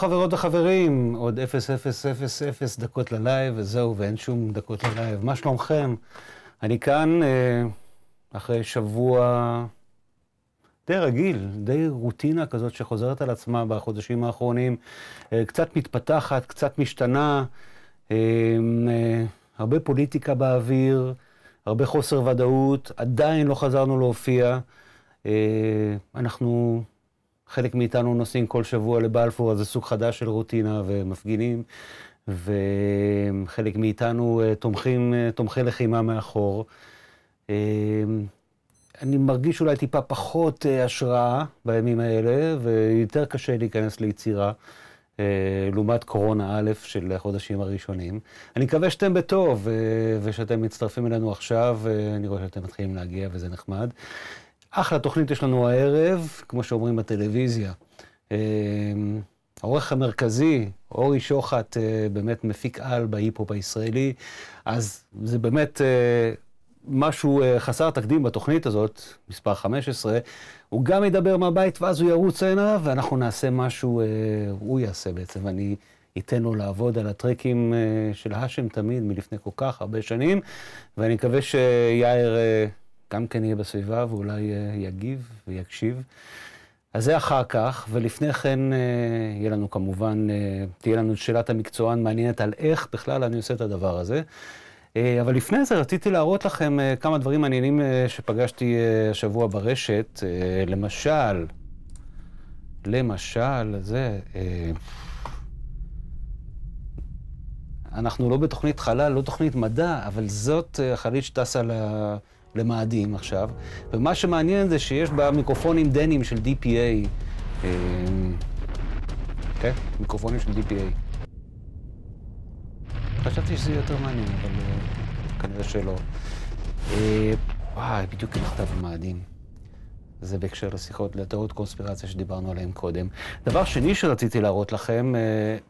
חברות וחברים, עוד 0-0-0-0 דקות ללייב, וזהו, ואין שום דקות ללייב. מה שלומכם? אני כאן אה, אחרי שבוע די רגיל, די רוטינה כזאת שחוזרת על עצמה בחודשים האחרונים, אה, קצת מתפתחת, קצת משתנה, אה, הרבה פוליטיקה באוויר, הרבה חוסר ודאות, עדיין לא חזרנו להופיע. אנחנו חלק מאיתנו נוסעים כל שבוע לבלפור, אז זה סוג חדש של רוטינה ומפגינים, וחלק מאיתנו אה, תומכים, אה, תומכי לחימה מאחור. אה, אני מרגיש אולי טיפה פחות השראה בימים האלה, ויותר קשה להיכנס ליצירה. לעומת קורונה א' של החודשים הראשונים. אני מקווה שאתם בטוב ושאתם מצטרפים אלינו עכשיו, אני רואה שאתם מתחילים להגיע וזה נחמד. אחלה תוכנית יש לנו הערב, כמו שאומרים בטלוויזיה. אמ, העורך המרכזי, אורי שוחט, אה, באמת מפיק על בהיפ-הופ הישראלי, אז זה באמת אה, משהו אה, חסר תקדים בתוכנית הזאת, מספר 15. הוא גם ידבר מהבית ואז הוא ירוץ הנה, ואנחנו נעשה משהו, הוא יעשה בעצם, ואני אתן לו לעבוד על הטרקים של האשם תמיד, מלפני כל כך הרבה שנים, ואני מקווה שיאיר גם כן יהיה בסביבה ואולי uh, יגיב ויקשיב. אז זה אחר כך, ולפני כן uh, יהיה לנו כמובן, uh, תהיה לנו שאלת המקצוען מעניינת על איך בכלל אני עושה את הדבר הזה. אבל לפני זה רציתי להראות לכם כמה דברים מעניינים שפגשתי השבוע ברשת. למשל, למשל, זה... אנחנו לא בתוכנית חלל, לא תוכנית מדע, אבל זאת החללית שטסה. למאדים עכשיו, ומה שמעניין זה שיש בה מיקרופונים דנים של DPA. אמ, כן, מיקרופונים של DPA. חשבתי שזה יותר מעניין, אבל אה, כנראה שלא. אה, וואי, בדיוק נכתב המאדים. זה בהקשר לשיחות, לתיאוריות קונספירציה שדיברנו עליהן קודם. דבר שני שרציתי להראות לכם,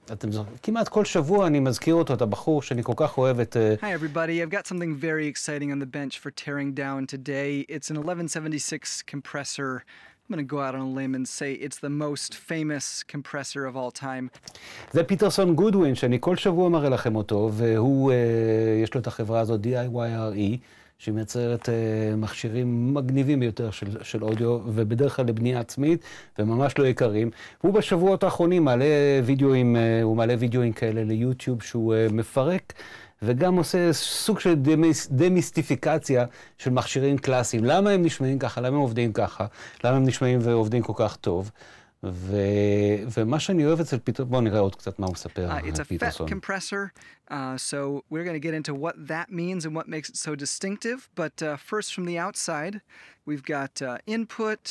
uh, אתם זוכרים, כמעט כל שבוע אני מזכיר אותו, את הבחור שאני כל כך אוהב את... Uh... Hi everybody, I've got something very exciting on the bench for tearing down today. It's an 1176 compressor. I'm going to go out on a limb and say it's the most famous compressor of all time. זה פיטרסון גודווין, שאני כל שבוע מראה לכם אותו, והוא, uh, יש לו את החברה הזאת, DIYRE. שהיא מייצרת uh, מכשירים מגניבים ביותר של, של אודיו, ובדרך כלל לבנייה עצמית, וממש לא יקרים. הוא בשבועות האחרונים מעלה וידאוים, uh, הוא מעלה וידאוים כאלה ליוטיוב שהוא uh, מפרק. וגם עושה סוג של דמיס, דמיסטיפיקציה של מכשירים קלאסיים. למה הם נשמעים ככה? למה הם עובדים ככה? למה הם נשמעים ועובדים כל כך טוב? ו... ומה שאני אוהב אצל פיטר, בואו נראה עוד קצת מה הוא מספר על uh, פיטרסון. It's a FET compressor, uh, so we're going to get into what that means and what makes it so distinctive. But uh, first from the outside, we've got uh, input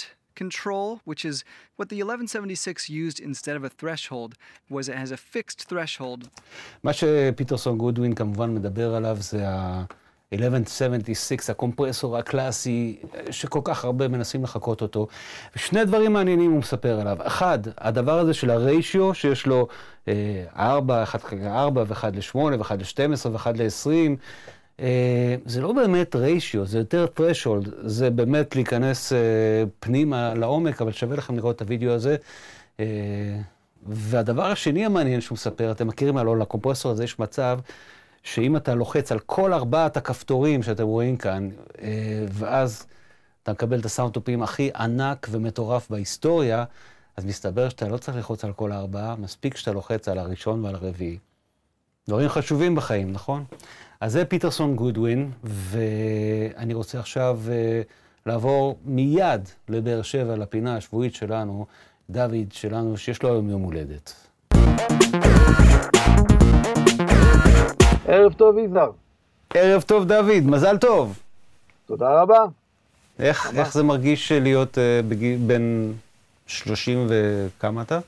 control, which is what the 1176 used instead of a threshold, was it has a fixed threshold. מה שפיטרסון גודווין כמובן מדבר עליו זה ה... 1176, הקומפרסור הקלאסי, שכל כך הרבה מנסים לחקות אותו. שני דברים מעניינים הוא מספר עליו. אחד, הדבר הזה של הריישיו, שיש לו 4, 1 4 ו-1 ל-8 ו-1 ל-12 ו-1 ל-20, זה לא באמת ריישיו, זה יותר threshold, זה באמת להיכנס uh, פנימה לעומק, אבל שווה לכם לראות את הוידאו הזה. Uh, והדבר השני המעניין שהוא מספר, אתם מכירים הלוא לקומפרסור הזה יש מצב שאם אתה לוחץ על כל ארבעת הכפתורים שאתם רואים כאן, אה, ואז אתה מקבל את הסאונדטופים הכי ענק ומטורף בהיסטוריה, אז מסתבר שאתה לא צריך ללחוץ על כל הארבעה, מספיק שאתה לוחץ על הראשון ועל הרביעי. דברים חשובים בחיים, נכון? אז זה פיטרסון גודווין, ואני רוצה עכשיו uh, לעבור מיד לבאר שבע, לפינה השבועית שלנו, דוד שלנו, שיש לו היום יום הולדת. ערב טוב, יזהר. ערב טוב, דוד, מזל טוב. תודה רבה. איך, איך זה מרגיש להיות uh, בגיל, בין 30 וכמה אתה?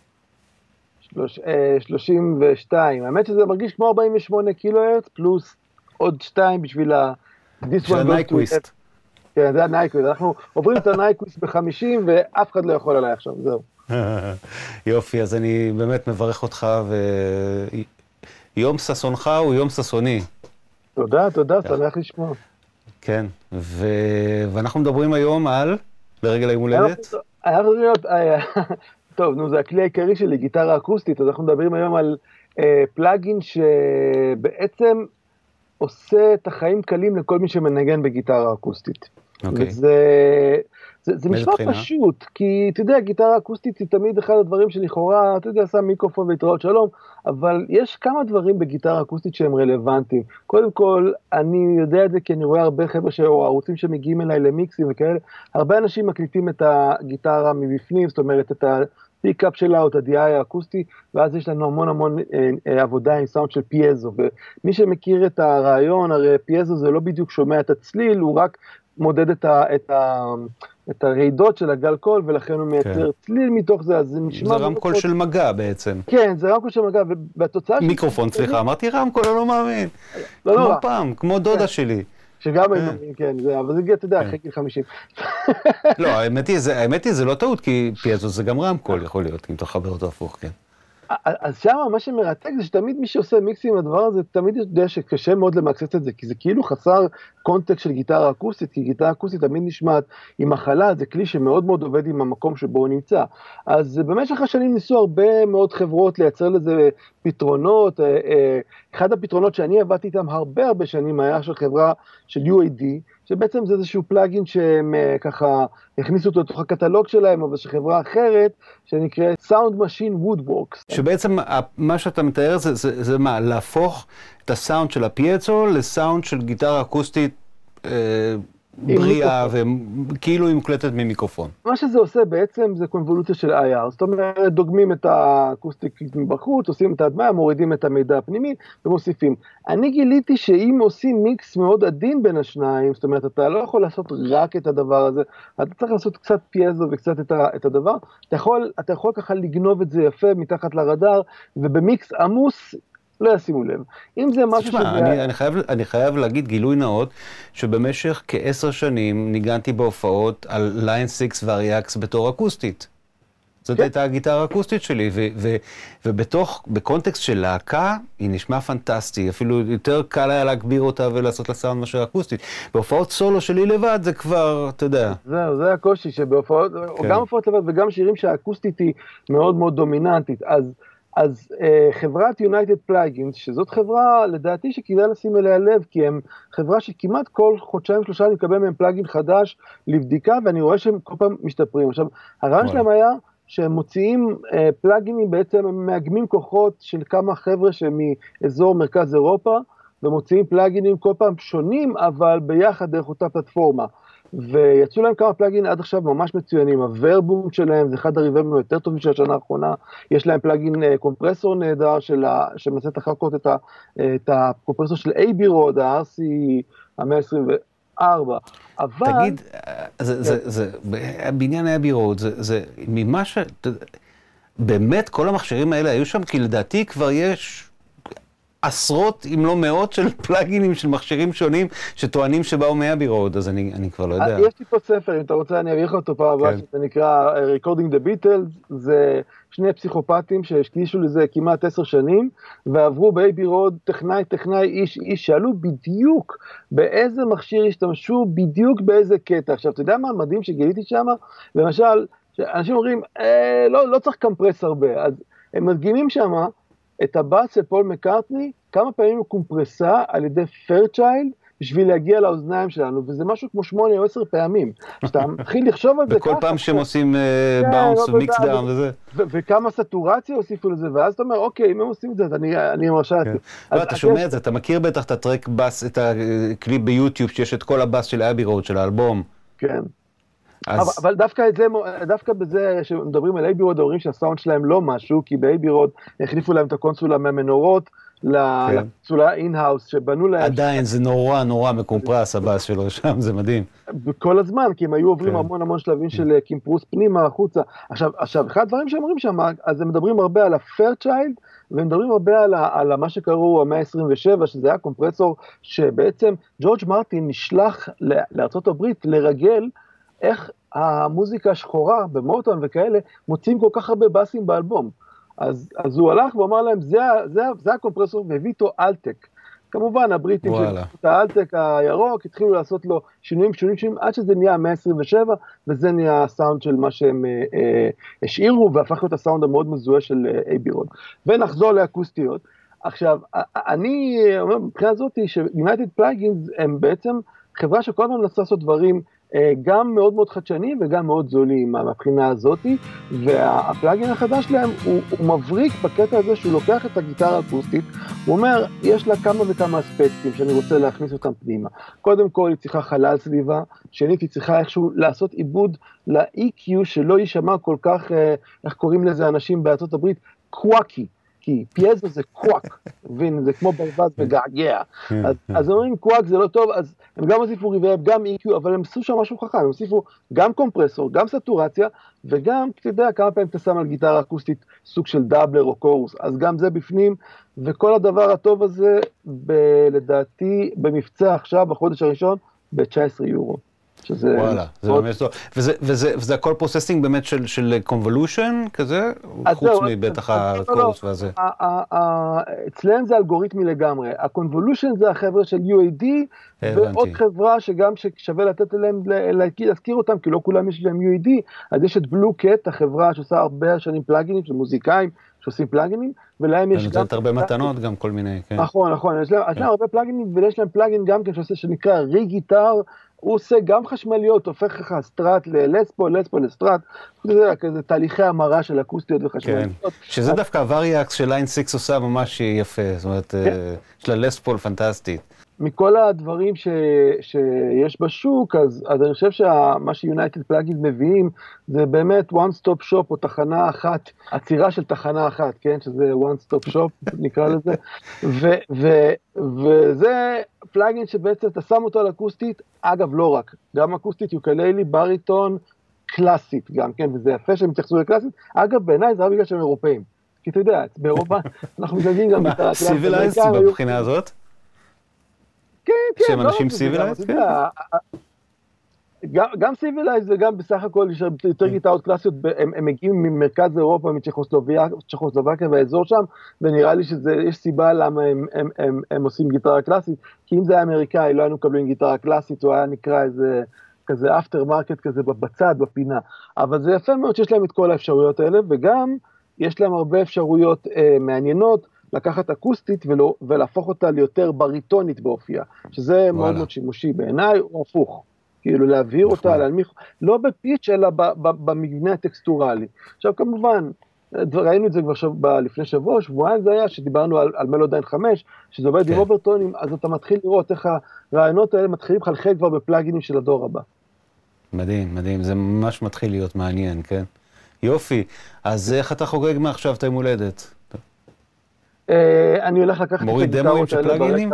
שלוש, אה, 32. האמת שזה מרגיש כמו 48 קילוהרץ, פלוס עוד שתיים בשביל ה... של ה Nyquist. כן, זה ה Nyquist. אנחנו עוברים את ה Nyquist ב-50 ואף אחד לא יכול עליי עכשיו, זהו. יופי, אז אני באמת מברך אותך, יום ששונך הוא יום ששוני. תודה, תודה, שמח לשמוע. כן, ו... ואנחנו מדברים היום על, לרגל היום הולדת? אנחנו להיות, טוב, נו, זה הכלי העיקרי שלי, גיטרה אקוסטית, אז אנחנו מדברים היום על אה, פלאגין שבעצם עושה את החיים קלים לכל מי שמנגן בגיטרה אקוסטית. אוקיי. וזה זה, זה נשמע בחינה? פשוט, כי אתה יודע, גיטרה אקוסטית היא תמיד אחד הדברים שלכאורה, אתה יודע, שם מיקרופון והתראות שלום, אבל יש כמה דברים בגיטרה אקוסטית שהם רלוונטיים. קודם כל, אני יודע את זה כי אני רואה הרבה חבר'ה או ערוצים שמגיעים אליי למיקסים וכאלה, הרבה אנשים מקליטים את הגיטרה מבפנים, זאת אומרת, את ה pickup שלה או את ה-DI האקוסטי, ואז יש לנו המון המון אה, אה, עבודה עם סאונד של פייזו, ומי שמכיר את הרעיון, הרי פייזו זה לא בדיוק שומע את הצליל, הוא רק מודד את, ה, את, ה, את הרעידות של הגל קול, ולכן הוא מייצר כן. צליל מתוך זה, אז זה נשמע... זה רמקול של מגע בעצם. כן, זה רמקול של מגע, ובתוצאה... של- מיקרופון, סליחה, אמרתי רמקול, אני לא מאמין. לא, לא, כמו פעם, כמו דודה שלי. שגם כן. היינו, כן, זה, אבל זה, אתה יודע, כן. אחרי גיל 50. לא, האמת היא, זה- האמת היא, זה לא טעות, כי פיאזו זה גם רמקול יכול להיות, אם אתה חבר אותו הפוך, כן. אז שם מה שמרתק זה שתמיד מי שעושה מיקסים עם הדבר הזה, תמיד יודע שקשה מאוד למקסס את זה, כי זה כאילו חסר קונטקסט של גיטרה אקוסטית, כי גיטרה אקוסטית תמיד נשמעת עם מחלה, זה כלי שמאוד מאוד עובד עם המקום שבו הוא נמצא. אז במשך השנים ניסו הרבה מאוד חברות לייצר לזה פתרונות. אה, אה, אחד הפתרונות שאני עבדתי איתם הרבה הרבה שנים היה של חברה של UAD, שבעצם זה איזשהו פלאגין שהם אה, ככה הכניסו אותו לתוך הקטלוג שלהם, אבל של חברה אחרת, שנקראת Sound Machine Woodworks. שבעצם מה שאתה מתאר זה, זה, זה מה, להפוך את הסאונד של הפיאצו לסאונד של גיטרה אקוסטית אה, בריאה, וכאילו היא מוקלטת ממיקרופון. מה שזה עושה בעצם זה קונבולוציה של IR, זאת אומרת דוגמים את האקוסטיק מבחוץ, עושים את ההדמיה, מורידים את המידע הפנימי ומוסיפים. אני גיליתי שאם עושים מיקס מאוד עדין בין השניים, זאת אומרת אתה לא יכול לעשות רק את הדבר הזה, אתה צריך לעשות קצת פיאזו וקצת את, ה, את הדבר, אתה יכול, אתה יכול ככה לגנוב את זה יפה מתחת לרדאר, ובמיקס עמוס לא ישימו לב. אם זה משהו תשמע, אני, אני, חייב, אני חייב להגיד גילוי נאות, שבמשך כעשר שנים ניגנתי בהופעות על ליין 6 ואריאקס בתור אקוסטית. זאת כן. הייתה הגיטרה האקוסטית שלי, ו- ו- ובתוך, בקונטקסט של להקה, היא נשמעה פנטסטי, אפילו יותר קל היה להגביר אותה ולעשות לה סאונד מאשר אקוסטית. בהופעות סולו שלי לבד זה כבר, אתה יודע, זהו, זה הקושי שבהופעות, כן. גם הופעות לבד וגם שירים שהאקוסטית היא מאוד מאוד דומיננטית. אז, אז אה, חברת United Plugins, שזאת חברה לדעתי שכדאי לשים אליה לב, כי הם חברה שכמעט כל חודשיים שלושה אני מקבל מהם plugin חדש לבדיקה, ואני רואה שהם כל פעם משתפרים. עכשיו, הרעיון. שלהם היה שהם מוציאים אה, פלאגינים, בעצם הם מאגמים כוחות של כמה חבר'ה שמאזור מרכז אירופה, ומוציאים פלאגינים כל פעם שונים, אבל ביחד דרך אותה פלטפורמה. ויצאו להם כמה פלאגינים עד עכשיו ממש מצוינים, הוורבום שלהם זה אחד הריברבים היותר טובים של השנה האחרונה, יש להם פלאגין אה, קומפרסור נהדר שמנסה לחקות את, ה- את הקומפרסור של אייבי רוד, ה-RC ה-124, אבל... תגיד, אה, זה, זה, זה, בעניין Abbey Road, זה, זה, ממה ש... באמת כל המכשירים האלה היו שם? כי לדעתי כבר יש עשרות, אם לא מאות, של plugins של מכשירים שונים שטוענים שבאו מ Abbey Road, אז אני, אני כבר לא יודע. אה, יש לי פה ספר, אם אתה רוצה אני אביא לך אותו פעם הבאה, כן. שזה נקרא אה, Recording the Beatles, זה שני פסיכופטים שהקדישו לזה כמעט עשר שנים, ועברו ב Abbey Road טכנאי, טכנאי, איש, איש, שאלו בדיוק באיזה מכשיר השתמשו, בדיוק באיזה קטע. עכשיו, אתה יודע מה המדהים שגיליתי שם? למשל, אנשים אומרים, אה, לא, לא צריך compress הרבה, אז הם מדגימים שם את הבאס של פול מקארטני, כמה פעמים הוא קומפרס על ידי Fairchild, בשביל להגיע לאוזניים שלנו, וזה משהו כמו שמונה או עשר פעמים. כשאתה מתחיל לחשוב על זה ככה... וכל פעם שהם עושים bounce ו mix down וזה. וכמה סטורציה הוסיפו לזה, ואז אתה אומר, אוקיי, אם הם עושים את זה, אז אני, מרשה כן. לעצמי. לא, אז- אתה אז שומע את זה, אתה מכיר בטח את ה track bass, את הקליפ ביוטיוב, שיש את כל הבאס של Abbey Road, של האלבום. כן. אז אבל, אבל דווקא, את זה, דווקא בזה שמדברים על Abbey Road, אומרים שהסאונד שלהם לא משהו, כי ב Abbey Road החליפו להם את הקונסולה מהמנורות כן. לקונסולה in-house, שבנו להם עדיין זה נורא נורא מקומפרס הבאס שלו שם, זה מדהים. כל הזמן, כי הם היו עוברים כן. המון המון שלבים של אה, קימפרוס פנימה, החוצה. עכשיו, עכשיו, אחד הדברים שהם אומרים שם, אז הם מדברים הרבה על הפרצ'יילד, והם מדברים הרבה על, על מה שקראו המאה ה-27, שזה היה קומפרסור, שבעצם ג'ורג' מרטין נשלח לארה"ב לרגל איך המוזיקה השחורה במוטון וכאלה, מוצאים כל כך הרבה באסים באלבום. אז, אז הוא הלך ואמר להם, זה, זה, זה הקומפרסור, והביא איתו אלטק. כמובן, הבריטים וואלה. את האלטק הירוק, התחילו לעשות לו שינויים שונים שונים, עד שזה נהיה המאה ה-27, וזה נהיה הסאונד של מה שהם אה, אה, השאירו, והפך להיות הסאונד המאוד מזוהה של אה, אייבי רוד. ונחזור לאקוסטיות. עכשיו, אני אומר, מבחינה זאת, שיונייטד פלאגינס הם בעצם חברה שכל הזמן מנסה לעשות דברים אה, גם מאוד מאוד חדשניים וגם מאוד זולים מהבחינה הזאתי, והפלאגין החדש שלהם הוא, הוא מבריק בקטע הזה שהוא לוקח את הגיטרה האקוסטית, הוא אומר, יש לה כמה וכמה אספקטים שאני רוצה להכניס אותם פנימה. קודם כל היא צריכה חלל סביבה, שנית היא צריכה איכשהו לעשות עיבוד ל-EQ שלא יישמע כל כך, אה, איך קוראים לזה אנשים בארצות הברית, קוואקי. כי פייזו זה קוואק, מבין? זה כמו ברווז מגעגע. אז, אז אומרים קוואק זה לא טוב, אז הם גם הוסיפו reverb, גם EQ, אבל הם עשו שם משהו חכם, הם הוסיפו גם compressor, גם סטורציה, וגם, אתה יודע, כמה פעמים אתה שם על גיטרה אקוסטית סוג של doubler או chorus, אז גם זה בפנים, וכל הדבר הטוב הזה, ב- לדעתי, במבצע עכשיו, בחודש הראשון, ב-19 יורו. שזה... וואלה, זה מאוד- באמת טוב. וזה- וזה וזה הכל processing באמת של- של convolution כזה? חוץ זהו, מבטח אז- לא, לא. ה chorus והזה. אצלם זה אלגוריתמי לגמרי, ה convolution זה החבר'ה של UAD, הבנתי. ועוד חברה שגם ששווה לתת להם, להזכיר אותם, כי לא כולם יש להם UAD, אז יש את Blue Cat, החברה שעושה הרבה שנים plugins, של מוזיקאים שעושים plugins, ולהם יש גם... ונותנת הרבה מתנות גם כל מיני, כן. נכון, נכון, יש להם, כן. להם הרבה plugins, ויש להם plugin גם כן שעושה, שנקרא Re-Guitar, הוא עושה גם חשמליות, הופך לך סטראט ללספו, לספו לסטראט, זה כזה תהליכי המרה של אקוסטיות כן, וחשמליות. שזה דווקא ה Variax של Line 6 עושה ממש יפה, זאת אומרת, כן. אה, יש לה Les Paul פנטסטית. מכל הדברים ש, שיש בשוק, אז, אז אני חושב שמה ש United Plugins מביאים זה באמת one stop shop או תחנה אחת, עצירה של תחנה אחת, כן? שזה one stop shop נקרא לזה, ו, ו, וזה plugin שבעצם אתה שם אותו על אקוסטית, אגב לא רק, גם אקוסטית, יוקללי, בריטון, קלאסית גם, כן? וזה יפה שהם התייחסו לקלאסית, אגב בעיניי זה רק בגלל שהם אירופאים. כי אתה יודע, באירופה אנחנו מדברים גם. Civilized האמריקאים היו- בבחינה הזאת? כן, כן, שהם לא אנשים אתה כן. גם, גם סיבילייז וגם בסך הכל יש יותר כן. גיטרות קלאסיות, הם, הם מגיעים ממרכז אירופה, מצ'כוסלובקיה והאזור שם, ונראה לי שיש סיבה למה הם, הם, הם, הם עושים גיטרה קלאסית, כי אם זה היה אמריקאי לא היינו מקבלים גיטרה קלאסית, הוא היה נקרא איזה כזה after market כזה בצד, בפינה, אבל זה יפה מאוד שיש להם את כל האפשרויות האלה, וגם יש להם הרבה אפשרויות אה, מעניינות, לקחת אקוסטית ולא, ולהפוך אותה ליותר בריטונית באופייה, שזה מאוד מאוד שימושי בעיניי, או הפוך. כאילו להבהיר. אותה, להנמיך, לא בפיץ' אלא במבנה הטקסטורלי. עכשיו כמובן, ראינו את זה כבר שב, לפני שבוע, שבועיים זה היה, שדיברנו על, על מלודיין 5, שזה עובד כן. עם אוברטונים, אז אתה מתחיל לראות איך הרעיונות האלה מתחילים לחלחל כבר בפלאגינים של הדור הבא. מדהים, מדהים, זה ממש מתחיל להיות מעניין, כן? יופי, אז איך אתה חוגג מעכשיו את היום הולדת? אה, אני הולך לקחת מוריד הגיטרות דמוים של האלה פלאגינים?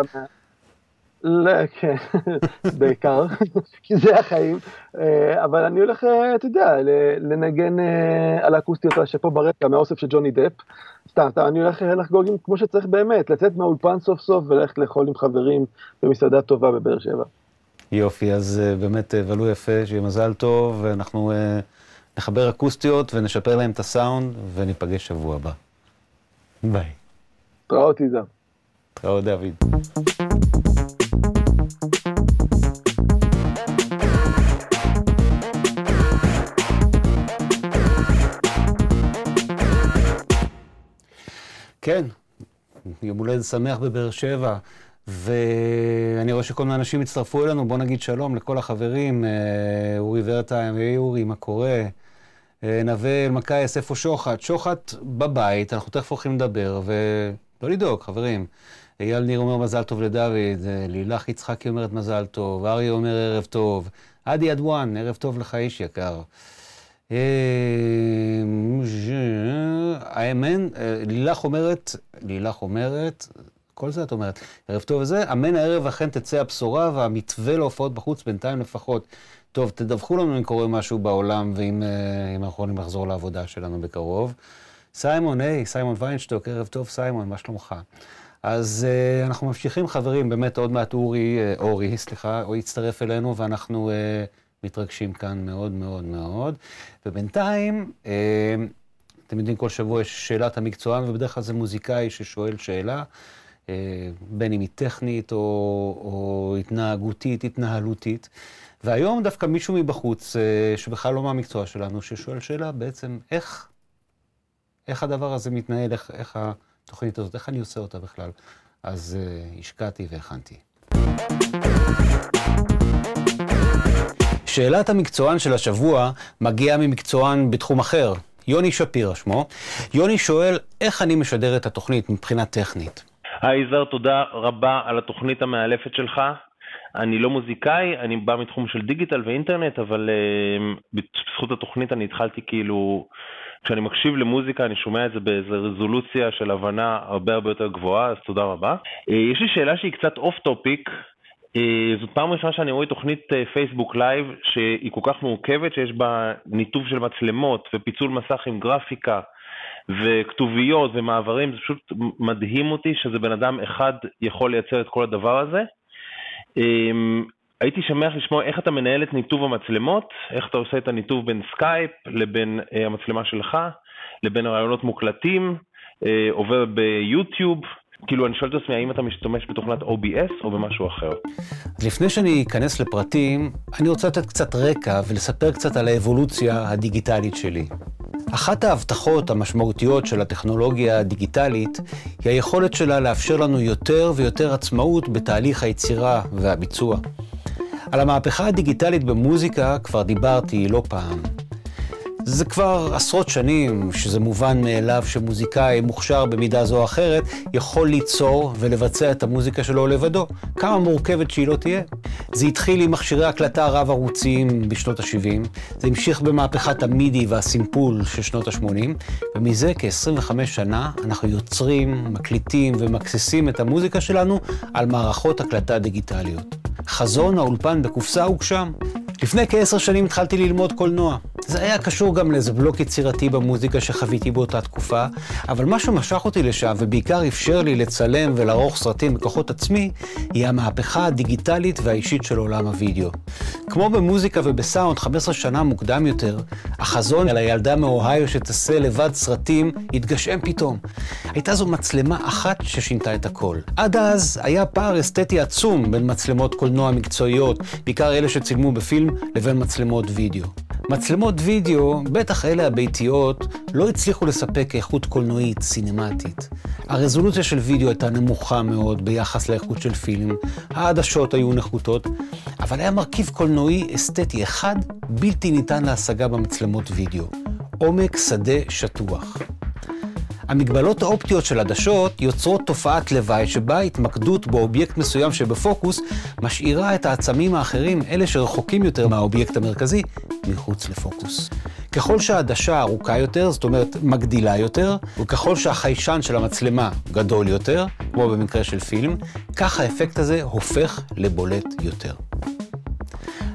לא, כן, בעיקר, כי זה החיים, אה, אבל אני הולך, אה, אתה יודע, לנגן על האקוסטיות שפה ברקע, מהאוסף של ג'וני דפ, סתם, סתם, אני הולך לחגוג כמו שצריך באמת, לצאת מהאולפן סוף סוף וללכת לאכול עם חברים במסעדה טובה בבאר שבע. יופי, אז באמת ולו יפה, שיהיה מזל טוב, ואנחנו נחבר אקוסטיות ונשפר להם את הסאונד, וניפגש שבוע הבא. ביי. התראות יזהר. תראה דוד. כן, יום הולדת שמח בבאר שבע, ואני רואה שכל מיני אנשים הצטרפו אלינו, בוא נגיד שלום לכל החברים, אה, אורי ורטיים, היי אורי, מה קורה? אה, נווה אלמקייס, איפה שוחט? שוחט בבית, אנחנו תכף הולכים לדבר, ולא לדאוג, חברים. אייל ניר אומר מזל טוב לדוד, אה, לילך יצחקי אומרת מזל טוב, אריה אומר ערב טוב, עדי אדואן, ערב טוב לך איש יקר. אה, האמן, אה, לילך אומרת, לילך אומרת, כל זה את אומרת, ערב טוב וזה, אמן הערב אכן תצא הבשורה והמתווה להופעות בחוץ בינתיים לפחות. טוב, תדווחו לנו אם קורה משהו בעולם ואם אם אנחנו יכולים לחזור לעבודה שלנו בקרוב. סיימון, היי, סיימון ויינשטוק, ערב טוב סיימון, מה שלומך? אז uh, אנחנו ממשיכים, חברים, באמת עוד מעט אורי, uh, אורי, סליחה, הוא יצטרף אלינו ואנחנו uh, מתרגשים כאן מאוד מאוד מאוד. ובינתיים, uh, אתם יודעים, כל שבוע יש שאלת המקצוען, ובדרך כלל זה מוזיקאי ששואל שאלה. בין אם היא טכנית או, או התנהגותית, התנהלותית. והיום דווקא מישהו מבחוץ, שבכלל לא מהמקצוע שלנו, ששואל שאלה בעצם, איך, איך הדבר הזה מתנהל, איך, איך התוכנית הזאת, איך אני עושה אותה בכלל. אז uh, השקעתי והכנתי. שאלת המקצוען של השבוע מגיעה ממקצוען בתחום אחר, יוני שפירא שמו. יוני שואל, איך אני משדר את התוכנית מבחינה טכנית? היי יזהר, תודה רבה על התוכנית המאלפת שלך. אני לא מוזיקאי, אני בא מתחום של דיגיטל ואינטרנט, אבל אה, בזכות התוכנית אני התחלתי כאילו כשאני מקשיב למוזיקה אני שומע את זה באיזו רזולוציה של הבנה הרבה הרבה יותר גבוהה, אז תודה רבה. אה, יש לי שאלה שהיא קצת off topic. אה, זאת פעם ראשונה שאני רואה תוכנית פייסבוק אה, live שהיא כל כך מורכבת, שיש בה ניתוב של מצלמות ופיצול מסך עם גרפיקה וכתוביות ומעברים, זה פשוט מדהים אותי שזה בן אדם אחד יכול לייצר את כל הדבר הזה. הייתי שמח לשמוע איך אתה מנהל את ניתוב המצלמות, איך אתה עושה את הניתוב בין סקייפ לבין אה, המצלמה שלך, לבין הראיונות מוקלטים, אה, עובר ביוטיוב. כאילו, אני שואל את עצמי, האם אתה משתמש בתוכנת OBS או במשהו אחר? אז לפני שאני אכנס לפרטים, אני רוצה לתת קצת רקע ולספר קצת על האבולוציה הדיגיטלית שלי. אחת ההבטחות המשמעותיות של הטכנולוגיה הדיגיטלית היא היכולת שלה לאפשר לנו יותר ויותר עצמאות בתהליך היצירה והביצוע. על המהפכה הדיגיטלית במוזיקה כבר דיברתי לא פעם. זה כבר עשרות שנים שזה מובן מאליו שמוזיקאי מוכשר במידה זו או אחרת יכול ליצור ולבצע את המוזיקה שלו לבדו, כמה מורכבת שהיא לא תהיה. זה התחיל עם מכשירי הקלטה רב-ערוציים בשנות ה-70, זה המשיך במהפכת המידי והסימפול של שנות ה-80, ומזה כ-25 שנה אנחנו יוצרים, מקליטים ומקססים את המוזיקה שלנו על מערכות הקלטה דיגיטליות. חזון האולפן בקופסה הוגשם. לפני כעשר שנים התחלתי ללמוד קולנוע. זה היה קשור גם לאיזה בלוק יצירתי במוזיקה שחוויתי באותה תקופה, אבל מה שמשך אותי לשם, ובעיקר אפשר לי לצלם ולערוך סרטים בכוחות עצמי, היא המהפכה הדיגיטלית והאישית של עולם הוידאו. כמו במוזיקה ובסאונד 15 שנה מוקדם יותר, החזון על הילדה מאוהיו שתעשה לבד סרטים התגשם פתאום. הייתה זו מצלמה אחת ששינתה את הכל. עד אז היה פער אסתטי עצום בין מצלמות קולנוע מקצועיות, בעיקר אלה שצילמו בפילם, לבין מצלמות וידאו. מצלמות וידאו, בטח אלה הביתיות, לא הצליחו לספק איכות קולנועית, סינמטית. הרזולוציה של וידאו הייתה נמוכה מאוד ביחס לאיכות של פילם, העדשות היו נחותות, אבל היה מרכיב קולנועי אסתטי אחד בלתי ניתן להשגה במצלמות וידאו, עומק שדה שטוח. המגבלות האופטיות של עדשות יוצרות תופעת לוואי שבה התמקדות באובייקט מסוים שבפוקוס משאירה את העצמים האחרים, אלה שרחוקים יותר מהאובייקט המרכזי, מחוץ לפוקוס. ככל שהעדשה ארוכה יותר, זאת אומרת מגדילה יותר, וככל שהחיישן של המצלמה גדול יותר, כמו במקרה של פילם, כך האפקט הזה הופך לבולט יותר.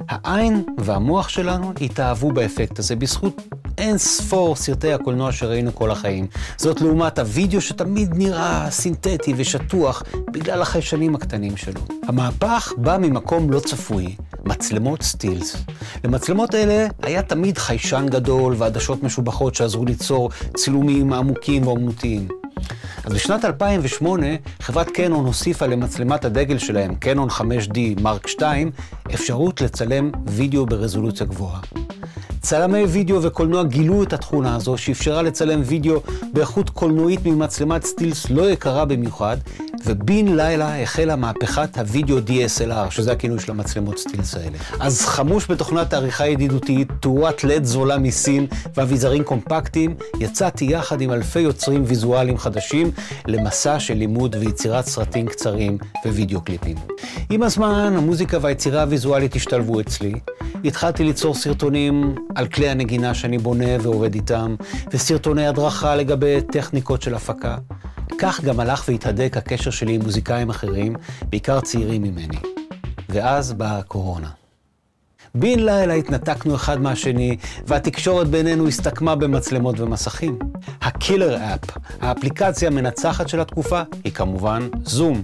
העין והמוח שלנו התאהבו באפקט הזה בזכות אין ספור סרטי הקולנוע שראינו כל החיים. זאת לעומת הוידאו שתמיד נראה סינתטי ושטוח בגלל החיישנים הקטנים שלו. המהפך בא ממקום לא צפוי, מצלמות סטילס. למצלמות אלה היה תמיד חיישן גדול ועדשות משובחות שעזרו ליצור צילומים עמוקים ואומנותיים. אז בשנת 2008 חברת קנון הוסיפה למצלמת הדגל שלהם, קנון 5D מרק 2, אפשרות לצלם וידאו ברזולוציה גבוהה. צלמי וידאו וקולנוע גילו את התכונה הזו, שאפשרה לצלם וידאו באיכות קולנועית ממצלמת סטילס לא יקרה במיוחד, ובן לילה החלה מהפכת הוידאו DSLR, שזה הכינוי של המצלמות סטילס האלה. אז חמוש בתוכנת העריכה ידידותית, תאורת לד זולה מסין ואביזרים קומפקטיים, יצאתי יחד עם אלפי יוצרים ויזואליים חדשים למסע של לימוד ויצירת סרטים קצרים ווידאו קליפים. עם הזמן, המוזיקה והיצירה הוויזואלית השתלבו אצלי. התחלתי ליצור סרטונים על כלי הנגינה שאני בונה ועובד איתם, וסרטוני הדרכה לגבי טכניקות של הפקה. כך גם הלך והתהדק הקשר שלי עם מוזיקאים אחרים, בעיקר צעירים ממני. ואז באה הקורונה. בן לילה התנתקנו אחד מהשני, והתקשורת בינינו הסתכמה במצלמות ומסכים. הקילר אפ, האפליקציה המנצחת של התקופה, היא כמובן זום.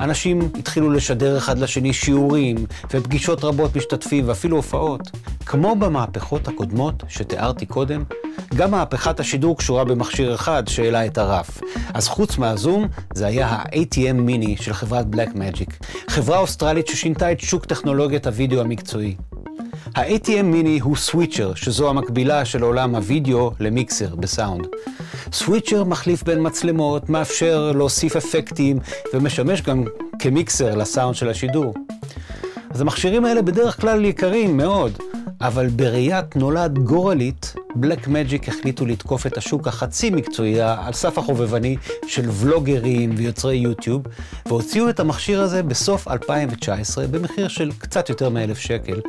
אנשים התחילו לשדר אחד לשני שיעורים, ופגישות רבות משתתפים, ואפילו הופעות. כמו במהפכות הקודמות שתיארתי קודם, גם מהפכת השידור קשורה במכשיר אחד שהעלה את הרף. אז חוץ מהזום, זה היה ה-ATM מיני של חברת Black Magic, חברה אוסטרלית ששינתה את שוק טכנולוגיית הוידאו המקצועי. ה-ATM מיני הוא סוויצ'ר, שזו המקבילה של עולם הוידאו למיקסר בסאונד. סוויצ'ר מחליף בין מצלמות, מאפשר להוסיף אפקטים ומשמש גם כמיקסר לסאונד של השידור. אז המכשירים האלה בדרך כלל יקרים מאוד, אבל בראיית נולד גורלית, בלק מג'יק החליטו לתקוף את השוק החצי מקצועי על סף החובבני של ולוגרים ויוצרי יוטיוב, והוציאו את המכשיר הזה בסוף 2019 במחיר של קצת יותר מאלף שקל,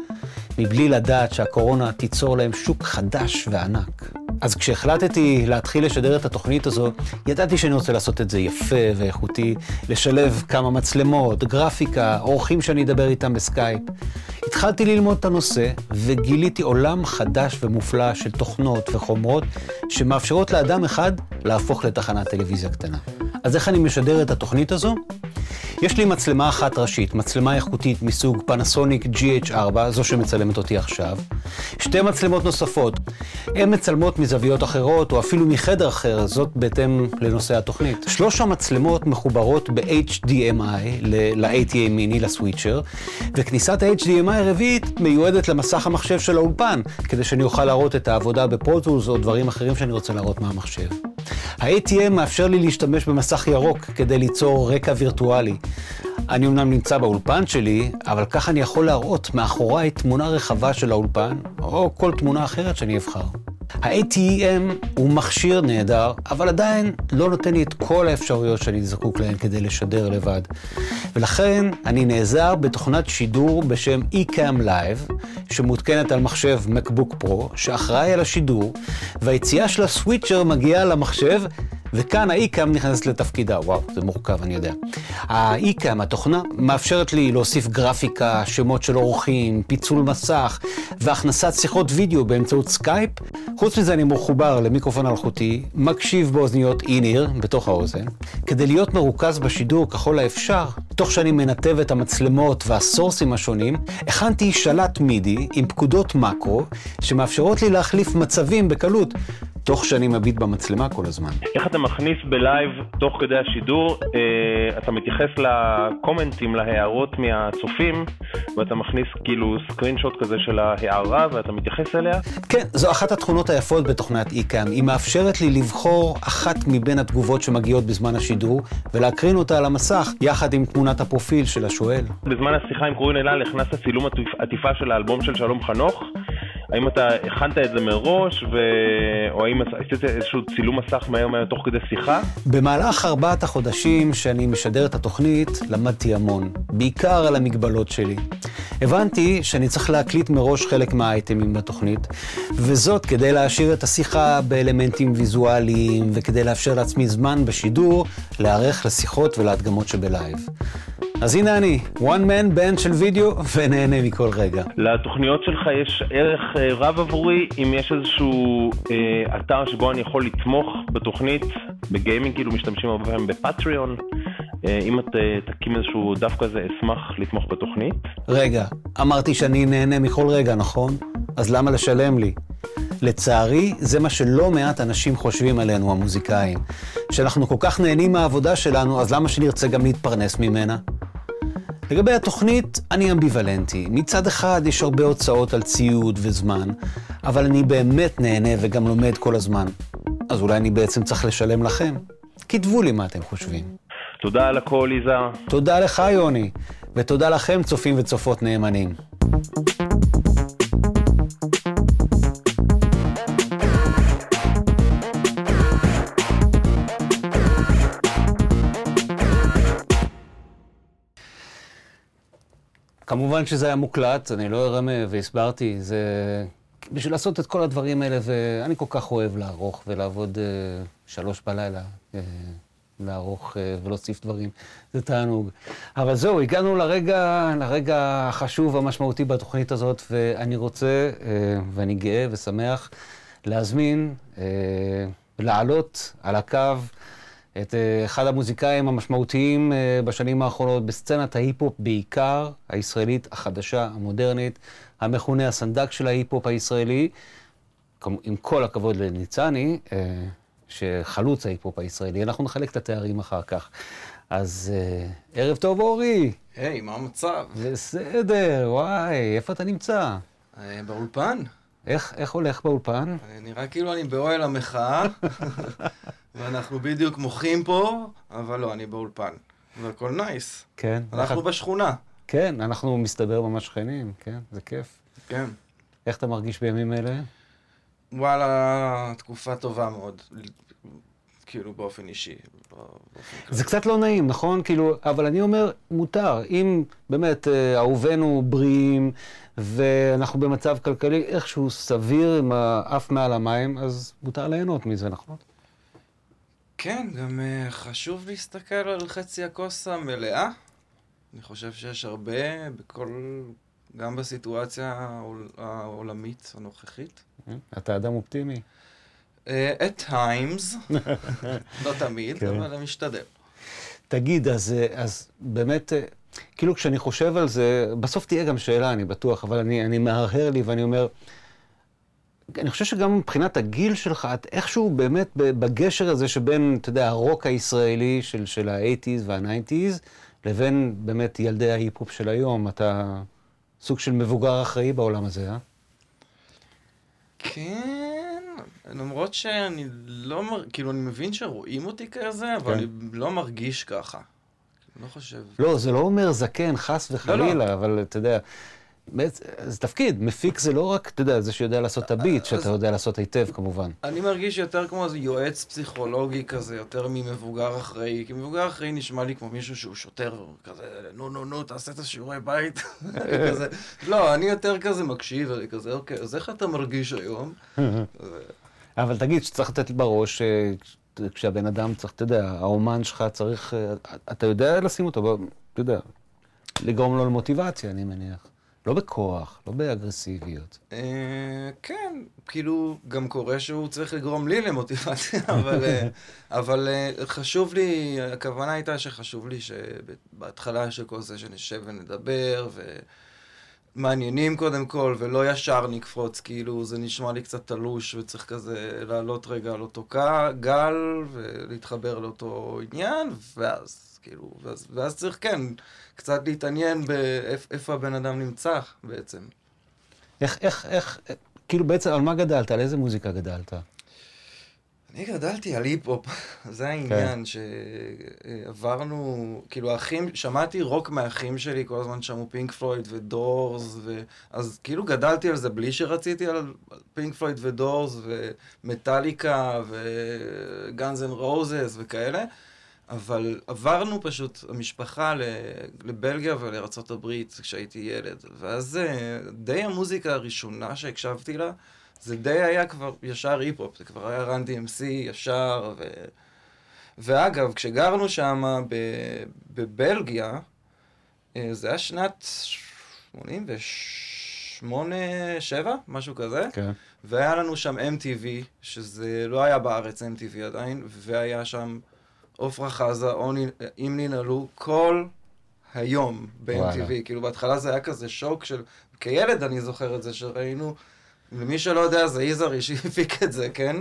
מבלי לדעת שהקורונה תיצור להם שוק חדש וענק. אז כשהחלטתי להתחיל לשדר את התוכנית הזו, ידעתי שאני רוצה לעשות את זה יפה ואיכותי, לשלב כמה מצלמות, גרפיקה, אורחים שאני אדבר איתם בסקייפ. התחלתי ללמוד את הנושא, וגיליתי עולם חדש ומופלא של תוכנות וחומרות, שמאפשרות לאדם אחד להפוך לתחנת טלוויזיה קטנה. אז איך אני משדר את התוכנית הזו? יש לי מצלמה אחת ראשית, מצלמה איכותית מסוג פנסוניק GH4, זו שמצלמת אותי עכשיו. שתי מצלמות נוספות, הן מצלמות מזוויות אחרות, או אפילו מחדר אחר, זאת בהתאם לנושא התוכנית. שלוש המצלמות מחוברות ב-HDMI ל-ATA מיני, לסוויצ'ר, וכניסת ה-HDMI הרביעית מיועדת למסך המחשב של האולפן, כדי שאני אוכל להראות את העבודה בפרוטולס או דברים אחרים שאני רוצה להראות מהמחשב. ה-ATM מאפשר לי להשתמש במסך ירוק כדי ליצור רקע וירטואלי. אני אמנם נמצא באולפן שלי, אבל כך אני יכול להראות מאחוריי תמונה רחבה של האולפן, או כל תמונה אחרת שאני אבחר. ה-ATEM הוא מכשיר נהדר, אבל עדיין לא נותן לי את כל האפשרויות שאני זקוק להן כדי לשדר לבד. ולכן אני נעזר בתוכנת שידור בשם eCam Live, שמותקנת על מחשב MacBook Pro, שאחראי על השידור, והיציאה של ה switcher מגיעה למחשב וכאן ה-Ecamm נכנסת לתפקידה, וואו, זה מורכב, אני יודע. ה-Ecamm, התוכנה, מאפשרת לי להוסיף גרפיקה, שמות של אורחים, פיצול מסך והכנסת שיחות וידאו באמצעות סקייפ. חוץ מזה אני מחובר למיקרופון אלחוטי, מקשיב באוזניות in-ear, בתוך האוזן. כדי להיות מרוכז בשידור ככל האפשר, תוך שאני מנתב את המצלמות והסורסים השונים, הכנתי שלט מידי עם פקודות מקרו, שמאפשרות לי להחליף מצבים בקלות. תוך שאני מביט במצלמה כל הזמן. איך אתה מכניס ב live, תוך כדי השידור, אה, אתה מתייחס לקומנטים, להערות מהצופים, ואתה מכניס כאילו screenshot כזה של ההערה, ואתה מתייחס אליה? כן, זו אחת התכונות היפות בתוכנת Ecamm. היא מאפשרת לי לבחור אחת מבין התגובות שמגיעות בזמן השידור, ולהקרין אותה על המסך, יחד עם תמונת הפרופיל של השואל. בזמן השיחה עם קורין אלעל הכנסת צילום עטיפה של האלבום של שלום חנוך. האם אתה הכנת את זה מראש, ו... או האם עשית איזשהו צילום מסך מהר מהר תוך כדי שיחה? במהלך ארבעת החודשים שאני משדר את התוכנית, למדתי המון, בעיקר על המגבלות שלי. הבנתי שאני צריך להקליט מראש חלק מהאייטמים בתוכנית, וזאת כדי להעשיר את השיחה באלמנטים ויזואליים, וכדי לאפשר לעצמי זמן בשידור להיערך לשיחות ולהדגמות שבלייב. אז הנה אני, one man band של וידאו, ונהנה מכל רגע. לתוכניות שלך יש ערך אה, רב עבורי, אם יש איזשהו אה, אתר שבו אני יכול לתמוך בתוכנית, בגיימינג כאילו משתמשים הרבה פעמים בפטריון. אה, אם את אה, תקים איזשהו דף כזה, אשמח לתמוך בתוכנית. רגע, אמרתי שאני נהנה מכל רגע, נכון? אז למה לשלם לי? לצערי, זה מה שלא מעט אנשים חושבים עלינו, המוזיקאים. שאנחנו כל כך נהנים מהעבודה שלנו, אז למה שנרצה גם להתפרנס ממנה? לגבי התוכנית, אני אמביוולנטי. מצד אחד, יש הרבה הוצאות על ציוד וזמן, אבל אני באמת נהנה וגם לומד כל הזמן. אז אולי אני בעצם צריך לשלם לכם? כתבו לי מה אתם חושבים. תודה על הכל, יזהר. תודה לך, יוני, ותודה לכם, צופים וצופות נאמנים. כמובן שזה היה מוקלט, אני לא ארמה והסברתי, זה בשביל לעשות את כל הדברים האלה, ואני כל כך אוהב לערוך ולעבוד uh, שלוש בלילה, uh, לערוך uh, ולהוסיף דברים, זה תענוג. אבל זהו, הגענו לרגע, לרגע החשוב והמשמעותי בתוכנית הזאת, ואני רוצה, uh, ואני גאה ושמח, להזמין, uh, לעלות על הקו, את אה, אחד המוזיקאים המשמעותיים אה, בשנים האחרונות בסצנת ההיפ-הופ בעיקר, הישראלית החדשה, המודרנית, המכונה הסנדק של ההיפ-הופ הישראלי. עם כל הכבוד לניצני, אה, שחלוץ ההיפ-הופ הישראלי, אנחנו נחלק את התארים אחר כך. אז ערב טוב, אורי. היי, היי, מה המצב? בסדר, וואי, איפה אתה נמצא? באולפן. איך, איך הולך באולפן? נראה כאילו אני באוהל המחאה, ואנחנו בדיוק מוחים פה, אבל לא, אני באולפן. והכל נייס. כן. אנחנו בשכונה. כן, אנחנו מסתבר ממש שכנים, כן, זה כיף. כן. איך אתה מרגיש בימים אלה? וואלה, תקופה טובה מאוד. כאילו באופן אישי. באופן זה קצת לא נעים, נכון? כאילו, אבל אני אומר, מותר. אם באמת אה, אהובינו בריאים ואנחנו במצב כלכלי איכשהו סביר עם האף מעל המים, אז מותר ליהנות מזה, נכון? כן, גם uh, חשוב להסתכל על חצי הכוס המלאה. אני חושב שיש הרבה בכל, גם בסיטואציה העול, העולמית הנוכחית. אתה אדם אופטימי. Uh, at times, לא תמיד, כן. אבל אני משתדל. תגיד, אז, אז באמת, כאילו כשאני חושב על זה, בסוף תהיה גם שאלה, אני בטוח, אבל אני, אני מהרהר לי ואני אומר, אני חושב שגם מבחינת הגיל שלך, את איכשהו באמת בגשר הזה שבין, אתה יודע, הרוק הישראלי של, של ה-80's וה-90's, לבין באמת ילדי ההיפ-הופ של היום, אתה סוג של מבוגר אחראי בעולם הזה, אה? כן, למרות שאני לא, מר... כאילו, אני מבין שרואים אותי כזה, אבל כן. אני לא מרגיש ככה. לא חושב. לא, זה לא אומר זקן, חס וחלילה, לא, לא. אבל אתה יודע, זה תפקיד, מפיק זה לא רק, אתה יודע, זה שיודע לעשות את הביט, שאתה יודע לעשות היטב כמובן. אני מרגיש יותר כמו איזה יועץ פסיכולוגי כזה, יותר ממבוגר אחראי, כי מבוגר אחראי נשמע לי כמו מישהו שהוא שוטר, כזה, נו נו נו, תעשה את השיעורי בית, כזה. לא, אני יותר כזה מקשיב, אני כזה, אוקיי, אז איך אתה מרגיש היום? אבל תגיד, שצריך לתת בראש, אה, כשהבן אדם צריך, אתה יודע, האומן שלך צריך, אה, אתה יודע לשים אותו, אתה יודע, לגרום לו למוטיבציה, אני מניח. לא בכוח, לא באגרסיביות. אה, כן, כאילו, גם קורה שהוא צריך לגרום לי למוטיבציה, אבל, אה, אבל אה, חשוב לי, הכוונה הייתה שחשוב לי שבהתחלה של כל זה שנשב ונדבר, ומעניינים קודם כל, ולא ישר נקפוץ, כאילו, זה נשמע לי קצת תלוש, וצריך כזה לעלות רגע על אותו גל, ולהתחבר לאותו עניין, ואז, כאילו, ואז, ואז צריך, כן. קצת להתעניין באיפה הבן אדם נמצא בעצם. איך, איך, איך, כאילו בעצם על מה גדלת? על איזה מוזיקה גדלת? אני גדלתי על היפ-הופ, זה העניין, כן. שעברנו, כאילו האחים, שמעתי רוק מהאחים שלי, כל הזמן שמעו פינק פלויד ודורס, ו... אז כאילו גדלתי על זה בלי שרציתי על פינק פלויד ודורס, ומטאליקה, וגאנז אנד רוזס וכאלה. אבל עברנו פשוט, המשפחה לבלגיה ולארה"ב כשהייתי ילד, ואז אה, די המוזיקה הראשונה שהקשבתי לה, זה די היה כבר ישר היפ-הופ, זה כבר היה רן DMC ישר, ו... ואגב, כשגרנו שם בבלגיה, אה, זה היה שנת 88-7, משהו כזה, כן. והיה לנו שם MTV, שזה לא היה בארץ MTV עדיין, והיה שם... עופרה חזה, אם ננעלו, כל היום ב-MTV. כאילו בהתחלה זה היה כזה שוק של... כילד אני זוכר את זה, שראינו, למי שלא יודע, זה יזהר שהפיק את זה, כן?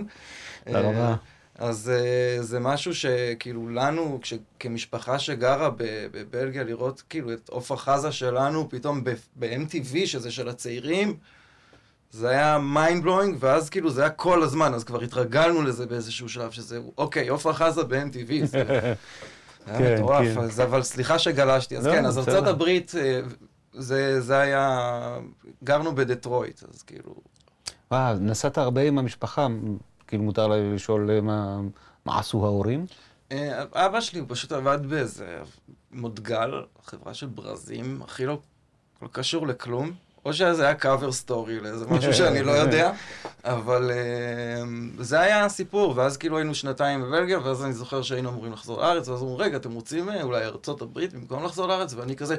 תודה אז אה, זה משהו שכאילו לנו, כש, כמשפחה שגרה בבלגיה, לראות כאילו את עופרה חזה שלנו פתאום ב-MTV, שזה של הצעירים, זה היה mind blowing, ואז כאילו זה היה כל הזמן, אז כבר התרגלנו לזה באיזשהו שלב, שזה, אוקיי, עופרה חזה ב-MTV, זה היה כן, מטורף, כן. אבל סליחה שגלשתי. אז לא, כן, אז ארצות הברית, אה, זה היה, גרנו בדטרויט, אז כאילו... וואו, נסעת הרבה עם המשפחה, כאילו מותר לי לשאול אה, מה עשו ההורים? אה, אבא שלי הוא פשוט עבד באיזה מודגל, חברה של ברזים, הכי לא, לא קשור לכלום. או שזה היה קאבר סטורי לאיזה משהו שאני לא יודע, אבל uh, זה היה הסיפור, ואז כאילו היינו שנתיים בבלגיה, ואז אני זוכר שהיינו אמורים לחזור לארץ, ואז אמרו, רגע, אתם רוצים אה, אולי ארצות הברית במקום לחזור לארץ? ואני כזה,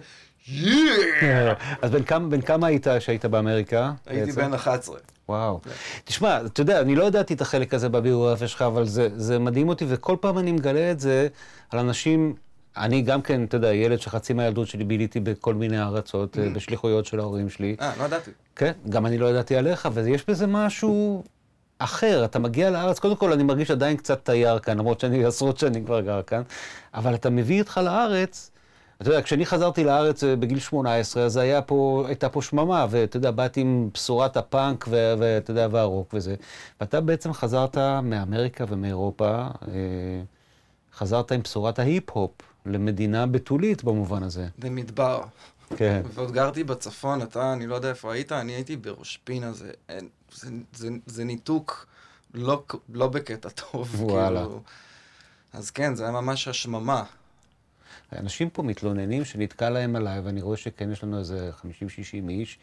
יאה! אז בן כמה, היית שהיית באמריקה? הייתי בן 11. וואו. תשמע, אתה יודע, אני לא ידעתי את החלק הזה בביוגרפיה שלך, אבל זה מדהים אותי, וכל פעם אני מגלה את זה על אנשים אני גם כן, אתה יודע, ילד שחצי מהילדות שלי ביליתי בכל מיני ארצות, mm. בשליחויות של ההורים שלי. אה, לא ידעתי. כן, גם אני לא ידעתי עליך, ויש בזה משהו אחר, אתה מגיע לארץ, קודם כל אני מרגיש עדיין קצת תייר כאן, למרות שאני עשרות שנים כבר גר כאן, אבל אתה מביא איתך לארץ, אתה יודע, כשאני חזרתי לארץ אה, בגיל 18, אז היה פה, הייתה פה שממה, ואתה יודע, באתי עם בשורת הפאנק, ואתה יודע, והרוק וזה. ואתה בעצם חזרת מאמריקה ומאירופה, אה, חזרת עם בשורת ההיפ-הופ למדינה בתולית במובן הזה. במדבר. כן. ועוד גרתי בצפון, אתה, אני לא יודע איפה היית, אני הייתי בראש פינה, זה, אין, זה, זה, זה ניתוק לא, לא בקטע טוב. וואלה. כאילו, אז כן, זה היה ממש השממה. אנשים פה מתלוננים שנתקע להם עליי, ואני רואה שכן, יש לנו איזה 50-60 איש.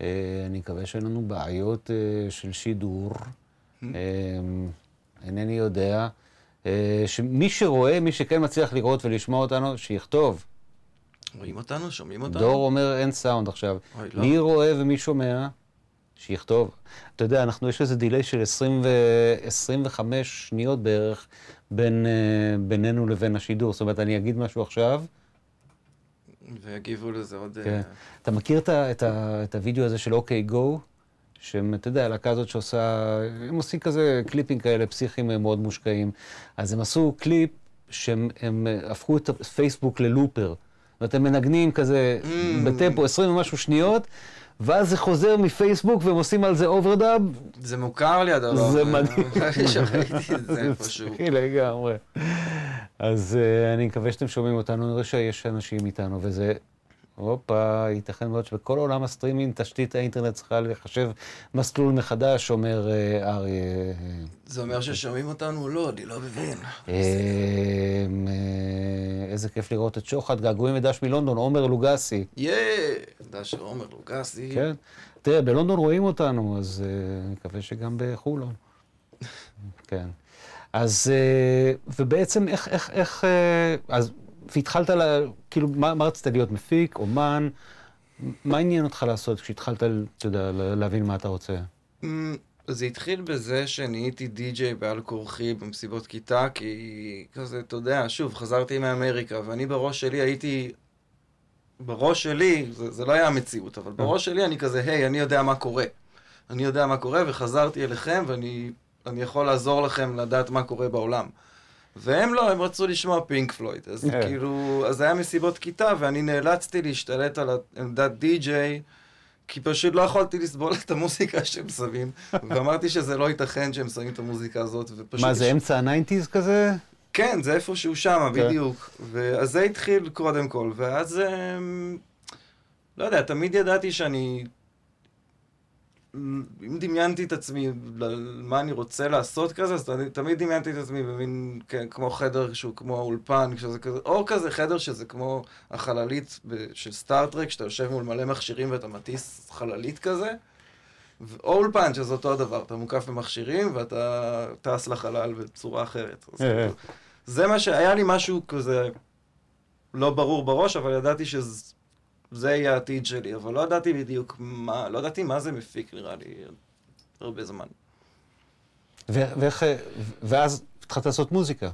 אה, אני מקווה שאין לנו בעיות אה, של שידור. Mm-hmm. אה, אינני יודע. שמי שרואה, מי שכן מצליח לראות ולשמוע אותנו, שיכתוב. רואים אותנו? שומעים אותנו? דור אומר אין סאונד עכשיו. אוי, לא. מי רואה ומי שומע, שיכתוב. אתה יודע, אנחנו, יש איזה דיליי של 20 ו... 25 שניות בערך בין, בינינו לבין השידור. זאת אומרת, אני אגיד משהו עכשיו. ויגיבו לזה עוד... כן. אתה מכיר את, ה, את, ה, את הוידאו הזה של אוקיי גו? שהם, אתה יודע, הלהקה הזאת שעושה, הם עושים כזה קליפים כאלה פסיכיים מאוד מושקעים. אז הם עשו קליפ שהם הם הפכו את הפייסבוק ללופר. זאת אומרת, הם מנגנים כזה mm. בטמפו 20 ומשהו שניות, ואז זה חוזר מפייסבוק והם עושים על זה overdub. זה מוכר לי הדבר. זה מדהים. שראיתי את זה איפשהו. זה לגמרי. אז אה, אני מקווה שאתם שומעים אותנו, נראה שיש אנשים איתנו, וזה, הופה, ייתכן מאוד שבכל עולם הסטרימינג תשתית האינטרנט צריכה לחשב מסלול מחדש, אומר אה, אריה. זה אומר ששומעים אותנו? לא, אני לא מבין. אה, איזה כיף לראות את שוחט, געגועים ודש מלונדון, עומר לוגסי. יא, דש עומר לוגסי. כן. תראה, בלונדון רואים אותנו, אז אני מקווה שגם בחולון. כן. אז, ובעצם איך, איך, איך, אז, והתחלת, לה, כאילו, מה, מה רצית להיות, מפיק, אומן? מה עניין אותך לעשות כשהתחלת, אתה יודע, להבין מה אתה רוצה? זה התחיל בזה שנהייתי די-ג'יי בעל כורחי במסיבות כיתה, כי כזה, אתה יודע, שוב, חזרתי מאמריקה, ואני בראש שלי הייתי... בראש שלי, זה, זה לא היה המציאות, אבל בראש שלי אני כזה, היי, אני יודע מה קורה. אני יודע מה קורה, וחזרתי אליכם, ואני אני יכול לעזור לכם לדעת מה קורה בעולם. והם לא, הם רצו לשמוע פינק פלויד. אז כן. כאילו, אז היה מסיבות כיתה, ואני נאלצתי להשתלט על עמדת די-ג'יי, כי פשוט לא יכולתי לסבול את המוזיקה שהם שמים, ואמרתי שזה לא ייתכן שהם שמים את המוזיקה הזאת, ופשוט... מה, זה אמצע ה nineties כזה? כן, זה איפשהו שם, כן. בדיוק. אז זה התחיל קודם כל, ואז... אמ, לא יודע, תמיד ידעתי שאני... אם דמיינתי את עצמי, מה אני רוצה לעשות כזה, אז תמיד דמיינתי את עצמי במין, כן, כמו חדר שהוא כמו אולפן, שזה כזה, או כזה חדר שזה כמו החללית של סטארט-טרק, שאתה יושב מול מלא מכשירים ואתה מטיס חללית כזה, או אולפן, שזה אותו הדבר, אתה מוקף במכשירים ואתה טס לחלל בצורה אחרת. אז כאילו, זה מה שהיה לי משהו כזה לא ברור בראש, אבל ידעתי שזה... זה יהיה העתיד שלי, אבל לא ידעתי בדיוק מה, לא ידעתי מה זה מפיק, נראה לי, הרבה זמן. ואיך, ואז התחלת לעשות מוזיקה.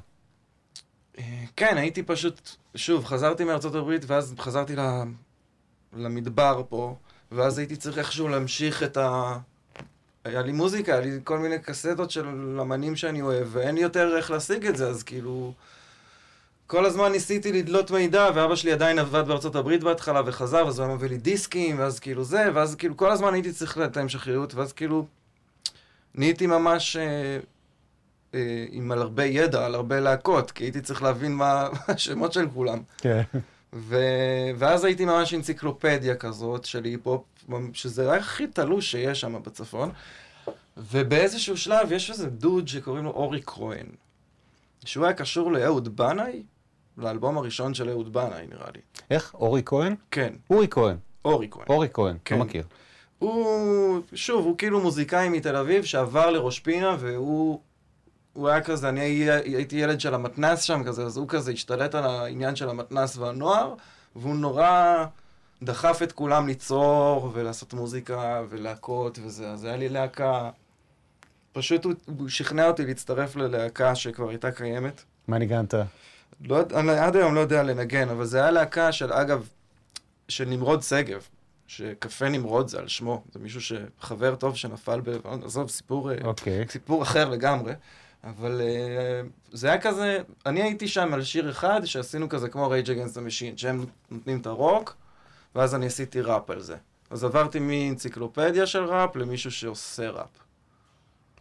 כן, הייתי פשוט, שוב, חזרתי מארצות הברית, ואז חזרתי למדבר פה, ואז הייתי צריך איכשהו להמשיך את ה... היה לי מוזיקה, היה לי כל מיני קסטות של אמנים שאני אוהב, ואין לי יותר איך להשיג את זה, אז כאילו... כל הזמן ניסיתי לדלות מידע, ואבא שלי עדיין עבד בארצות הברית בהתחלה וחזר, אז הוא היה מביא לי דיסקים, ואז כאילו זה, ואז כאילו כל הזמן הייתי צריך לתת המשכיות, ואז כאילו נהייתי ממש אה, אה, עם על הרבה ידע, על הרבה להקות, כי הייתי צריך להבין מה השמות של כולם. כן. ו... ואז הייתי ממש אנציקלופדיה כזאת של היפ-הופ, שזה הכי תלוש שיש שם בצפון. ובאיזשהו שלב יש איזה דוד שקוראים לו אורי כהן, שהוא היה קשור לאהוד בנאי, לאלבום הראשון של אהוד בנאי, נראה לי. איך? אורי כהן? כן. אורי כהן. אורי כהן. אורי כהן, כן. לא מכיר. הוא, שוב, הוא כאילו מוזיקאי מתל אביב שעבר לראש פינה, והוא הוא היה כזה, אני הייתי ילד של המתנס שם כזה, אז הוא כזה השתלט על העניין של המתנס והנוער, והוא נורא דחף את כולם ליצור ולעשות מוזיקה ולהקות וזה, אז היה לי להקה... פשוט הוא, הוא שכנע אותי להצטרף ללהקה שכבר הייתה קיימת. מה ניגנת? לא, אני עד היום לא יודע לנגן, אבל זה היה להקה של, אגב, של נמרוד שגב. שקפה נמרוד זה על שמו, זה מישהו שחבר טוב שנפל ב... עזוב, סיפור, אה, אוקיי. סיפור אחר לגמרי. אבל אה, זה היה כזה, אני הייתי שם על שיר אחד שעשינו כזה כמו Against the Machine, שהם נותנים את הרוק, ואז אני עשיתי ראפ על זה. אז עברתי מאנציקלופדיה של ראפ למישהו שעושה ראפ.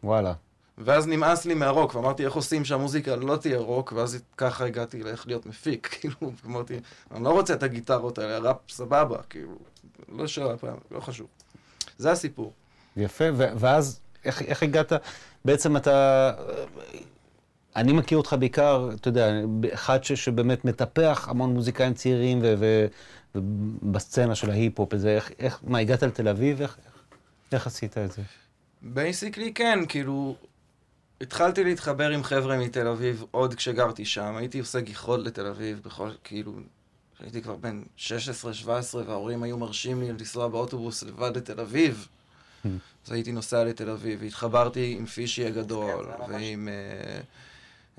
וואלה. ואז נמאס לי מהרוק, ואמרתי איך עושים שהמוזיקה לא תהיה רוק, ואז ככה הגעתי לאיך להיות מפיק, כאילו, אמרתי, אני לא רוצה את הגיטרות האלה, הראפ סבבה, כאילו, לא של הפעם, לא חשוב. זה הסיפור. יפה, ואז איך, איך הגעת, בעצם אתה, אני מכיר אותך בעיקר, אתה יודע, אחד ש- שבאמת מטפח המון מוזיקאים צעירים ו- ו- ובסצנה של ההיפ-הופ, איך, איך, מה, הגעת לתל אביב? איך, איך, איך עשית את זה? basically כן, כאילו, התחלתי להתחבר עם חבר'ה מתל אביב עוד כשגרתי שם, הייתי עושה גיחות לתל אביב בכל, כאילו, הייתי כבר בן 16-17 וההורים היו מרשים לי לנסוע באוטובוס לבד לתל אביב. אז הייתי נוסע לתל אביב, והתחברתי עם פישי הגדול, ועם... אה,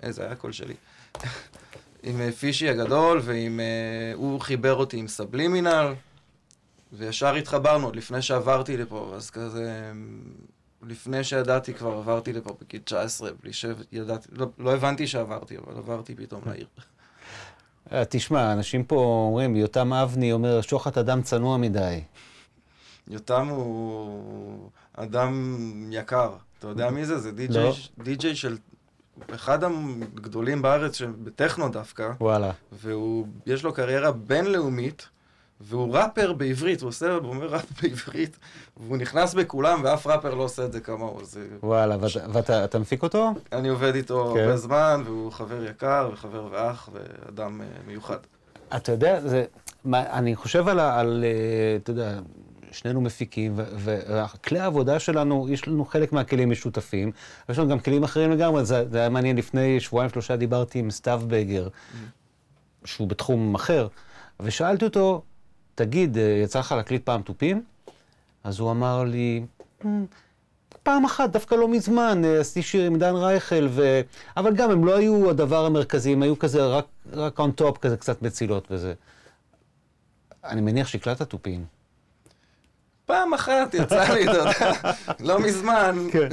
איזה היה הקול שלי. עם אה, פישי הגדול, ועם... אה, הוא חיבר אותי עם סבלימינל, וישר התחברנו, עוד לפני שעברתי לפה, אז כזה... לפני שידעתי כבר עברתי לפה בגיל 19, בלי שידעתי, לא, לא הבנתי שעברתי, אבל עברתי פתאום לעיר. אה, תשמע, אנשים פה אומרים, יותם אבני אומר, שוחט אדם צנוע מדי. יותם הוא אדם יקר. אתה יודע מי זה? זה די-ג'יי לא. די-ג'יי של... אחד הגדולים בארץ, בטכנו דווקא, וואלה. והוא, יש לו קריירה בינלאומית, והוא ראפר בעברית, הוא עושה, הוא אומר ראפ בעברית, והוא נכנס בכולם, ואף ראפר לא עושה את זה כמוהו. זה... וואלה, ואתה, ואתה אתה מפיק אותו? אני עובד איתו כן. הרבה זמן, והוא חבר יקר, וחבר ואח, ואדם אה, מיוחד. אתה יודע, זה, מה, אני חושב על, על, אה, אתה יודע, שנינו מפיקים, וכלי העבודה שלנו, יש לנו חלק מהכלים משותפים, ויש לנו גם כלים אחרים לגמרי. זה, זה היה מעניין, לפני שבועיים שלושה דיברתי עם סתיו בגר, שהוא בתחום אחר, ושאלתי אותו, תגיד, אה, יצא לך להקליט פעם תופים? אז הוא אמר לי, "אמ, פעם אחת, דווקא לא מזמן, אה, עשיתי שיר עם דן רייכל, ו... אבל גם הם לא היו הדבר המרכזי, הם היו כזה רק, רק on top, כזה קצת מצילות וזה. אני מניח שהקלטת תופים. פעם אחת יצא לי, אתה יודע, לא מזמן. כן.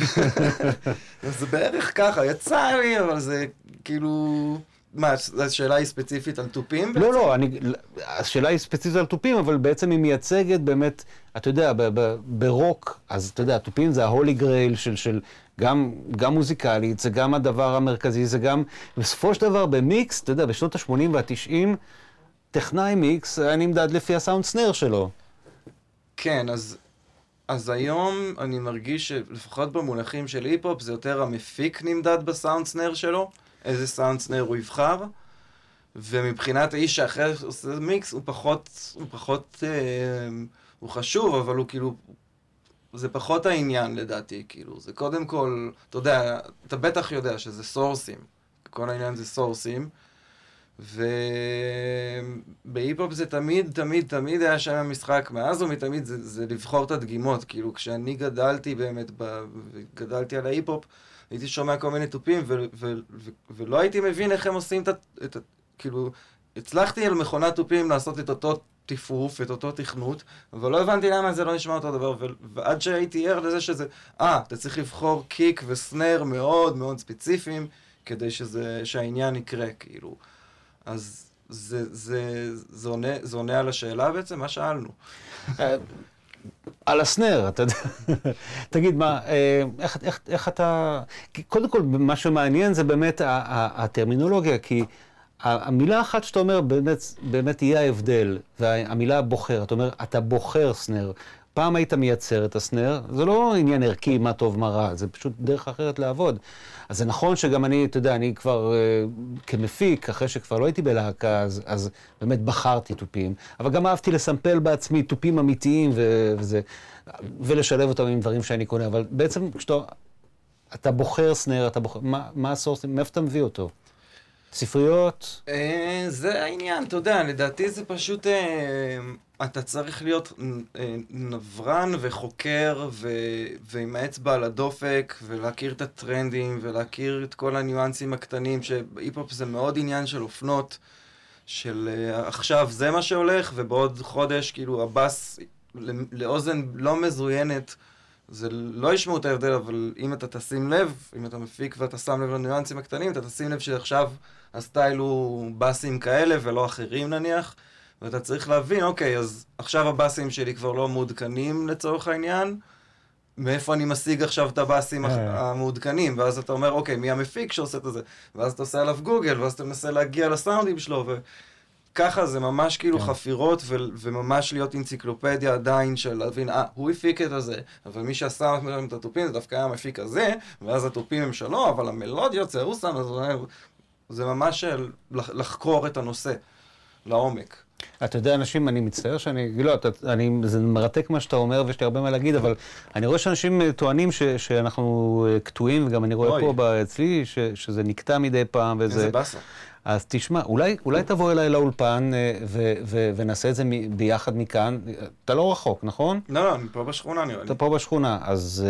זה בערך ככה, יצא לי, אבל זה כאילו... מה, השאלה היא ספציפית על תופים? לא, לא, אני, השאלה היא ספציפית על תופים, אבל בעצם היא מייצגת באמת, אתה יודע, ב- ב- ברוק, אז אתה יודע, תופים זה ההולי גרייל של, של גם, גם מוזיקלית, זה גם הדבר המרכזי, זה גם, בסופו של דבר במיקס, אתה יודע, בשנות ה-80 וה-90, טכנאי מיקס היה נמדד לפי הסאונד סנר שלו. כן, אז, אז היום אני מרגיש שלפחות במונחים של היפ-הופ זה יותר המפיק נמדד בסאונד סנר שלו, איזה סאונד סנר הוא יבחר, ומבחינת האיש שאחרי עושה מיקס הוא פחות, הוא פחות, אה, הוא חשוב, אבל הוא כאילו, זה פחות העניין לדעתי, כאילו, זה קודם כל, אתה יודע, אתה בטח יודע שזה sources, כל העניין זה sources. ובהיפ-הופ זה תמיד, תמיד, תמיד היה שם המשחק, מאז ומתמיד זה, זה לבחור את הדגימות. כאילו, כשאני גדלתי באמת, ב, גדלתי על ההיפ-הופ, הייתי שומע כל מיני תופים, ו, ו, ו, ולא הייתי מבין איך הם עושים את ה... את ה כאילו, הצלחתי על מכונת תופים לעשות את אותו טיפוף, את אותו תכנות, אבל לא הבנתי למה זה לא נשמע אותו דבר, ו, ועד שהייתי ער לזה שזה, אה, אתה צריך לבחור קיק וסנר מאוד מאוד ספציפיים, כדי שזה, שהעניין יקרה, כאילו. אז זה, זה, זה, עונה, זה עונה על השאלה בעצם? מה שאלנו? על הסנר, אתה יודע. תגיד, מה, אה, איך, איך, איך אתה... קודם כל, מה שמעניין זה באמת הטרמינולוגיה, כי המילה אחת שאתה אומר, באמת, באמת יהיה ההבדל, והמילה בוחר, אתה אומר, אתה בוחר סנר. פעם היית מייצר את הסנר, זה לא עניין ערכי, מה טוב, מה רע, זה פשוט דרך אחרת לעבוד. אז זה נכון שגם אני, אתה יודע, אני כבר אה, כמפיק, אחרי שכבר לא הייתי בלהקה, אז, אז באמת בחרתי תופים, אבל גם אהבתי לסמפל בעצמי תופים אמיתיים ו, וזה, ולשלב אותם עם דברים שאני קונה, אבל בעצם כשאתה אתה בוחר סנר, אתה בוחר, מה, מה הסורסים, מאיפה אתה מביא אותו? ספריות? אה, זה העניין, אתה יודע, לדעתי זה פשוט... אה, אתה צריך להיות אה, נברן וחוקר ו... ועם האצבע על הדופק ולהכיר את הטרנדים ולהכיר את כל הניואנסים הקטנים שהיפ-הופ זה מאוד עניין של אופנות של עכשיו זה מה שהולך ובעוד חודש כאילו הבאס לאוזן לא מזוינת, זה לא ישמעו את ההבדל, אבל אם אתה תשים לב, אם אתה מפיק ואתה שם לב לניואנסים הקטנים, אתה תשים לב שעכשיו הסטייל הוא באסים כאלה ולא אחרים נניח, ואתה צריך להבין, אוקיי, אז עכשיו הבאסים שלי כבר לא מעודכנים לצורך העניין, מאיפה אני משיג עכשיו את הבאסים אה. המעודכנים, ואז אתה אומר, אוקיי, מי המפיק שעושה את זה? ואז אתה עושה עליו גוגל, ואז אתה מנסה להגיע לסאונדים שלו, וככה זה ממש כאילו כן. חפירות, ו- וממש להיות אנציקלופדיה עדיין של להבין, אה, הוא הפיק את הזה, אבל מי שעשה את התופים זה דווקא היה המפיק הזה, ואז התופים הם שלו, אבל המלודיות זה הוא שם, אז זה ממש אה, לח- לחקור את הנושא לעומק. אתה יודע, אנשים, אני מצטער שאני, לא, אתה, אני, זה מרתק מה שאתה אומר ויש לי הרבה מה להגיד, אבל אני רואה שאנשים אה, טוענים ש, שאנחנו אה, קטועים, וגם אני רואה אוי. פה אצלי ש, שזה נקטע מדי פעם, וזה... איזה באסה. אז תשמע, אולי, אולי תבוא אליי לאולפן אה, ו, ו, ונעשה את זה מ- ביחד מכאן. אתה לא רחוק, נכון? לא, לא, אני פה בשכונה נראה לי. אתה פה בשכונה, אז,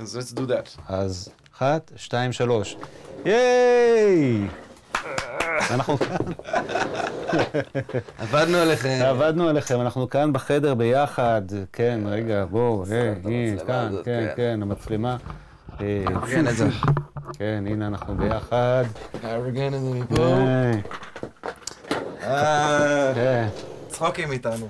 אז let's do that. אז אחת, שתיים, שלוש. ייי! אנחנו כאן, עבדנו עליכם. עבדנו עליכם, אנחנו כאן בחדר ביחד. כן, רגע, בואו, היי, המצלמה כאן, כן, כן. כן, המצלמה. אה, כן, את זה. כן, הנה אנחנו ביחד. הארגן את זה מפה. היי, אה, כן. צחוקים איתנו.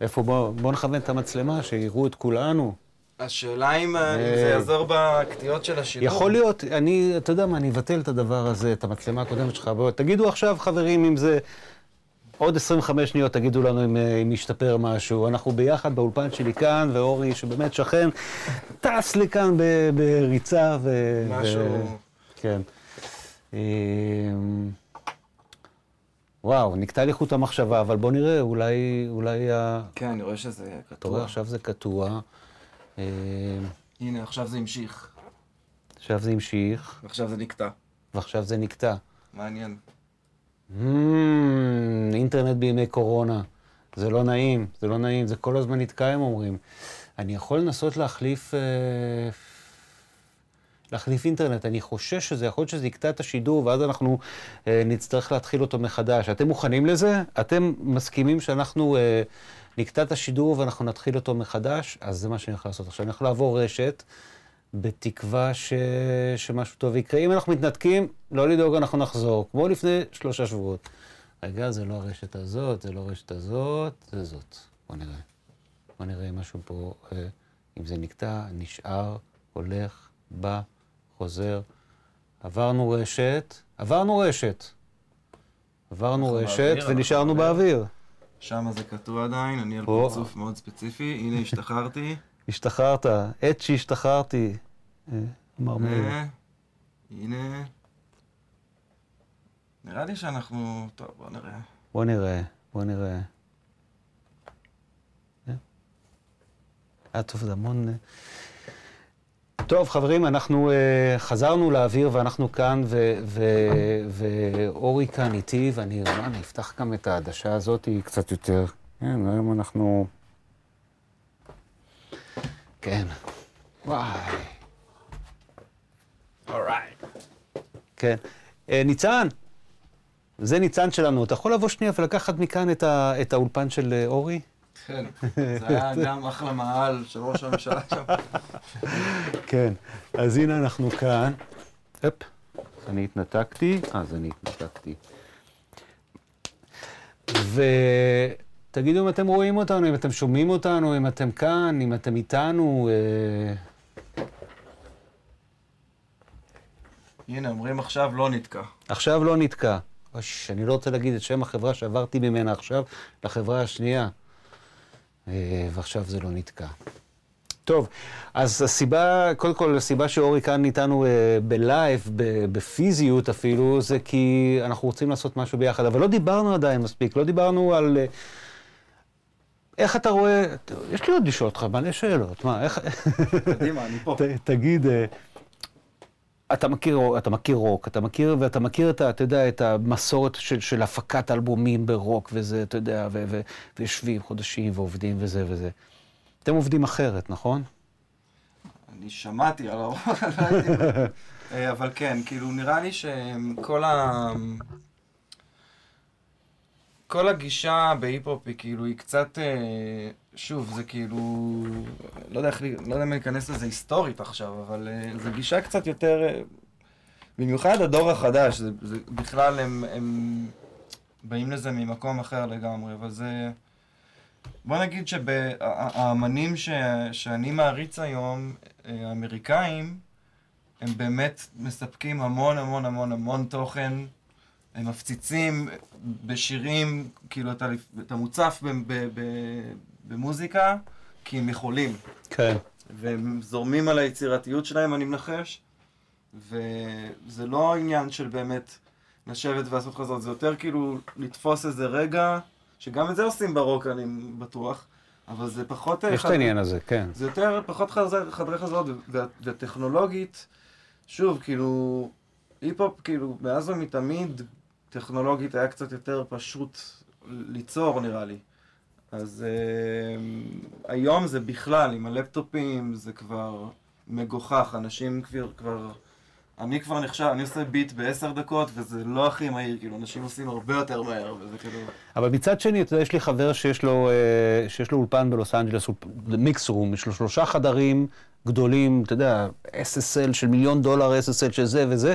איפה, בואו בוא נכוון את המצלמה, שיראו את כולנו. השאלה אם אה, אם אה. זה יעזור בקטיעות של השידור. יכול להיות, אני, אתה יודע מה, אני אבטל את הדבר הזה, את המצלמה הקודמת שלך. בואו, תגידו עכשיו, חברים, אם זה... עוד 25 שניות תגידו לנו אם, אה, אם השתפר משהו. אנחנו ביחד באולפן שלי כאן, ואורי, שבאמת שכן, טס לי כאן ב- בריצה ו... משהו... ו... כן. וואו, נקטע לי חוט המחשבה, אבל בוא נראה, אולי, אולי ה... כן, אני רואה שזה אתה רואה, קטוע. עכשיו זה קטוע. אמ, הנה, עכשיו זה המשיך. עכשיו זה המשיך, ועכשיו זה נקטע. ועכשיו זה נקטע. מעניין. Hmm, אינטרנט בימי קורונה. זה לא נעים, זה לא נעים, זה כל הזמן נתקע, הם אומרים. אני יכול לנסות להחליף, אה, להחליף אינטרנט, אני חושש שזה, יכול להיות שזה יקטע את השידור, ואז אנחנו אה, נצטרך להתחיל אותו מחדש. אתם מוכנים לזה? אתם מסכימים שאנחנו אה, נקטע את השידור ואנחנו נתחיל אותו מחדש? אז זה מה שאני יכול לעשות. עכשיו, אני יכול לעבור רשת. בתקווה ש... שמשהו טוב יקרה. אם אנחנו מתנתקים, לא לדאוג, אנחנו נחזור, כמו לפני שלושה שבועות. רגע, זה לא הרשת הזאת, זה לא הרשת הזאת, זה זאת. בוא נראה. בוא נראה אם משהו פה, אה, אם זה נקטע, נשאר, הולך, בא, חוזר. עברנו רשת, עברנו רשת. עברנו רשת באוויר, ונשארנו באוויר. באוויר. שם זה קטוע עדיין, אני על. פרצוף מאוד ספציפי. הנה, השתחררתי. השתחררת, עת שהשתחררתי. אה, אמר מאיר. הנה. נראה לי שאנחנו... טוב, בוא נראה. בוא נראה, בוא נראה. אה? היה טוב, זה המון... טוב, חברים, אנחנו uh, חזרנו לאוויר ואנחנו כאן, ואורי כאן איתי, ואני מה, אני אפתח גם את העדשה הזאת קצת יותר. כן, היום אנחנו... כן. וואי. אורייט. כן. אה, ניצן, זה ניצן שלנו. אתה יכול לבוא שנייה ולקחת מכאן את, את האולפן של אה, אורי? כן, זה היה גם אחלה מעל של ראש הממשלה שם. כן. אז הנה אנחנו כאן. הופ, אני התנתקתי. אז אני התנתקתי. ותגידו אם אתם רואים אותנו, אם אתם שומעים אותנו, אם אתם כאן, אם אתם איתנו. אה, הנה, אומרים עכשיו לא נתקע. עכשיו לא נתקע. אוש, אני לא רוצה להגיד את שם החברה שעברתי ממנה עכשיו לחברה השנייה. אה, ועכשיו זה לא נתקע. טוב, אז הסיבה, קודם כל, הסיבה שאורי כאן איתנו אה, בלייב, בפיזיות אפילו, זה כי אנחנו רוצים לעשות משהו ביחד. אבל לא דיברנו עדיין מספיק, לא דיברנו על... אה, איך אתה רואה, יש לי עוד לשאול אותך מלא שאלות, מה, איך... קדימה, אני פה. ת, תגיד, אה, אתה מכיר, אתה מכיר רוק, אתה מכיר, ואתה מכיר את, אתה יודע, את המסורת של, של הפקת אלבומים ברוק וזה, אתה יודע, ו, ו, ויושבים חודשים ועובדים וזה וזה. אתם עובדים אחרת, נכון? אני שמעתי על לא הייתי... אה, אבל כן, כאילו, נראה לי שכל ה... כל הגישה בהיפ-הופ היא כאילו, היא קצת, אה, שוב, זה כאילו, לא יודע איך, לא יודע אם אני אכנס לזה היסטורית עכשיו, אבל אה, זו גישה קצת יותר, אה, במיוחד הדור החדש, זה, זה בכלל הם, הם באים לזה ממקום אחר לגמרי, אבל זה, בוא נגיד שהאמנים שאני מעריץ היום, אה, האמריקאים, הם באמת מספקים המון המון המון המון תוכן, הם מפציצים בשירים, כאילו את, ה- את המוצף ב, ב, ב, במוזיקה, כי הם יכולים. כן. והם זורמים על היצירתיות שלהם, אני מנחש, וזה לא עניין של באמת לשבת ולעשות חזרות, זה יותר כאילו לתפוס איזה רגע, שגם את זה עושים ברוק, אני בטוח, אבל זה פחות... יש את העניין הזה, כן. זה יותר, פחות חזר, חדרי חזרות, וטכנולוגית, שוב, כאילו, היפ-הופ, כאילו, מאז ומתמיד, טכנולוגית היה קצת יותר פשוט ליצור, נראה לי. אז אה, היום זה בכלל, עם הלפטופים, זה כבר מגוחך, אנשים כבר, כבר... אני כבר נחשב, אני עושה ביט בעשר דקות, וזה לא הכי מהיר, כאילו, אנשים עושים הרבה יותר מהר, וזה כאילו... אבל מצד שני, אתה יודע, יש לי חבר שיש לו, אה, שיש לו אולפן בלוס אנג'לס, mix room, יש לו שלושה חדרים גדולים, אתה יודע, SSL של מיליון דולר, SSL של זה וזה,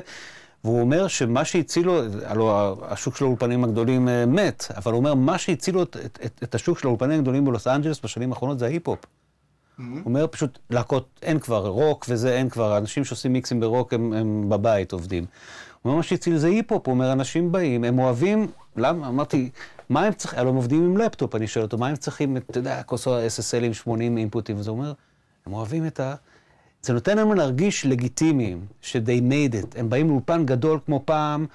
והוא אומר שמה שהציל לו, הלוא השוק של האולפנים הגדולים אה, מת, אבל הוא אומר, מה שהציל לו את, את, את, את השוק של האולפנים הגדולים בלוס אנג'לס בשנים האחרונות זה ההיפ-הופ. הוא אומר פשוט להקות, אין כבר רוק וזה, אין כבר, אנשים שעושים מיקסים ברוק הם, הם בבית עובדים. הוא אומר, מה שהציל זה היפ-הופ, הוא אומר, אנשים באים, הם אוהבים, למה? אמרתי, מה הם צריכים, הלוא הם עובדים עם לפטופ, אני שואל אותו, מה הם צריכים, אתה יודע, כוס SSL עם 80 אינפוטים, וזה אומר, הם אוהבים את ה... זה נותן להם להרגיש לגיטימיים, ש-they made it. הם באים לאולפן גדול כמו פעם,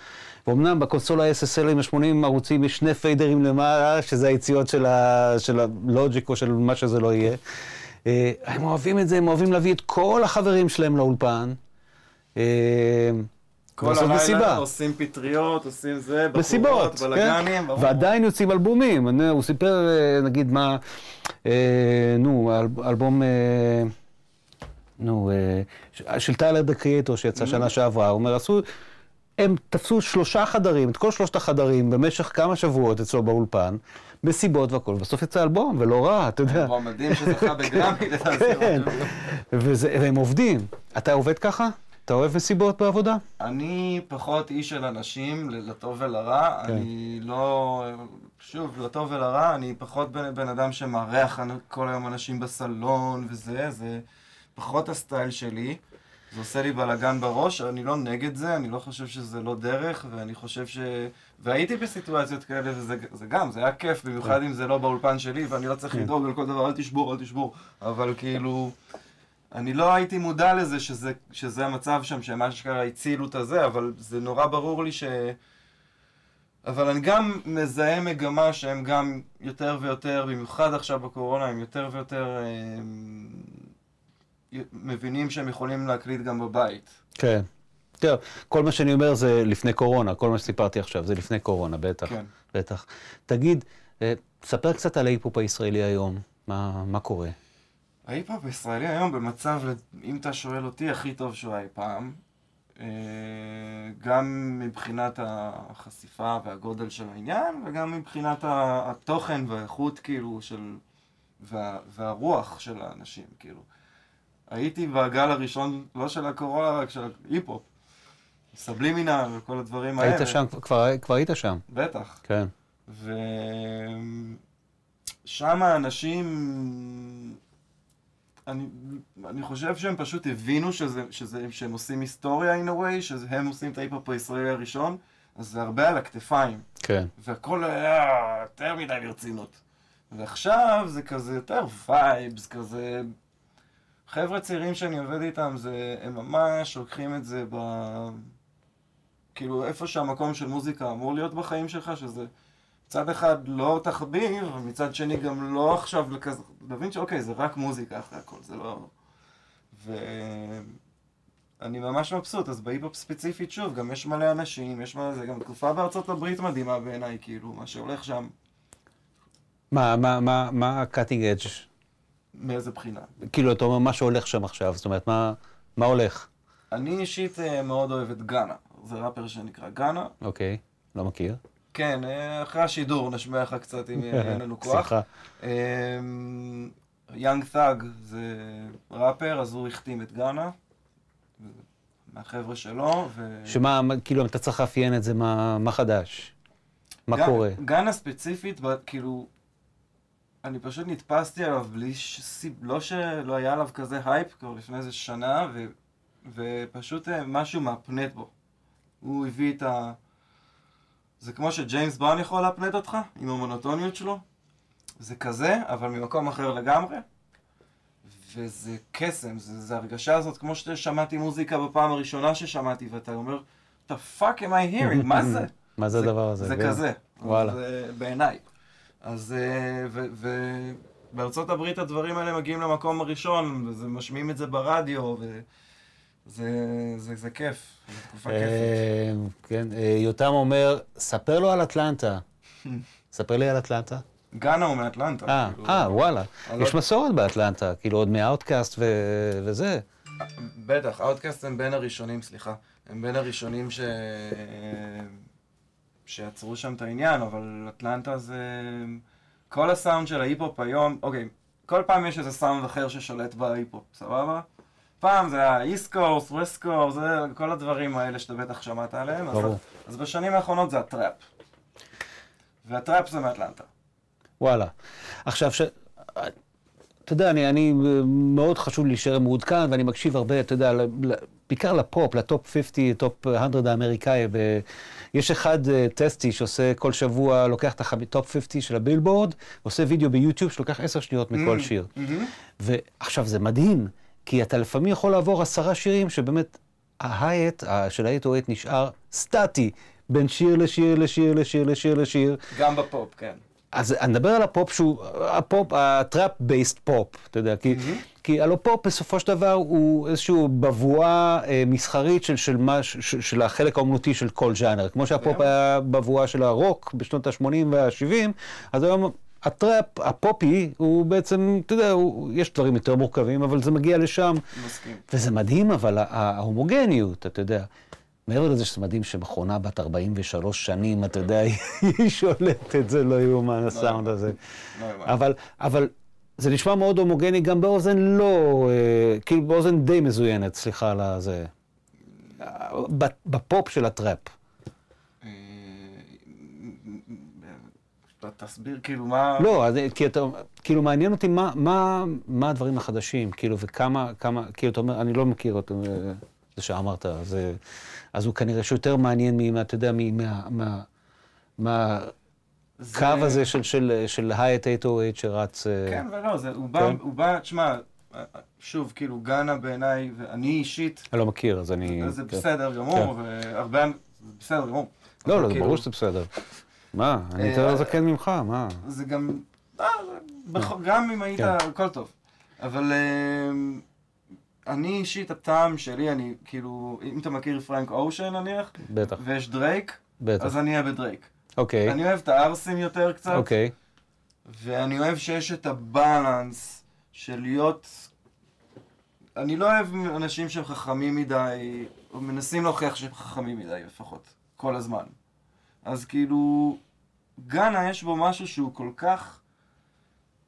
ואומנם בקונסולה SSL עם ה-80 ערוצים יש שני פיידרים למעלה, שזה היציאות של, ה- של הלוג'יק או של מה שזה לא יהיה. אה, הם אוהבים את זה, הם אוהבים להביא את כל החברים שלהם לאולפן. אה, כל הלילה מסיבה. עושים פטריות, עושים זה, בחורות, מסיבות, כן? בלאגנים, ברור. ועדיין יוצאים אלבומים. אני- הוא סיפר, אה, נגיד, מה, אה, נו, אל- אלבום, אה, נו, אה, של טיילר דה קריאטור שיצא שנה שעברה, הוא אומר, עשו, הם תפסו שלושה חדרים, את כל שלושת החדרים, במשך כמה שבועות אצלו באולפן, מסיבות והכול, ובסוף יצא אלבום, ולא רע, אתה יודע. מועמדים שזכה בגרמי. כן, והם עובדים. אתה עובד ככה? אתה אוהב מסיבות בעבודה? אני פחות איש של אנשים, לטוב ולרע. כן. אני לא... שוב, לטוב ולרע, אני פחות בן, בן אדם שמארח כל היום אנשים בסלון וזה, זה פחות הסטייל שלי. זה עושה לי בלאגן בראש, אני לא נגד זה, אני לא חושב שזה לא דרך, ואני חושב ש... והייתי בסיטואציות כאלה, וזה זה גם, זה היה כיף, במיוחד אם זה לא באולפן שלי, ואני לא צריך כן. לדאוג על כל דבר, אל תשבור, אל תשבור. אבל כאילו... אני לא הייתי מודע לזה שזה, שזה המצב שם, שהם אשכרה הצילו את הזה, אבל זה נורא ברור לי ש... אבל אני גם מזהה מגמה שהם גם יותר ויותר, במיוחד עכשיו בקורונה, הם יותר ויותר אה, מבינים שהם יכולים להקליט גם בבית. כן. תראה, כל מה שאני אומר זה לפני קורונה, כל מה שסיפרתי עכשיו זה לפני קורונה, בטח. כן. בטח. תגיד, אה, ספר קצת על ההיפ-הופ הישראלי היום, מה, מה קורה? ההיפ-הופ הישראלי היום במצב, אם אתה שואל אותי, הכי טוב שהוא היה פעם. אה, גם מבחינת החשיפה והגודל של העניין, וגם מבחינת התוכן והאיכות, כאילו, של... וה, והרוח של האנשים, כאילו. הייתי בגל הראשון, לא של הקורונה, רק של ההיפ-הופ. סאבלימינל וכל הדברים האלה. היית שם, כבר, כבר היית שם, בטח. כן. ושם האנשים, אני, אני חושב שהם פשוט הבינו שזה, שזה, שהם עושים היסטוריה in a way, שהם עושים את ההיפ-הופ הישראלי הראשון, אז זה הרבה על הכתפיים, כן. והכל היה יותר מדי ברצינות. ועכשיו זה כזה יותר vibes, כזה... חבר'ה צעירים שאני עובד איתם, זה, הם ממש לוקחים את זה ב... כאילו, איפה שהמקום של מוזיקה אמור להיות בחיים שלך, שזה מצד אחד לא תחביב, ומצד שני גם לא עכשיו לכזה... להבין שאוקיי, זה רק מוזיקה אחרי הכל, זה לא... ואני ממש מבסוט, אז בהיפ-הופ ספציפית, שוב, גם יש מלא אנשים, יש מלא זה, גם תקופה בארצות הברית מדהימה בעיניי, כאילו, מה שהולך שם, מה, מה, מה, מה ה-cutting edge? מאיזה בחינה. כאילו, אתה אומר מה שהולך שם עכשיו, זאת אומרת, מה, מה הולך? אני אישית אה, מאוד אוהב את גאנה, זה ראפר שנקרא גאנה. אוקיי, לא מכיר. כן, אה, אחרי השידור נשמיע לך קצת אם אין לנו כוח. סליחה. יאנג תאג זה ראפר, אז הוא החתים את גאנה, מהחבר'ה שלו, ו... שמה, מה- כאילו, אתה צריך לאפיין את זה, מה מה חדש? מה גא- קורה? גאנה ספציפית, כאילו, אני פשוט נתפסתי עליו בלי ש... לא שלא היה עליו כזה הייפ כבר לפני איזה שנה, ו... ופשוט אה, משהו מהפנט בו. הוא הביא את ה... זה כמו שג'יימס בראון יכול להפנט אותך, עם המונוטוניות שלו. זה כזה, אבל ממקום אחר לגמרי. וזה קסם, זה, זה הרגשה הזאת, כמו ששמעתי מוזיקה בפעם הראשונה ששמעתי, ואתה אומר, the fuck am I hearing? מה זה? מה זה הדבר הזה? זה. כזה. וואלה. זה בעיניי. אז אה, ובארצות הברית הדברים האלה מגיעים למקום הראשון, וזה משמיעים את זה ברדיו, וזה זה, זה כיף, זו תקופה כיפית. אה, כן, אה, יותם אומר, ספר לו על אטלנטה. ספר לי על אטלנטה. גאנה הוא מאטלנטה. אה, כאילו, אה, וואלה. יש מסורת באטלנטה, כאילו עוד מאוטקאסט ו- וזה. בטח, אאוטקאסט הם בין הראשונים, סליחה. הם בין הראשונים ש... שיצרו שם את העניין, אבל אטלנטה זה... כל הסאונד של ההיפ-הופ היום, אוקיי, כל פעם יש איזה סאונד אחר ששולט בהיפ-הופ, סבבה? פעם זה היה East Coast, West Coast, כל הדברים האלה שאתה בטח שמעת עליהם. אז- ברור. אז בשנים האחרונות זה הטראפ. והטראפ זה מאטלנטה. וואלה. עכשיו, ש... אתה יודע, אני, אני מאוד חשוב להישאר מעודכן, ואני מקשיב הרבה, אתה יודע, בעיקר לפופ, לטופ 50, טופ 100 האמריקאי. ויש אחד אה, טסטי שעושה כל שבוע, לוקח את הטופ 50 של הבילבורד, עושה וידאו ביוטיוב שלוקח עשר שניות מכל שיר. ועכשיו, זה מדהים, כי אתה לפעמים יכול לעבור עשרה שירים שבאמת ה hat של ה-808 נשאר סטטי בין שיר לשיר לשיר לשיר לשיר לשיר. גם בפופ, כן. אז אני מדבר על הפופ שהוא, הפופ, ה trap based pop, אתה יודע, כי, כי הלוא פופ בסופו של דבר הוא איזשהו בבואה אה, מסחרית של, של, מה, של, של החלק האומנותי של כל ז'אנר. כמו שהפופ היה בבואה של הרוק בשנות ה-80 וה-70, אז היום הטראפ, הפופי, הוא בעצם, אתה יודע, הוא, יש דברים יותר מורכבים, אבל זה מגיע לשם. מסכים. וזה מדהים, אבל ההומוגניות, אתה יודע. מעבר לזה שזה מדהים שמכונה בת 43 שנים, אתה יודע, היא שולטת, זה לא יאומן הסאונד הזה. לא. אבל, אבל זה נשמע מאוד הומוגני גם באוזן לא, אה, כאילו באוזן די מזוינת, סליחה על הזה. בפופ של הטראפ. אה, תסביר כאילו מה... לא, אז, כי אתה, כאילו מעניין אותי מה, מה, מה הדברים החדשים, כאילו, וכמה, כמה, כאילו, אתה אומר, אני לא מכיר אותו, אה, זה שאמרת, אז, אה, אז הוא כנראה שיותר מעניין אתה יודע, מה, מה, מה, זה- קו הזה של, של, של הייט 808 שרץ... אה, כן ולא, זה, הוא בא, כן. הוא בא, תשמע, שוב, כאילו, גאנה בעיניי, ואני אישית, אני לא מכיר, אז אני... זה כן. בסדר גמור, והרבה, זה בסדר גמור. לא, לא, זה כאילו, ברור שזה בסדר. מה, אני אה, יותר זקן ממך, מה? זה גם, אה, זה גם אם היית, כן. הכל טוב. אבל אה, אני אישית, הטעם שלי, אני כאילו, אם אתה מכיר פרנק אושן נניח, בטח, ויש דרייק, בטח. אז אני אהיה בדרייק. אוקיי, אני אוהב את הערסים יותר קצת. אוקיי. ואני אוהב שיש את הבאלנס של להיות... אני לא אוהב אנשים שהם חכמים מדי, או מנסים להוכיח שהם חכמים מדי לפחות, כל הזמן. אז כאילו, גאנה יש בו משהו שהוא כל כך...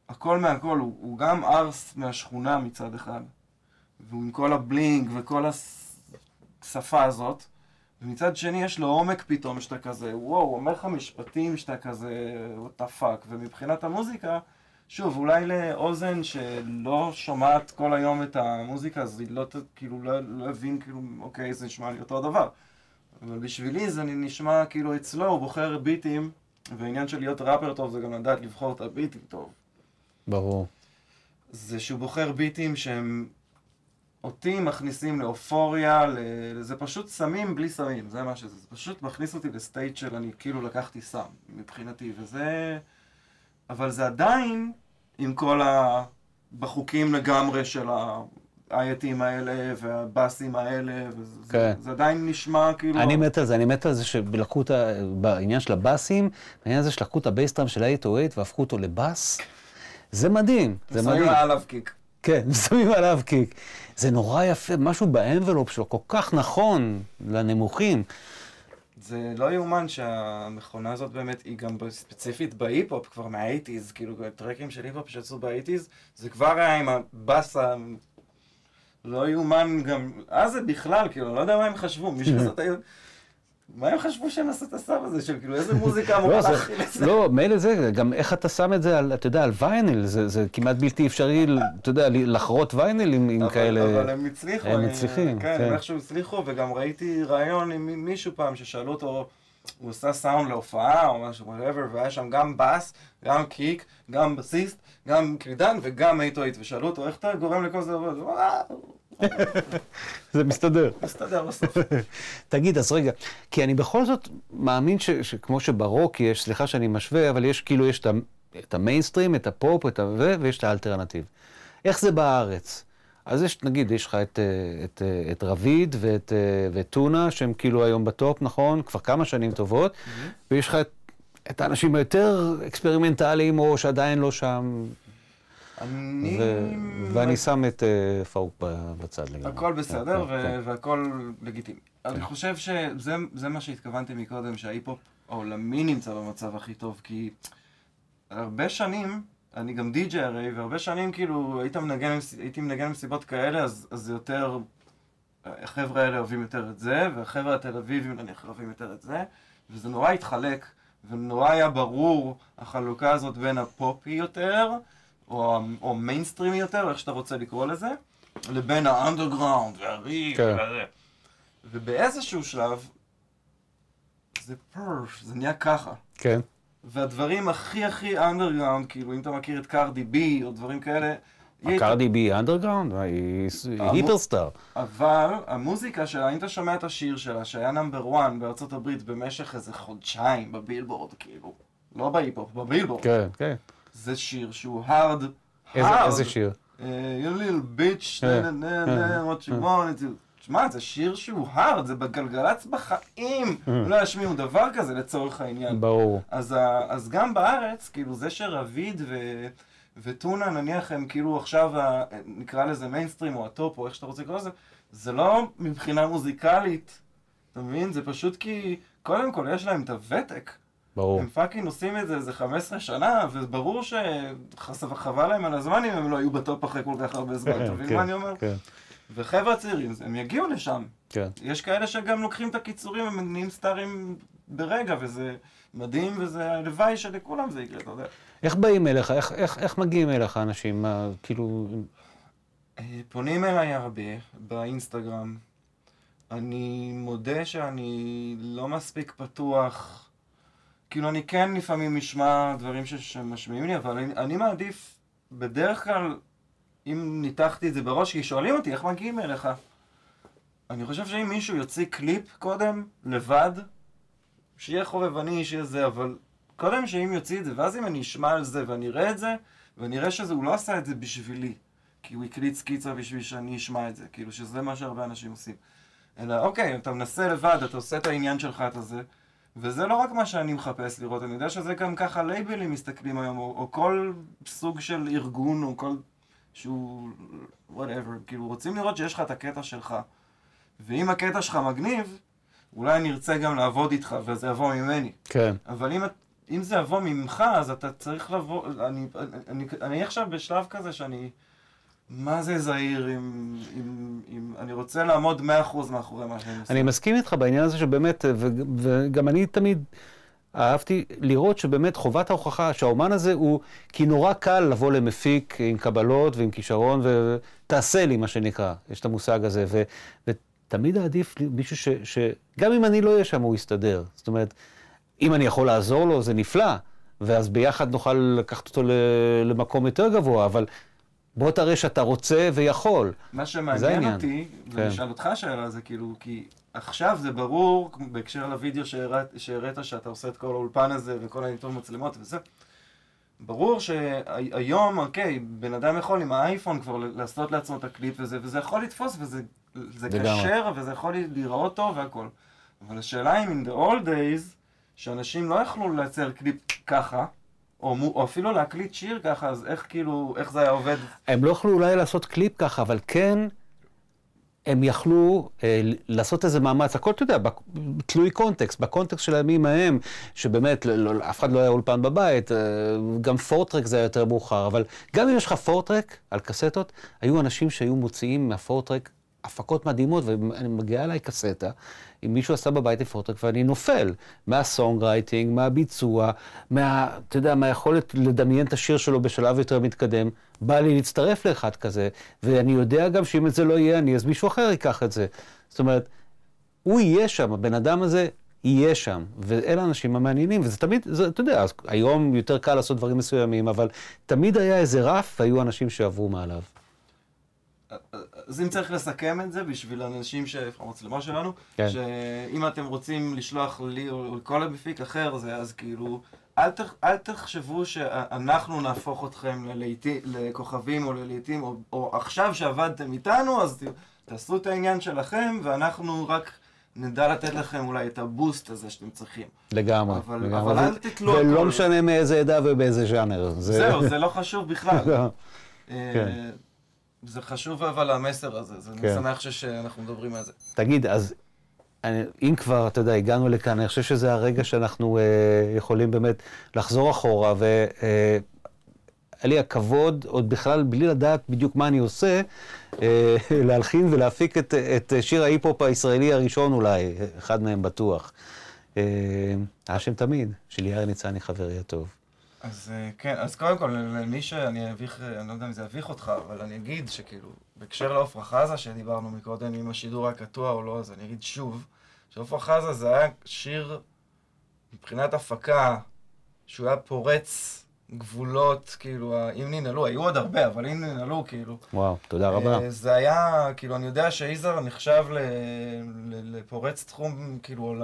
הכל מהכל, הוא, הוא גם ארס מהשכונה מצד אחד, עם כל הבלינג וכל השפה הזאת, ומצד שני יש לו עומק פתאום שאתה כזה, וואו, הוא אומר לך משפטים שאתה כזה, what the fuck, ומבחינת המוזיקה, שוב, אולי לאוזן שלא שומעת כל היום את המוזיקה, אז היא לא, כאילו, לא, לא הבין, כאילו, אוקיי, זה נשמע לי אותו דבר. אבל בשבילי זה נשמע כאילו אצלו, הוא בוחר ביטים, והעניין של להיות ראפר טוב זה גם לדעת לבחור את הביטים טוב. ברור. זה שהוא בוחר ביטים שהם אותי מכניסים לאופוריה. זה פשוט סמים בלי סמים, זה מה שזה, זה פשוט מכניס אותי לסטייט של אני כאילו לקחתי סם, מבחינתי, וזה... אבל זה עדיין עם כל ה... בחוקים לגמרי של האייטים האלה והבאסים האלה, וזה כן. זה עדיין נשמע כאילו... אני מת על זה, אני מת על זה שלקחו את ה... בעניין של הבאסים, בעניין הזה שלקחו את ה bass drum של ה-808 והפכו אותו לבאס, זה מדהים, זה שמים מדהים. עליו קיק. כן, שמים עליו קיק. זה נורא יפה, משהו ב envelope שלו כל כך נכון לנמוכים. זה לא יאומן שהמכונה הזאת באמת, היא גם ספציפית בהיפ-הופ כבר מה eighties, כאילו טרקים של היפ-הופ שיצאו ב eighties, זה כבר היה עם הבאסה, לא יאומן גם, אז זה בכלל, כאילו, לא יודע מה הם חשבו, מישהו עשה את ה... מה הם חשבו שהם עשו את הסאב הזה, של כאילו איזה מוזיקה אמורה לא, להכיל את זה? לא, מילא זה, גם איך אתה שם את זה, על, אתה יודע, על וייניל, זה, זה כמעט בלתי אפשרי, אתה יודע, לחרות וייניל עם, עם אבל- כאלה... אבל הם הצליחו. הם אה, מצליחים, כן, כן. הם איכשהו הצליחו, וגם ראיתי ראיון עם מי- מישהו פעם ששאלו אותו, הוא עושה סאונד להופעה או משהו, whatever, והיה שם גם בס, גם קיק, גם בסיסט, גם קלידן וגם 808, ושאלו אותו, איך אתה גורם לכל זה? הוא אמר, "אה, זה מסתדר. מסתדר בסוף. תגיד, אז רגע, כי אני בכל זאת מאמין ש, שכמו שברוק יש, סליחה שאני משווה, אבל יש כאילו, יש את, המיינסטרים, את הפופ, את ה... ו- ויש את ה alternative. איך זה בארץ? אז יש, נגיד, יש לך את, אה, את, אה, את רביד ואת, אה, ואת טונה, שהם כאילו היום בטופ, נכון? כבר כמה שנים טובות, ויש לך את, את האנשים היותר אקספרימנטליים, או שעדיין לא שם, אני... ו, ואני שם את אה, פאנק בצד לגמרי. הכל בסדר כן, כן, ו- והכל לגיטימי. אני חושב שזה זה מה שהתכוונתי מקודם, שההיפ-הופ העולמי נמצא במצב הכי טוב, כי הרבה שנים, אני גם די.ג'יי הרי, והרבה שנים כאילו היית מנגן, הייתי מנגן במסיבות כאלה, אז אז זה יותר, החבר'ה האלה אוהבים יותר את זה, והחבר'ה התל אביבים נניח אוהבים יותר את זה, וזה נורא התחלק, ונורא היה ברור החלוקה הזאת בין הפופי יותר, או, או מיינסטרימי יותר, איך שאתה רוצה לקרוא לזה, לבין האנדרגראונד והראפ כן. וזה. ובאיזשהו שלב, זה פרץ, זה נהיה ככה. כן. והדברים הכי הכי אנדרגראונד, כאילו אם אתה מכיר את קרדי בי או דברים כאלה, הקרדי בי אנדרגראונד? היא היפרסטאר. אבל המוזיקה שלה, אם אתה שומע את השיר שלה, שהיה נמבר 1 בארצות הברית במשך איזה חודשיים בבילבורד, כאילו, לא בהיפ-הופ, בבילבורד, כן, כן. זה שיר שהוא hard, hard. איזה שיר? אה, you little bitch, כן. נה, what you want, תשמע, זה שיר שהוא hard, זה בגלגלצ בחיים, לא ישמיעו דבר כזה לצורך העניין. ברור. אז, גם בארץ, כאילו זה שרביד ו, וטונה נניח הם כאילו עכשיו, נקרא לזה מיינסטרים או הטופ או איך שאתה רוצה לקרוא לזה, זה לא מבחינה מוזיקלית, אתה מבין? זה פשוט כי קודם כל יש להם את הוותק. ברור. הם fucking עושים את זה איזה 15 שנה, וברור שחבל להם על הזמן אם הם לא היו בטופ אחרי כל כך הרבה זמן, אתה מבין כן, מה אני אומר? כן, וחבר'ה צעירים, הם יגיעו לשם. כן. יש כאלה שגם לוקחים את הקיצורים הם נהיים סטארים ברגע, וזה מדהים, וזה הלוואי שלכולם זה יקרה, אתה יודע. איך באים אליך? איך- איך איך מגיעים אליך אנשים? מה, כאילו... אה, פונים אליי הרבה באינסטגרם. אני מודה שאני לא מספיק פתוח. כאילו, אני כן לפעמים אשמע דברים שמשמיעים לי, אבל אני, אני מעדיף, בדרך כלל, אם ניתחתי את זה בראש, כי שואלים אותי איך מגיעים אליך. אני חושב שאם מישהו יוציא קליפ קודם, לבד, שיהיה חובבני, שיהיה זה, אבל קודם שאם יוציא את זה, ואז אם אני אשמע על זה ואני אראה את זה, ואני אראה שהוא לא עשה את זה בשבילי, כי הוא הקליט סקיצה בשביל שאני אשמע את זה, כאילו שזה מה שהרבה אנשים עושים. אלא אוקיי, אתה מנסה לבד, אתה עושה את העניין שלך, את הזה, וזה לא רק מה שאני מחפש לראות, אני יודע שזה גם ככה לייבלים מסתכלים היום, או, או כל סוג של ארגון, או כל שהוא, whatever, כאילו רוצים לראות שיש לך את הקטע שלך. ואם הקטע שלך מגניב, אולי נרצה גם לעבוד איתך, וזה יבוא ממני. כן. אבל אם, אם זה יבוא ממך, אז אתה צריך לבוא, אני, אני, אני עכשיו בשלב כזה שאני, מה זה זהיר עם, עם, עם אני רוצה לעמוד 100% מאחורי מה שאני עושה. אני מסכים איתך בעניין הזה שבאמת, ו- וגם אני תמיד אהבתי לראות שבאמת חובת ההוכחה שהאומן הזה הוא, כי נורא קל לבוא למפיק עם קבלות ועם כישרון ותעשה לי מה שנקרא, יש את המושג הזה, ו, ותמיד עדיף מישהו ש, שגם אם אני לא אהיה שם הוא יסתדר. זאת אומרת, אם אני יכול לעזור לו זה נפלא, ואז ביחד נוכל לקחת אותו למקום יותר גבוה, אבל בוא תראה שאתה רוצה ויכול. מה שמעניין. אותי, כן. ואני אשאל אותך שאלה, זה כאילו, כי עכשיו זה ברור, בהקשר לוידאו שהראת, שהראית שאתה עושה את כל האולפן הזה וכל הניתוב מצלמות וזה, ברור שהיום, אוקיי, בן אדם יכול עם האייפון כבר לעשות לעצמו את הקליפ וזה, וזה יכול לתפוס וזה. כשר וזה יכול להיראות טוב והכל. אבל השאלה אם in the old days, שאנשים לא יכלו לייצר קליפ ככה, או, מו- או אפילו להקליט שיר ככה, אז איך כאילו, איך זה היה עובד? הם לא יכלו אולי לעשות קליפ ככה, אבל כן הם יכלו אה, לעשות איזה מאמץ, הכל, אתה יודע, תלוי קונטקסט, בקונטקסט של הימים ההם, שבאמת לא, לא, אף אחד לא היה אולפן בבית, אה, גם four-track זה היה יותר מאוחר, אבל גם אם יש לך פורטרק על קסטות, היו אנשים שהיו מוציאים מהפורטרק הפקות מדהימות, ואני מגיעה אליי קסטה, אם מישהו עשה בבית לפורטרק ואני נופל מהסונג רייטינג, מהביצוע, מה, אתה יודע, מהיכולת לדמיין את השיר שלו בשלב יותר מתקדם. בא לי להצטרף לאחד כזה, ואני יודע גם שאם את זה לא יהיה אני, אז מישהו אחר ייקח את זה. זאת אומרת, הוא יהיה שם, הבן אדם הזה יהיה שם, ואלה האנשים המעניינים, וזה תמיד, זה, אתה יודע, היום יותר קל לעשות דברים מסוימים, אבל תמיד היה איזה רף, והיו אנשים שעברו מעליו. אז אם צריך לסכם את זה בשביל אנשים ש... המצלמה שלנו, כן. שאם אתם רוצים לשלוח לי או לכל המפיק אחר, זה אז כאילו, אל, תח, אל תחשבו שאנחנו נהפוך אתכם ללעיתי, לכוכבים או ללעיתים, או, או עכשיו שעבדתם איתנו, אז תעשו את העניין שלכם, ואנחנו רק נדע לתת לכם אולי את הבוסט הזה שאתם צריכים. לגמרי, אבל, לגמרי. אבל אל תתלו. ולא משנה מאיזה עדה ובאיזה ז'אנר. זה... זהו, זה לא חשוב בכלל. לא. אה, כן. זה חשוב אבל המסר הזה, זה, כן. שמח שאנחנו מדברים על זה. תגיד, אז אני, אם כבר, אתה יודע, הגענו לכאן, אני חושב שזה הרגע שאנחנו אה, יכולים באמת לחזור אחורה, והיה אה, לי הכבוד, עוד בכלל, בלי לדעת בדיוק מה אני עושה, אה, להלחין ולהפיק את, את שיר ההיפ-הופ הישראלי הראשון אולי, אחד מהם בטוח. אה, האשם תמיד, של יאיר ניצני חברי הטוב. אז אה, כן, אז קודם כל, למי שאני אביך, אני לא יודע אם זה יביך אותך, אבל אני אגיד שכאילו, בהקשר לעפרה חזה שדיברנו מקודם, אם השידור היה קטוע או לא, אז אני אגיד שוב, שעפרה חזה זה היה שיר, מבחינת הפקה, שהוא היה פורץ גבולות, כאילו, אם ננעלו, היו עוד הרבה, אבל אם ננעלו, כאילו... וואו, תודה רבה. אה, זה היה, כאילו, אני יודע שיזהר נחשב לפורץ תחום, כאילו,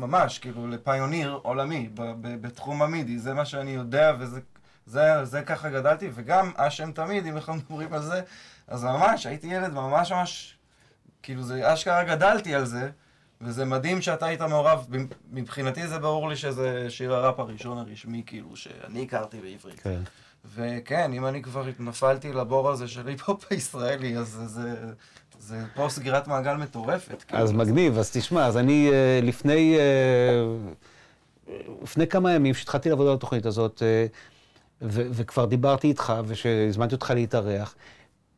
ממש, כאילו, לפיוניר עולמי בתחום המידי, זה מה שאני יודע וזה זה, זה ככה גדלתי, וגם אשם תמיד, אם אנחנו מדברים על זה, אז ממש, הייתי ילד ממש ממש, כאילו, זה אשכרה גדלתי על זה, וזה מדהים שאתה היית מעורב, מבחינתי זה ברור לי שזה שיר הראפ הראשון הרשמי, כאילו, שאני הכרתי בעברית. כן. וכן, אם אני כבר נפלתי לבור הזה של היפ-הופ הישראלי, אז זה, זה, פה סגירת מעגל מטורפת. כאילו. אז מגניב, אז תשמע, אז אני אה, לפני, אה, לפני כמה ימים, שהתחלתי לעבוד על התוכנית הזאת, אה, ו- וכבר דיברתי איתך, ושהזמנתי אותך להתארח,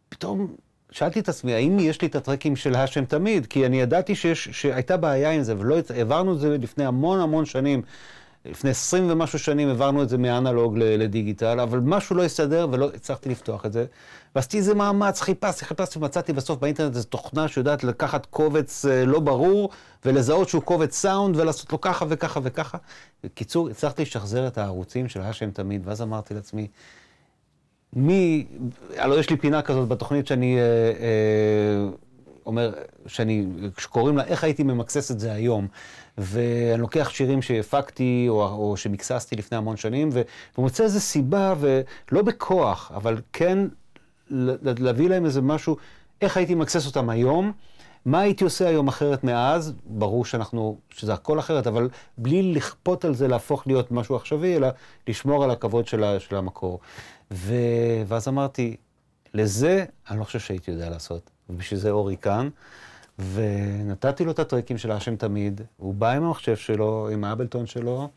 פתאום שאלתי את עצמי, האם יש לי את הטרקים של האשם תמיד? כי אני ידעתי שיש, שהייתה בעיה עם זה, ולא העברנו את זה לפני המון המון שנים. לפני עשרים ומשהו שנים העברנו את זה מאנלוג לדיגיטל, אבל משהו לא הסתדר ולא הצלחתי לפתוח את זה. ועשיתי איזה מאמץ, חיפשתי, חיפשתי, ומצאתי בסוף באינטרנט איזו תוכנה שיודעת לקחת קובץ אה, לא ברור, ולזהות שהוא קובץ סאונד, ולעשות לו ככה וככה וככה. בקיצור, הצלחתי לשחזר את הערוצים של השם תמיד, ואז אמרתי לעצמי, מי, הלוא יש לי פינה כזאת בתוכנית שאני אה, אה, אומר, שאני, שקוראים לה, איך הייתי ממקסס את זה היום. ואני לוקח שירים שהפקתי או, או שמקססתי לפני המון שנים, ומוצא איזו סיבה, ולא בכוח, אבל כן להביא להם איזה משהו, איך הייתי מקסס אותם היום, מה הייתי עושה היום אחרת מאז, ברור שאנחנו, שזה הכל אחרת, אבל בלי לכפות על זה להפוך להיות משהו עכשווי, אלא לשמור על הכבוד של, של המקור. ו... ואז אמרתי, לזה אני לא חושב שהייתי יודע לעשות, ובשביל זה אורי כאן. ונתתי לו את הטרקים של האשם תמיד, הוא בא עם המחשב שלו, עם האבלטון שלו.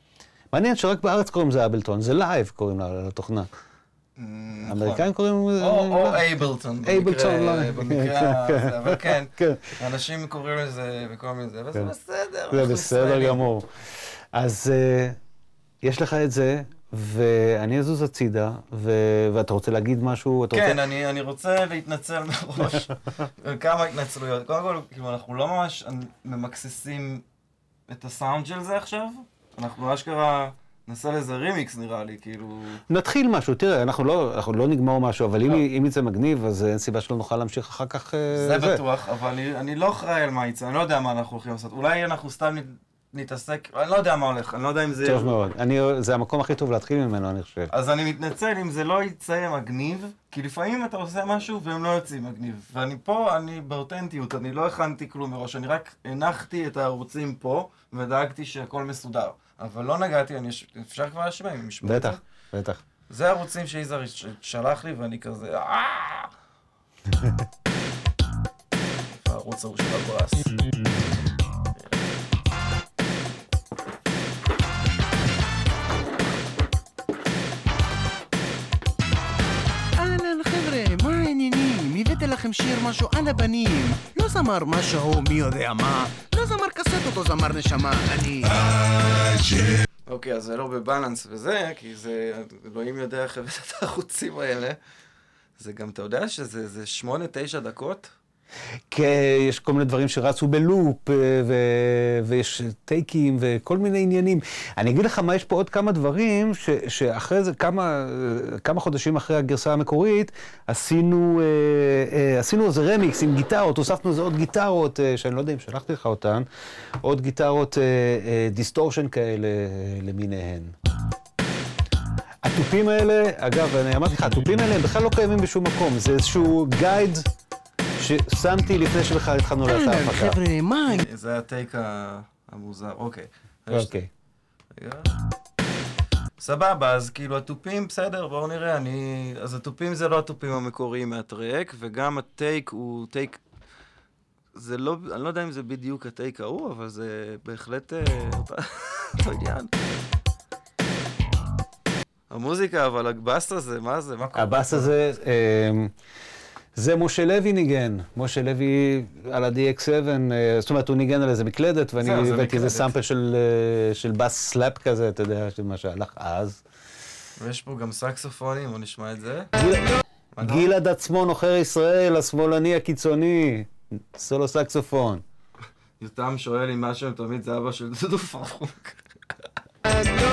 מעניין שרק בארץ קוראים לזה אבלטון, זה, לייב קוראים לתוכנה. האמריקאים קוראים לזה... או אייבלטון, אייבלטון, במקרה הזה, אבל כן, אנשים קוראים לזה וכל מיני זה, וזה בסדר, זה בסדר גמור. אז יש לך את זה, ואני אזוז הצידה, ו... ואתה רוצה להגיד משהו? כן, רוצה... אני, אני רוצה להתנצל מראש, כמה התנצלויות. קודם כל, כאילו, אנחנו לא ממש ממקססים את הסאונד של זה עכשיו, אנחנו אשכרה... נעשה לזה רימיקס נראה לי, כאילו... נתחיל משהו, תראה, אנחנו לא, אנחנו לא נגמור משהו, אבל לא. אם, יצא מגניב, אז אין סיבה שלא נוכל להמשיך אחר כך... אה, זה, זה. בטוח, אבל אני, אני לא אחראי על מה יצא, אני לא יודע מה אנחנו הולכים לעשות. אולי אנחנו סתם נתעסק, אני לא יודע מה הולך, אני לא יודע אם זה... טוב מאוד, אני, זה המקום הכי טוב להתחיל ממנו, אני חושב. אז אני מתנצל אם זה לא יצא מגניב, כי לפעמים אתה עושה משהו והם לא יוצאים מגניב. ואני פה, אני באותנטיות, אני לא הכנתי כלום מראש, אני רק הנחתי את הערוצים פה, ודאגתי שהכל מסודר. אבל לא נגעתי, אני, אפשר כבר להשמע אם ישמעו בטח, בטח. זה הערוצים שיזהר שלח לי, ואני כזה... אה! בערוץ ההוא של הברס. לכם שיר משהו על הבנים לא זמר משהו מי יודע מה לא זמר קסטות או זמר נשמה אני אוקיי, אז זה לא בבלנס וזה, כי זה, אלוהים יודע איך הבאת את הערוצים האלה. זה גם, אתה יודע שזה זה שמונה, תשע דקות? כי יש כל מיני דברים שרצו בלופ, אה, ו- ויש טייקים וכל מיני עניינים. אני אגיד לך מה, יש פה עוד כמה דברים, ש- שאחרי זה, כמה, אה, כמה חודשים אחרי הגרסה המקורית, עשינו, אה, אה, עשינו איזה רמיקס עם גיטרות, הוספנו איזה עוד גיטרות, אה, שאני לא יודע אם שלחתי לך אותן, עוד גיטרות דיסטורשן כאלה אה, למיניהן. התופים האלה, אגב, אני אמרתי לך, התופים האלה הם בכלל לא קיימים בשום מקום, זה איזשהו guide ששמתי לפני שבכלל התחלנו לעשות את ההפקה. חבר'ה, מה זה הטייק ה- המוזר, אוקיי. אוקיי. סבבה, אז כאילו התופים, בסדר, בואו נראה, אני... אז התופים זה לא התופים המקוריים מהטראק, וגם הטייק הוא טייק... זה לא, אני לא יודע אם זה בדיוק הטייק ההוא, אבל זה בהחלט אה, אותו- עניין. המוזיקה, אבל הבאס הזה, מה זה? מה קורה? הבאס הזה, אמ, זה משה לוי ניגן. משה לוי על ה-DX7, אה, זאת אומרת, הוא ניגן על איזה מקלדת, ואני הבאתי איזה. סאמפל של, אה, של bass slap כזה, אתה יודע, של מה שהלך אז. ויש פה גם סקסופונים, בוא נשמע את זה. גלעד עצמון, עוכר ישראל, השמאלני הקיצוני, סולו סקסופון. יותם שואל אם משהו תמיד זה אבא של דודו פרחוק. לא,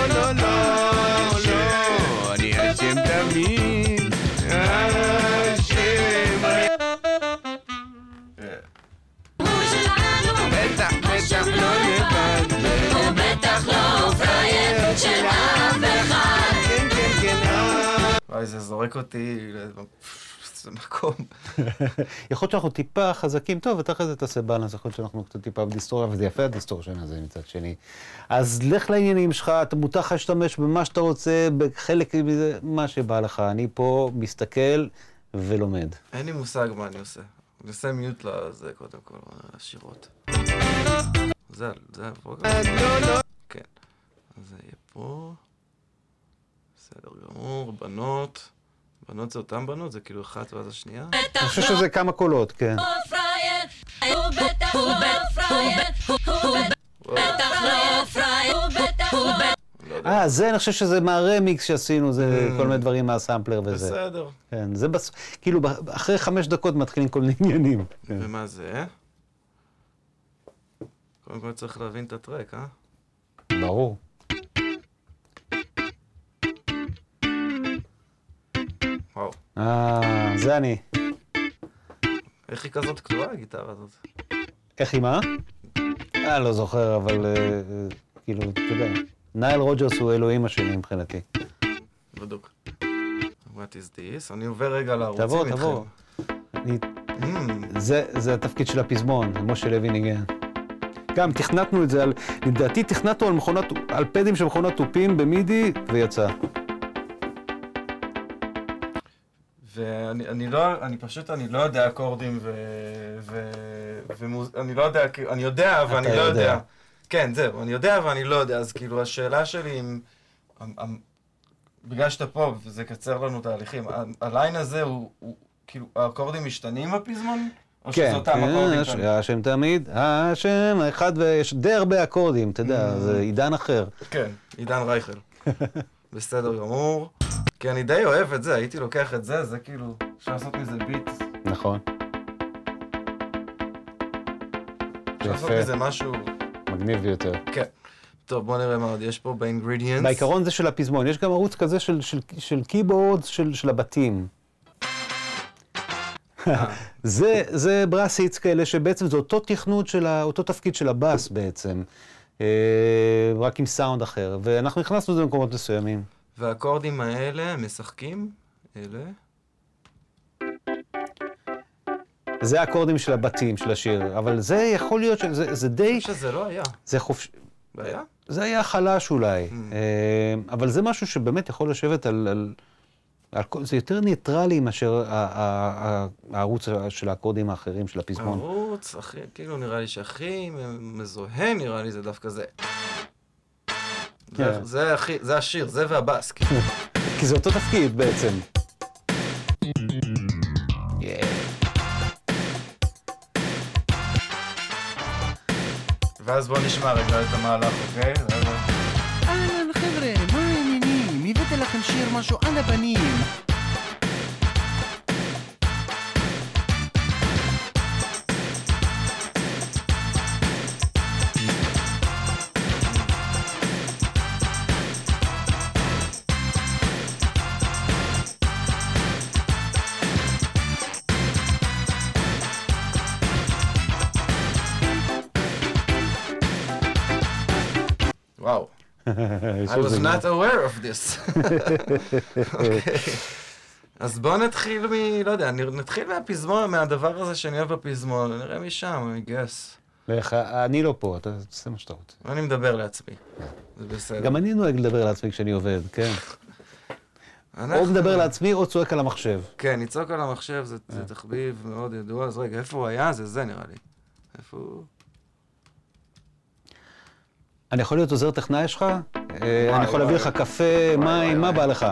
לא, לא, לא, אני אשם תמיד. וואי, זה זורק אותי לאיזה מקום. יכול להיות שאנחנו טיפה חזקים, טוב, אתה אחרי זה תעשה balance, יכול להיות שאנחנו קצת טיפה בדיסטורשן, וזה יפה הדיסטורשן הזה מצד שני. אז לך לעניינים שלך, אתה מותר לך להשתמש במה שאתה רוצה, בחלק מזה, מה שבא לך. אני פה מסתכל ולומד. אין לי מושג מה אני עושה. אני עושה mute לזה קודם כל, השירות. זה, זה. לא, לא. כן. אז זה יהיה פה. בסדר גמור, בנות. בנות זה אותן בנות? זה כאילו אחת ואז השנייה? אני חושב שזה כמה קולות, כן. לא לא לא לא. אה, זה, אני חושב שזה מהרמיקס שעשינו, זה Mm. כל מיני דברים מהסמפלר וזה. בסדר. כן, זה בס... כאילו, אחרי חמש דקות מתחילים כל מיני עניינים. כן. ומה זה? קודם כל צריך להבין את הטרק, אה? ברור. וואו. אה, זה אני. איך היא כזאת קטועה, הגיטרה הזאת? איך היא מה? אה, לא זוכר, אבל אה, אה, כאילו, אתה יודע, נייל רוג'רס הוא אלוהים השני מבחינתי. בדוק. What is this? אני עובר רגע לערוצים תבוא, איתכם. תבוא. אני- Mm, זה, זה התפקיד של הפזמון, משה לוי ניגן. גם תכנתנו את זה על, לדעתי תכנתנו על מכונת, על פדים של מכונת תופים במידי, ויצא. ואני אני לא, אני פשוט, אני לא יודע אקורדים ו... ו... ומוז... אני לא יודע, אני יודע, אבל אני לא יודע. יודע. כן, זהו, אני יודע, ואני לא יודע, אז כאילו, השאלה שלי אם... בגלל שאתה פה, וזה יקצר לנו תהליכים, הליין הזה הוא, הוא כאילו, האקורדים משתנים בפזמון? או שזה כן, אותם כן, אקורדים? השם תמיד, השם אחד, ויש די הרבה אקורדים, אתה יודע, זה עידן אחר. כן, עידן רייכל. בסדר גמור. כי אני די אוהב את זה, הייתי לוקח את זה, זה כאילו, אפשר לעשות מזה ביט, נכון, אפשר לעשות. מזה משהו, מגניב ביותר. כן. טוב, בוא נראה מה עוד יש פה באינגרידיאנס. בעיקרון זה של הפזמון, יש גם ערוץ כזה של, של, של קיבורד של, של הבתים. זה, זה ברסיץ כאלה שבעצם זה אותו תכנות של ה, אותו תפקיד של הבאס בעצם, אה, רק עם סאונד אחר, ואנחנו הכנסנו את זה למקומות מסוימים. והאקורדים האלה משחקים, אלה. זה האקורדים של הבתים של השיר, אבל זה יכול להיות, שזה, זה די, אני חושב שזה לא היה. זה חופש... בעיה? זה היה חלש אולי, Mm. אבל זה משהו שבאמת יכול לשבת על, על, זה יותר ניטרלי מאשר הערוץ של האקורדים האחרים של הפזמון. ערוץ, הכי, כאילו נראה לי שהכי מזוהה נראה לי זה דווקא זה. זה, כן. זה, הכי, זה השיר, זה והבאס. כאילו. כי זה אותו תפקיד בעצם. ואז בוא נשמע רגע את המהלך, אוקיי? אהלן חבר'ה, מה העניינים? הבאתי לכם שיר משהו על הבנים. I was not aware of this. אז בוא נתחיל מ... לא יודע, נתחיל מהפזמון, מהדבר הזה שאני אוהב בפזמון, נראה משם, I guess. לך, אני לא פה, אתה תעשה מה שאתה רוצה. אני מדבר לעצמי. זה בסדר. גם אני נוהג לדבר לעצמי כשאני עובד, כן. או מדבר לעצמי או צועק על המחשב. כן, לצעוק על המחשב. זה תחביב מאוד ידוע, אז רגע, איפה הוא היה? זה זה נראה לי. איפה הוא? אני יכול להיות עוזר טכנאי שלך? אה, אני יכול להביא. לך קפה, מים, מה. בא לך?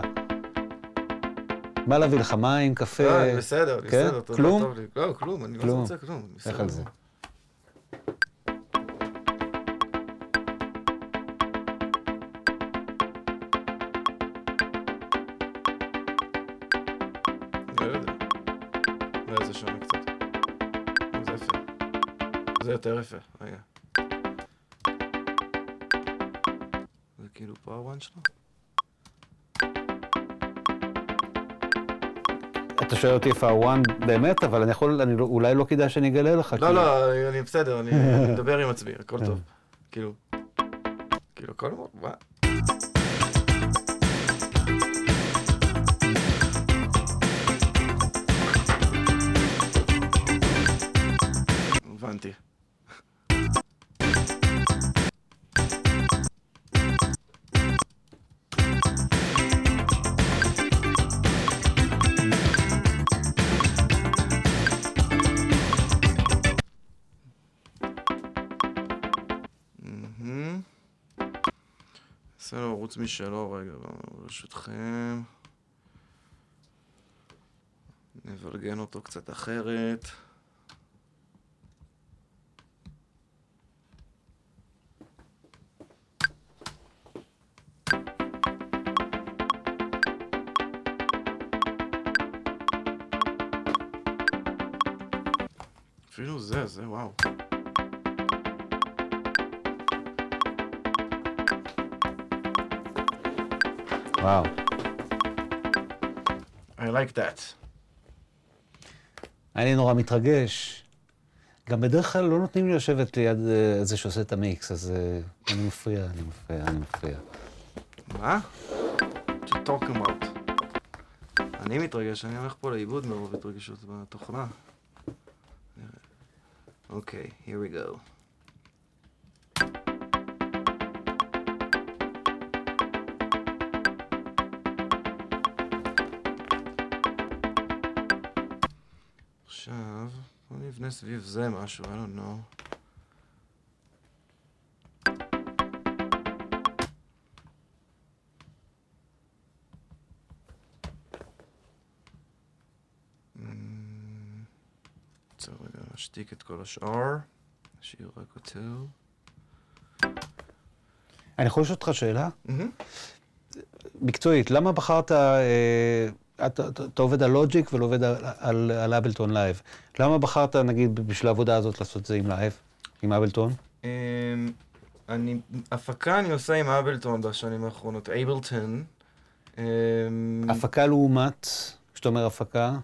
מה להביא לך? מים, קפה? לא, בסדר, כן? בסדר, תודה? טוב לי. לא, כלום, אני לא. רוצה כלום. לך על זה. לא יודע. אולי זה שונה קצת. זה יפה. זה יותר יפה, רגע. כאילו פה הוואן שלו? אתה שואל אותי איפה הוואן באמת, אבל אני יכול, אני לא- אולי לא כדאי שאני אגלה לך. לא, כי- לא, אני בסדר, אני אני מדבר עם עצמי, הכל. טוב. כאילו, כאילו, הכל מה? הבנתי. לו ערוץ משלו רגע, ברשותכם. נבלגן אותו קצת אחרת. אפילו זה, זה וואו. וואו. I like that. אני נורא מתרגש. גם בדרך כלל לא נותנים לי לשבת ליד אה, זה שעושה את המיקס, אז אה, אני מפריע, אני מפריע, אני מפריע. מה? What you talking about? אני מתרגש, אני הולך פה לאיבוד מרוב התרגשות בתוכנה. אוקיי, here we go. נבנה סביב זה משהו, I don't know. אמ, רוצה רגע להשתיק את כל השאר, נשאיר רק אותו. אני יכול לשאול אותך שאלה? מקצועית, למה בחרת, אה, אתה, אתה, אתה עובד על לוג'יק ולא עובד על, אבלטון לייב. למה בחרת, נגיד, בשביל העבודה הזאת לעשות את זה עם לייב, עם אבלטון? אמ, אני, הפקה אני עושה עם אבלטון בשנים האחרונות, אייבלטון. אמ, הפקה לעומת, כשאתה אומר הפקה,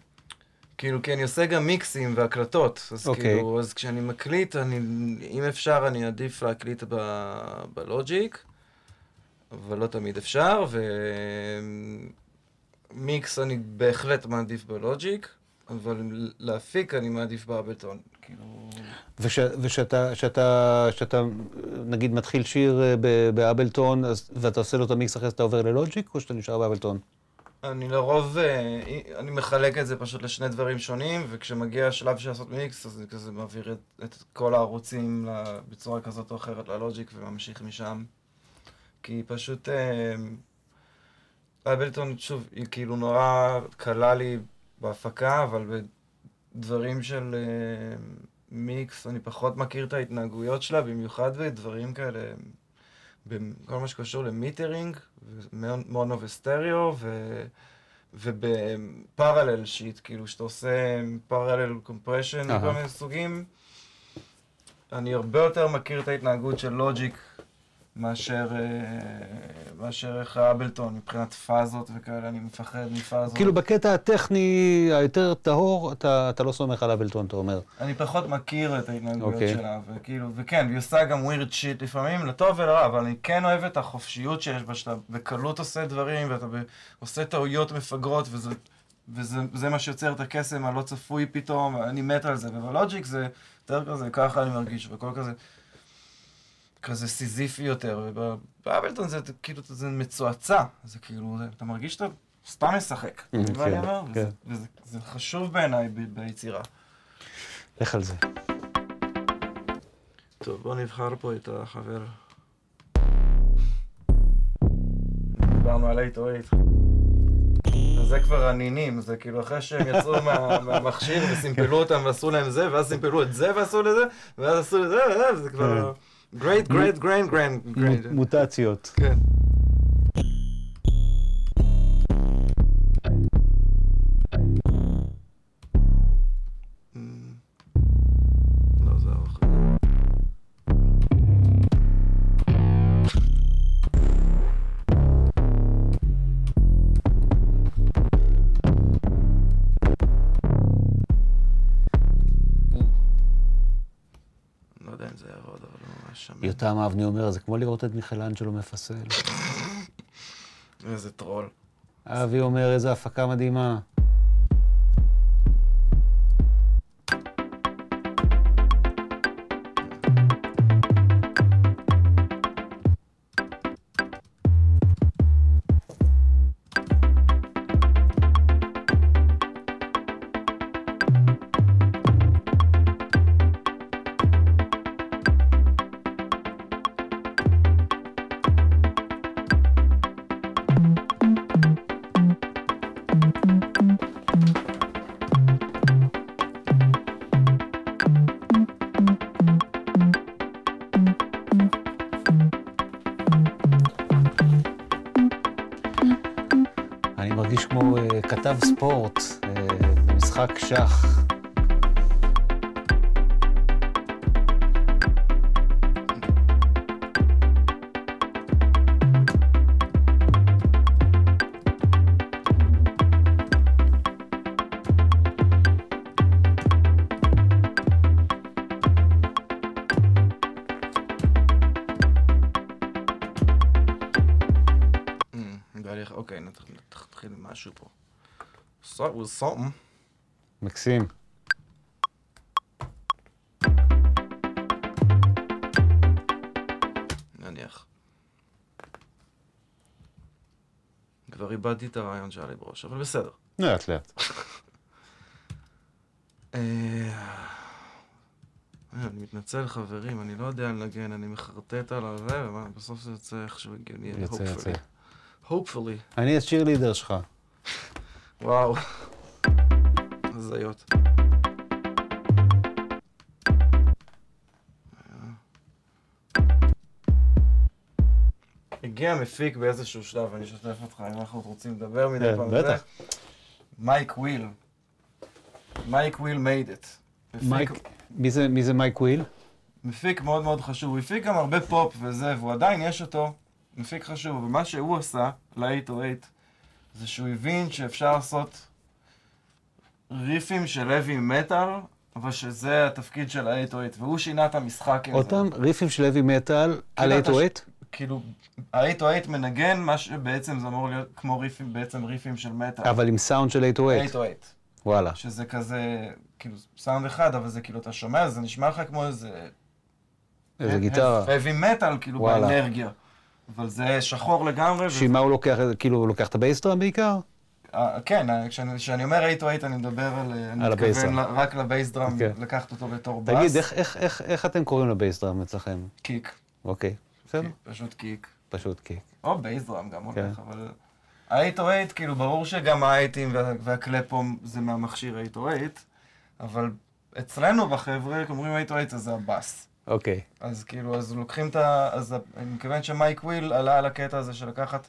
כאילו, כי אני עושה גם מיקסים והקלטות, אז אוקיי. כאילו, אז כשאני מקליט, אני, אם אפשר, אני עדיף להקליט ב, בלוג'יק, אבל לא תמיד אפשר, ומיקס אני בהחלט מעדיף בלוג'יק, אבל להפיק אני מעדיף באבלטון, כאילו... וש, ושאתה, שאתה, שאתה, נגיד, מתחיל שיר אה, באבלטון, ואתה עושה לו את המיקס אחרי זה אתה עובר ללוג'יק, או שאתה נשאר באבלטון? אני לרוב, אה, אני מחלק את זה פשוט לשני דברים שונים, וכשמגיע השלב של לעשות מיקס, אז אני כזה מעביר את, את כל הערוצים בצורה כזאת או אחרת ללוג'יק וממשיך משם. כי פשוט, אבלטון, שוב, היא כאילו נורא קלה לי בהפקה, אבל בדברים של אה, מיקס, אני פחות מכיר את ההתנהגויות שלה, במיוחד בדברים כאלה, בכל מה שקשור ל metering, מונו וסטריאו, ו... וב parallel shit, כאילו, שאתה עושה parallel compression. מכל מיני סוגים, אני הרבה יותר מכיר את ההתנהגות של לוג'יק מאשר, אה, מאשר איך האבלטון, מבחינת פאזות וכאלה, אני מפחד מפאזות. כאילו בקטע הטכני היותר טהור, אתה, אתה לא סומך על אבלטון, אתה אומר. אני פחות מכיר את ההתנהגויות אוקיי. שלה, וכאילו, וכן, והיא עושה גם weird shit לפעמים, לטוב ולרע, אבל אני כן אוהב את החופשיות שיש בה, שאתה בקלות עושה דברים, ואתה ב... עושה טעויות מפגרות, וזה, וזה זה מה שיוצר את הקסם הלא צפוי פתאום, אני מת על זה, ובלוג'יק זה יותר כזה, ככה אני מרגיש, והכל כזה, כזה סיזיפי יותר, ובאבלטון זה כאילו, זה מצועצע, זה כאילו, זה, אתה מרגיש שאתה סתם משחק, אני כן, אומר? כן. וזה, וזה, זה חשוב בעיניי ביצירה. לך על זה. טוב, בוא נבחר פה את החבר. דיברנו על 808. אז זה כבר הנינים, זה כאילו אחרי שהם יצאו מה, מהמכשיר וסימפלו אותם ועשו להם זה, ואז סימפלו את זה ועשו לזה, ואז עשו לזה, וזה, וזה כבר... great, great, grand, grand, grand. מוטציות. כן. יותם אבני אומר, זה כמו לראות את מיכלנג'לו מפסל. איזה טרול. אבי אומר, איזה הפקה מדהימה. With something. מקסים. נניח. כבר איבדתי את הרעיון שהיה לי בראש, אבל בסדר. לאט לאט. אה, אני מתנצל חברים, אני לא יודע לנגן, אני מחרטט על הזה, ובסוף זה יוצא איכשהו הגיוני, יוצא, יוצא. hopefully. אני הצ'ירלידר שלך. וואו. הזיות. הגיע מפיק באיזשהו שלב, אני אשתף אותך אם אנחנו רוצים לדבר מדי כן, פעם. בטח. Mike Will. Mike Will Made-It. מפיק- מייק, מי זה- מי זה Mike Will? מפיק מאוד מאוד חשוב, הוא הפיק גם הרבה פופ וזה, והוא עדיין יש אותו, מפיק חשוב, ומה שהוא עשה ל-808 זה שהוא הבין שאפשר לעשות ריפים של heavy מטאל, אבל שזה התפקיד של ה-808, והוא שינה את המשחק עם זה. פעם, ריפים של heavy מטאל על כאילו, אתה 808? כאילו, ה-808 מנגן מה שבעצם זה אמור להיות כמו ריפים, בעצם ריפים של מטאל. אבל עם סאונד של 808. 808. וואלה. שזה כזה, כאילו, סאונד אחד, אבל זה כאילו, אתה שומע, זה נשמע לך כמו איזה... איזה גיטרה. heavy metal, כאילו, וואלה. באנרגיה. אבל זה שחור לגמרי. וזה- שעם מה הוא לוקח, כאילו הוא לוקח את הבייסטראם בעיקר? אה, כן, אה, כשאני אומר 808 אני מדבר על... אה, אני על מתכוון הבייסדראם. ל- רק לבייסדראם, אוקיי. לקחת אותו בתור בס. תגיד, איך- אתם קוראים לבייסדראם אצלכם? קיק. אוקיי, בסדר, פשוט קיק. פשוט קיק. או בייסדראם גם כן. הולך, אבל... ה-808, כאילו, ברור שגם האייטים וה- והקלפום זה מהמכשיר 808, אבל אצלנו בחבר'ה, אומרים 808 אז זה הבאס. אוקיי. אז כאילו, אז לוקחים את ה... אז אני מתכוון שמייק וויל עלה על הקטע הזה של לקחת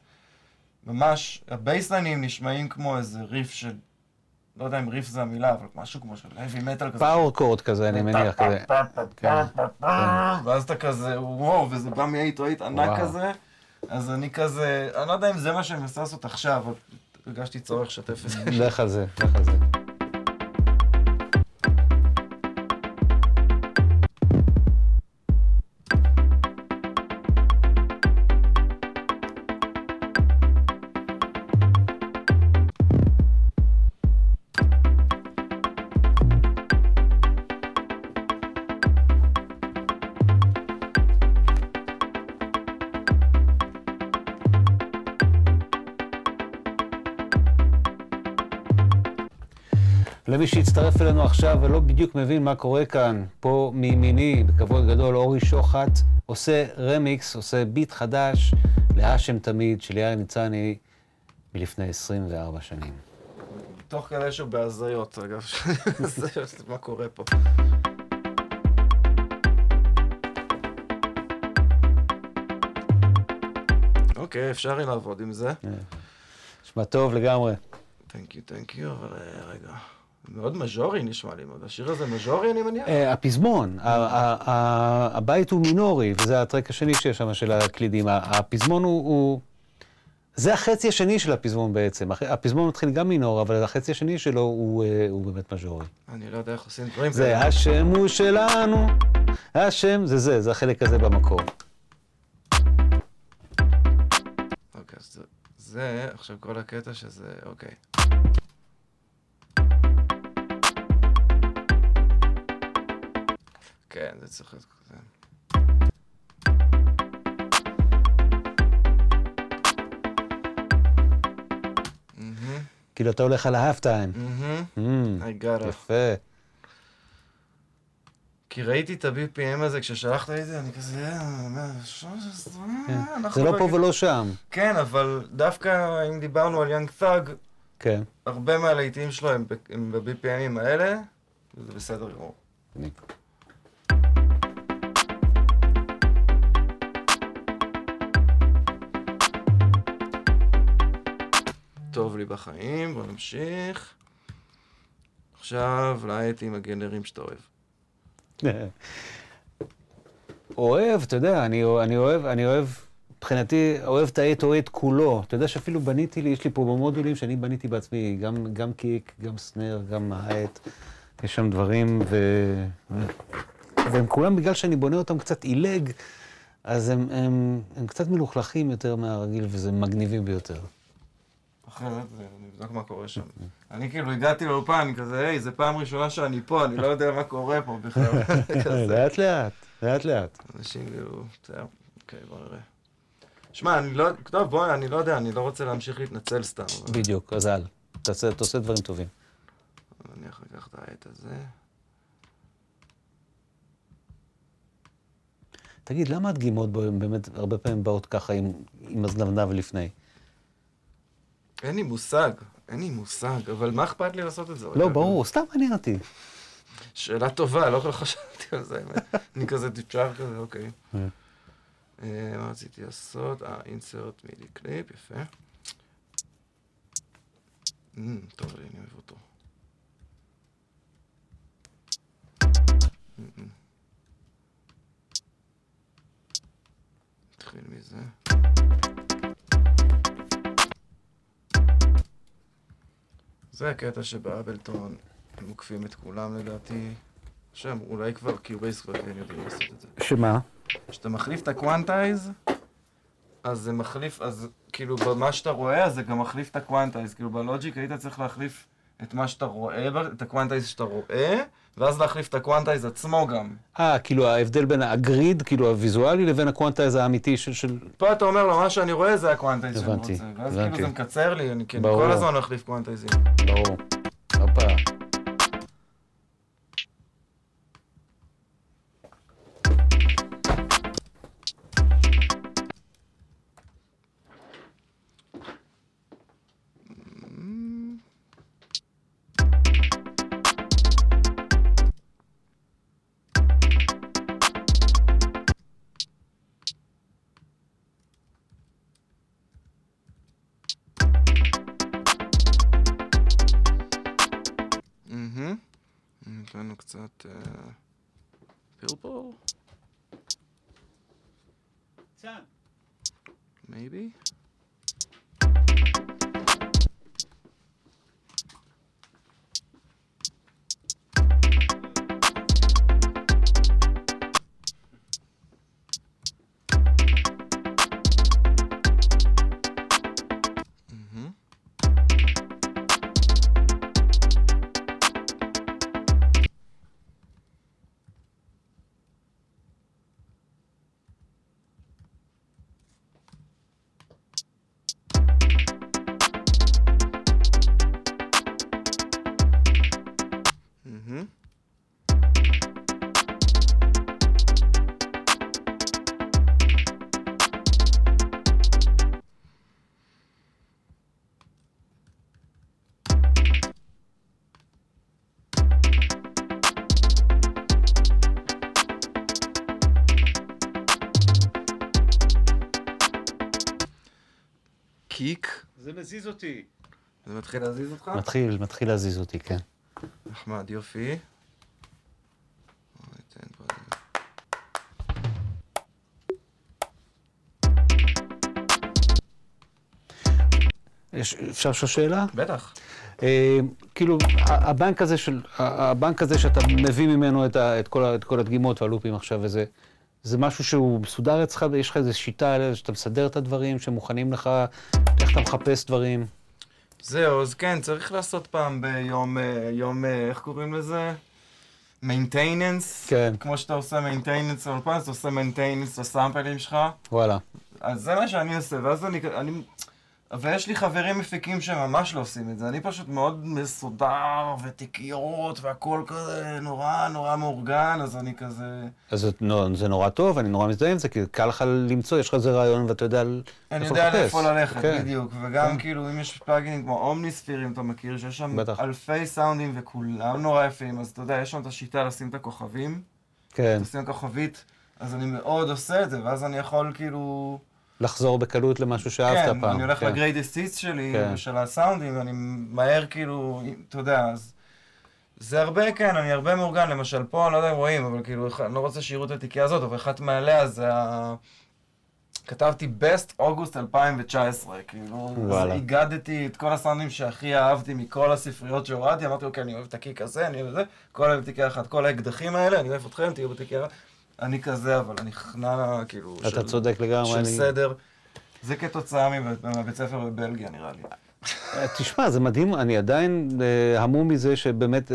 ממש, הבייסליינים נשמעים כמו איזה ריף של... לא יודע אם ריף זה המילה, אבל משהו כמו של heavy metal כזה. power chord כזה, אני מניח, כזה. כן. ואז אתה כזה, וואו, וזה בא מ-808 ענק וואו. כזה, אז אני כזה, אני לא יודע אם זה מה שאני מנסה לעשות עכשיו, אבל הרגשתי צורך לשתף את זה. לך על זה, לך על זה. למי שהצטרף אלינו עכשיו ולא בדיוק מבין מה קורה כאן, פה מימיני, בכבוד גדול, אורי שוחט, עושה רמיקס, עושה ביט חדש להאשם תמיד של יאיר ניצני מלפני 24 שנים. תוך כדי שהוא בהזיות, אגב, מה קורה פה. אוקיי, אפשר לעבוד עם זה. נשמע טוב לגמרי. תנק יו, תנק יו, אבל אה, רגע. מאוד מז'ורי נשמע לי. השיר הזה מז'ורי, אני מניח? אה, הפזמון, הבית הוא מינורי, וזה הטרק השני שיש שם של הקלידים. הפזמון הוא... זה החצי השני של הפזמון בעצם. הפזמון מתחיל גם מינור, אבל החצי השני שלו הוא, אה, הוא באמת מז'ורי. אני לא יודע איך עושים דברים זה השם הוא שלנו, השם זה זה, זה החלק הזה במקור. אוקיי, אז זה, זה, עכשיו כל הקטע שזה, אוקיי. כן, זה צריך להיות כזה. כאילו אתה הולך על ההאף טיים. מהמם, I got it. יפה. כי ראיתי את ה-BPM הזה כששלחת לי את זה, אני כזה, אה, כן. אנחנו זה לא פה בגיל- ולא שם. כן, אבל דווקא אם דיברנו על יאנג תאג, כן. הרבה מהלהיטים שלו הם ב-BPMים האלה, וזה בסדר גמור. טוב לי בחיים, בוא נמשיך. עכשיו, להיט עם הגנרים שאתה אוהב. אוהב, אתה יודע, אני, אני אוהב, אני אוהב, מבחינתי, אוהב את האט או את כולו. אתה יודע שאפילו בניתי לי, יש לי פה במודולים שאני בניתי בעצמי, גם, גם קיק, גם סנר, גם האט. יש שם דברים, ו... והם כולם, בגלל שאני בונה אותם קצת עילג, אז הם, הם, הם קצת מלוכלכים יותר מהרגיל, וזה מגניבים ביותר. אחרי זה, נבדוק מה קורה שם. אני כאילו הגעתי לאולפן, כזה, היי, זו פעם ראשונה שאני פה, אני לא יודע מה קורה פה בכלל. לאט לאט, לאט לאט. אנשים כאילו, בסדר, אוקיי, בוא נראה. שמע, אני לא, טוב, בוא, אני לא יודע, אני לא רוצה להמשיך להתנצל סתם. בדיוק, אז אל. תעשה, אתה עושה דברים טובים. נניח לקח את העט הזה. תגיד, למה הדגימות באמת הרבה פעמים באות ככה עם, עם הזנבנב לפני? אין לי מושג, אין לי מושג, אבל מה אכפת לי לעשות את זה? לא, ברור, סתם מעניין אותי. שאלה טובה, לא כל כך חשבתי על זה, האמת. אני כזה טיפשר כזה, אוקיי. אה. אה, מה רציתי לעשות? אה, אינסרט מידי קליפ, יפה. אמ, טוב אני אוהב אותו. אמ, אמ. נתחיל מזה. זה הקטע שב Ableton הם עוקפים את כולם לדעתי. שם, אולי כבר Cubase כבר כן יודעים לעשות את זה. שמה? כשאתה מחליף את ה quantize, אז זה מחליף, אז כאילו במה שאתה רואה, אז זה גם מחליף את ה quantize. כאילו ב Logic היית צריך להחליף את מה שאתה רואה, את ה quantize שאתה רואה, ואז להחליף את ה quantize עצמו גם. אה, כאילו ההבדל בין ה grid, כאילו הוויזואלי, לבין ה quantize האמיתי של... של... פה אתה אומר לו, מה שאני רואה זה ה quantize שאני הבנתי, רוצה. ואז הבנתי. כאילו זה מקצר לי, אני כאילו. כל הזמן מחליף קוונטייזים. ברור. הופה. מזיז אותי. זה מתחיל להזיז אותך? מתחיל, מתחיל להזיז אותי, כן. נחמד, יופי. אפשר לשאול שאלה? בטח. אה, כאילו, הבנק הזה, של, הבנק הזה שאתה מביא ממנו את, ה, את, כל, את כל הדגימות והלופים עכשיו וזה, זה משהו שהוא מסודר אצלך, יש לך איזו שיטה שאתה מסדר את הדברים, שמוכנים לך, איך אתה מחפש דברים? זהו, אז כן, צריך לעשות פעם ביום, אה, יום, אה, איך קוראים לזה? maintenance. כן. כמו שאתה עושה maintenance לאולפן, אז אתה עושה maintenance לסאמפלים שלך. וואלה. אז זה מה שאני עושה, ואז אני, אני... ויש לי חברים מפיקים שממש לא עושים את זה. אני פשוט מאוד מסודר, ותיקיות, והכל כזה נורא נורא מאורגן, אז אני כזה... אז זה, נו, זה נורא טוב, אני נורא מזדהה עם זה, כי קל לך למצוא, יש לך איזה רעיון ואתה יודע אני איפה יודע לחפש. לאיפה ללכת, כן. בדיוק. וגם כאילו, אם יש פלאגינים כמו אומניספיר, אם אתה מכיר, שיש שם בטח. אלפי סאונדים וכולם נורא יפים, אז אתה יודע, יש שם את השיטה לשים את הכוכבים, כן, לשים כוכבית, אז אני מאוד עושה את זה, ואז אני יכול כאילו... לחזור בקלות למשהו שאהבת כן, פעם. אני הולך כן. לגריידסט היטס שלי, כן. של הסאונדים, ואני מהר כאילו, אתה יודע, אז... זה הרבה, כן, אני הרבה מאורגן, למשל פה, אני לא יודע אם רואים, אבל כאילו, אני לא רוצה שיראו את התיקייה הזאת, אבל אחת מעליה זה ה... כתבתי Best אוגוסט 2019, כאילו, אז וואלה. איגדתי את כל הסאונדים שהכי אהבתי מכל הספריות שהורדתי, אמרתי, אוקיי, אני אוהב את הקיק הזה, אני אוהב את זה, כל אוהב תיקייה אחת, כל האקדחים האלה, אני אוהב אתכם, תהיו בתיקייה אחת. אני כזה, אבל אני חננה, כאילו, אתה של- צודק לגמרי. של אני- סדר. זה כתוצאה מהבית ספר בבלגיה, נראה לי. אה, תשמע, זה מדהים, אני עדיין אה, המום מזה שבאמת...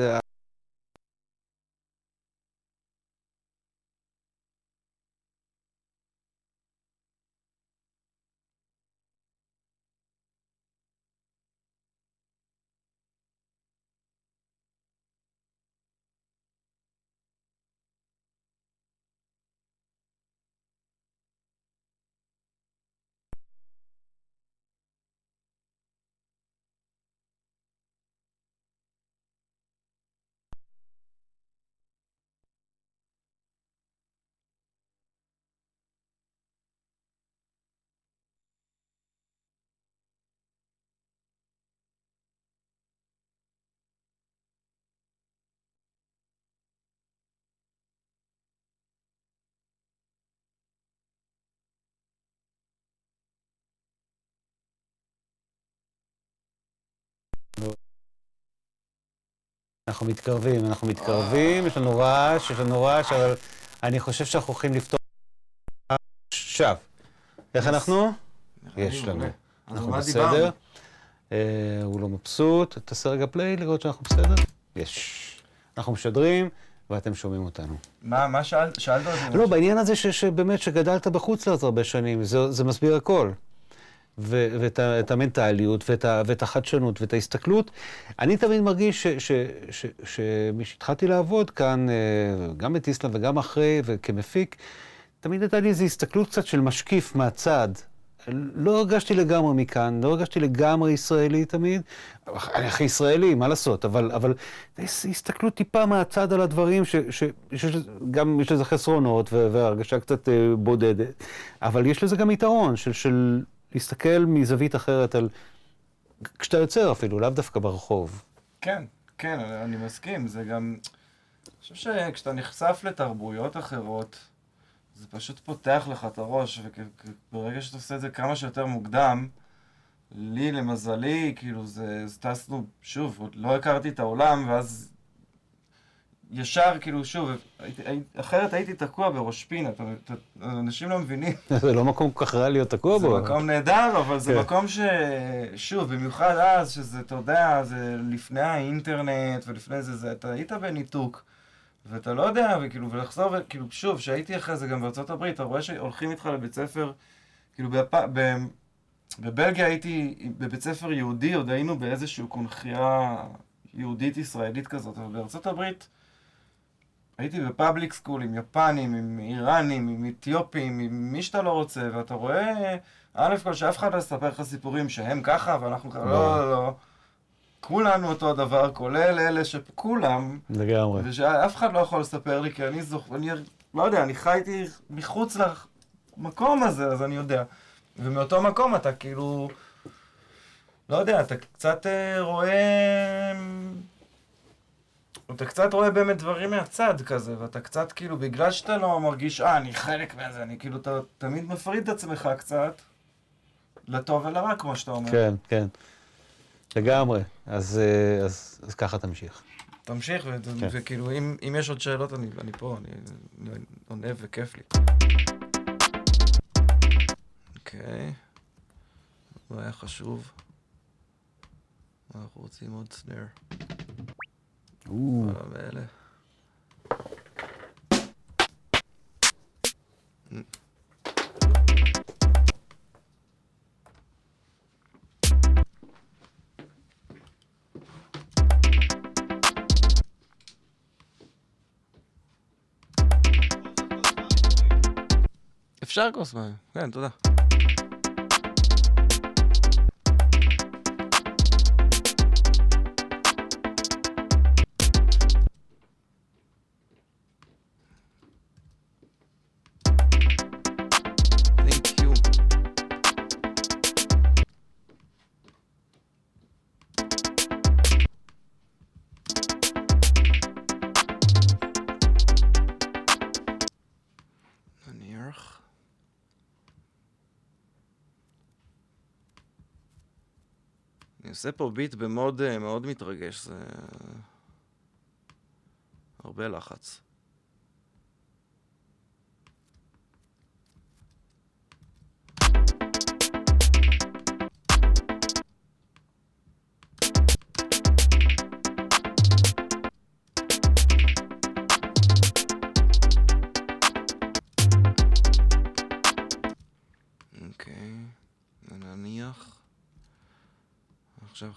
אנחנו מתקרבים, אנחנו מתקרבים, יש לנו רעש, יש לנו רעש, אבל אני חושב שאנחנו הולכים לפתור עכשיו. איך אנחנו? יש לנו. אנחנו בסדר. אה, הוא לא מבסוט, תעשה רגע פליי לראות שאנחנו בסדר. יש. אנחנו משדרים, ואתם שומעים אותנו. מה, מה שאלת? שאלת אותי? לא, בעניין הזה שבאמת, שגדלת בחוץ לארץ הרבה שנים, זה, זה מסביר הכל. ואת המנטליות, ואת, ואת החדשנות, ואת ההסתכלות. אני תמיד מרגיש שמשהתחלתי לעבוד כאן, אה, גם בטיסלאם וגם אחרי, וכמפיק, תמיד הייתה לי איזו הסתכלות קצת של משקיף מהצד. לא הרגשתי לגמרי מכאן, לא הרגשתי לגמרי ישראלי תמיד. אני הכי ישראלי, מה לעשות, אבל, אבל הסתכלות טיפה מהצד על הדברים, שגם יש לזה חסרונות והרגשה קצת אה, בודדת, אבל יש לזה גם יתרון של, של להסתכל מזווית אחרת על... כשאתה יוצר אפילו, לאו דווקא ברחוב. כן, כן, אני מסכים, זה גם... אני חושב שכשאתה נחשף לתרבויות אחרות, זה פשוט פותח לך את הראש, וברגע שאתה עושה את זה כמה שיותר מוקדם, לי, למזלי, כאילו, זה, טסנו, שוב, עוד לא הכרתי את העולם, ואז ישר, כאילו, שוב, אחרת הייתי תקוע בראש פינה, אנשים לא מבינים. זה לא מקום כל כך רע להיות תקוע בו. זה מקום נהדר, אבל זה כן. מקום ש... שוב, במיוחד אז, שזה, אתה יודע, זה לפני האינטרנט ולפני זה, זה אתה היית בניתוק. ואתה לא יודע, וכאילו, ולחזור, וכאילו, שוב, שהייתי אחרי זה גם בארצות הברית, אתה רואה שהולכים איתך לבית ספר, כאילו, בפ... ב... בבלגיה הייתי בבית ספר יהודי, עוד היינו באיזושהי קונכייה יהודית-ישראלית כזאת, אבל בארצות הברית הייתי בפאבליק סקול עם יפנים, עם איראנים, עם אתיופים, עם מי שאתה לא רוצה, ואתה רואה, א' כל שאף אחד לא יספר לך סיפורים שהם ככה ואנחנו ככה, לא, לא, לא. כולנו אותו הדבר, כולל אלה שכולם, לגמרי. ושאף אחד לא יכול לספר לי, כי אני זוכר, אני לא יודע, אני חייתי מחוץ למקום הזה, אז אני יודע. ומאותו מקום אתה כאילו, לא יודע, אתה קצת אה, רואה... אתה קצת רואה באמת דברים מהצד כזה, ואתה קצת כאילו, בגלל שאתה לא מרגיש, אה, אני חלק מזה, אני כאילו, אתה תמיד מפריד את עצמך קצת, לטוב ולרע, כמו שאתה אומר. כן, כן. לגמרי. אז, אה, אז, אז ככה תמשיך. תמשיך, כן. וכאילו, אם, אם יש עוד שאלות, אני, אני פה, אני, אני עונה וכיף לי. אוקיי. מה היה חשוב? אנחנו רוצים עוד סנר. וואלה, אפשר כוס מים, כן, תודה. עושה פה ביט במוד אה, מאוד מתרגש, זה... הרבה לחץ.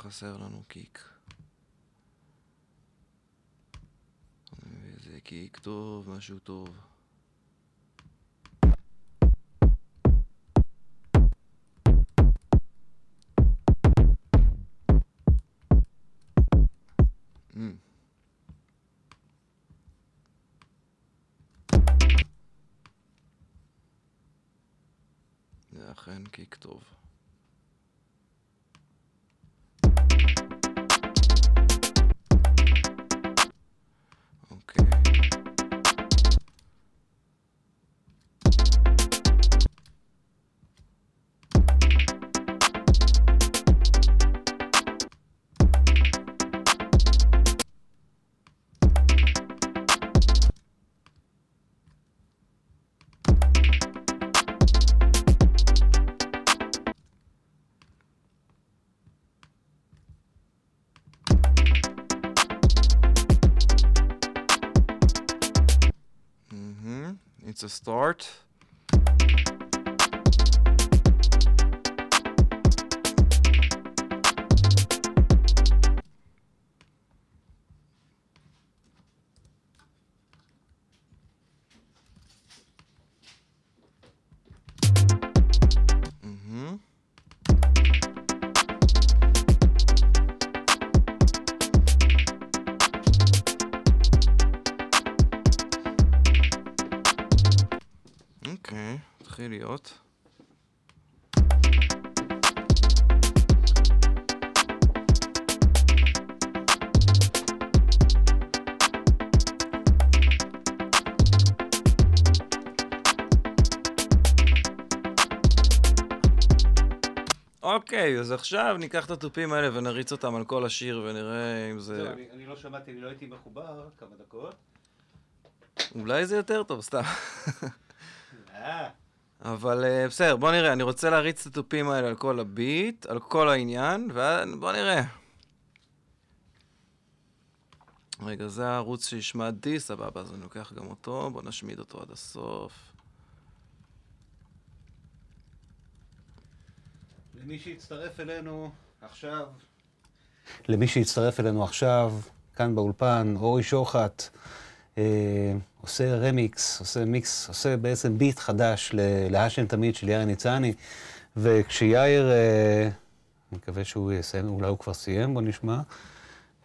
חסר לנו קיק. זה קיק טוב, משהו טוב. Start. עכשיו ניקח את התופים האלה ונריץ אותם על כל השיר ונראה אם זה... אני לא שמעתי, אני לא הייתי מחובר כמה דקות. אולי זה יותר טוב, סתם. אבל אה, בסדר, בוא נראה, אני רוצה להריץ את התופים האלה על כל הביט, על כל העניין, ובוא נראה. רגע, זה הערוץ שישמע D, סבבה, אז אני לוקח גם אותו, בוא נשמיד אותו עד הסוף. שהצטרף אלינו עכשיו... למי שהצטרף אלינו עכשיו, כאן באולפן, אורי שוחט, אה, עושה רמיקס, עושה מיקס, עושה בעצם ביט חדש ל- להאשם תמיד של יאיר ניצני, וכשיאיר, אה, אני מקווה שהוא יסיים, אולי הוא כבר סיים, בוא נשמע,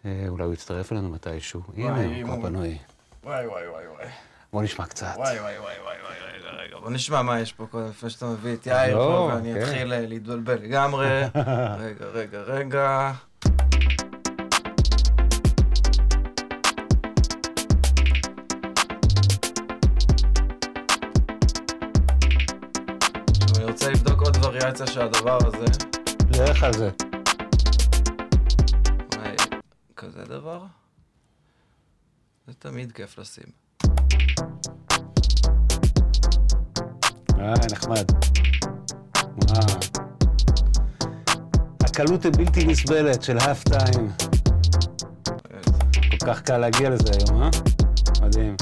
אה, אולי הוא יצטרף אלינו מתישהו. הנה, הוא כבר פנוי. וואי וואי וואי וואי. בוא נשמע קצת. וואי וואי וואי וואי וואי, רגע רגע, בוא נשמע מה יש פה קודם, לפני שאתה מביא את יאיר לא, פה, ואני כן. אתחיל אה, להתבלבל לגמרי. רגע, רגע, רגע. אני רוצה לבדוק עוד וריאציה של הדבר הזה. לך על זה. כזה דבר? זה תמיד כיף לשים. אה, נחמד. אה. הקלות הבלתי נסבלת של האף טיים. כל כך קל להגיע לזה היום, אה? מדהים.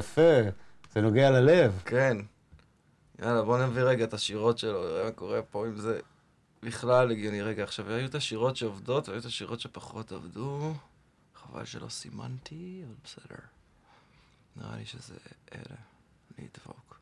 יפה. זה נוגע ללב. כן. יאללה, בוא נביא רגע את השירות שלו, נראה מה קורה פה, אם זה בכלל הגיוני. רגע, עכשיו, היו את השירות שעובדות, והיו את השירות שפחות עבדו. חבל שלא סימנתי, אבל בסדר. נראה לי שזה אלה. אני אדפוק.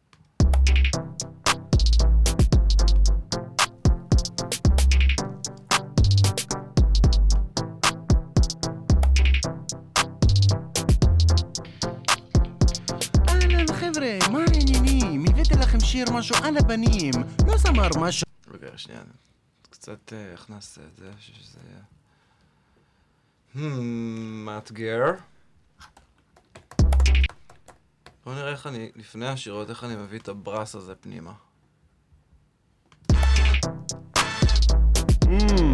חבר'ה, מה העניינים? הבאתי לכם שיר משהו על הבנים. לא זמר משהו... רגע, שנייה. קצת, אה, איך נעשה את זה? שזה יהיה... Hmm, מאתגר. בואו נראה איך אני, לפני השירות, איך אני מביא את הברס הזה פנימה. אמ,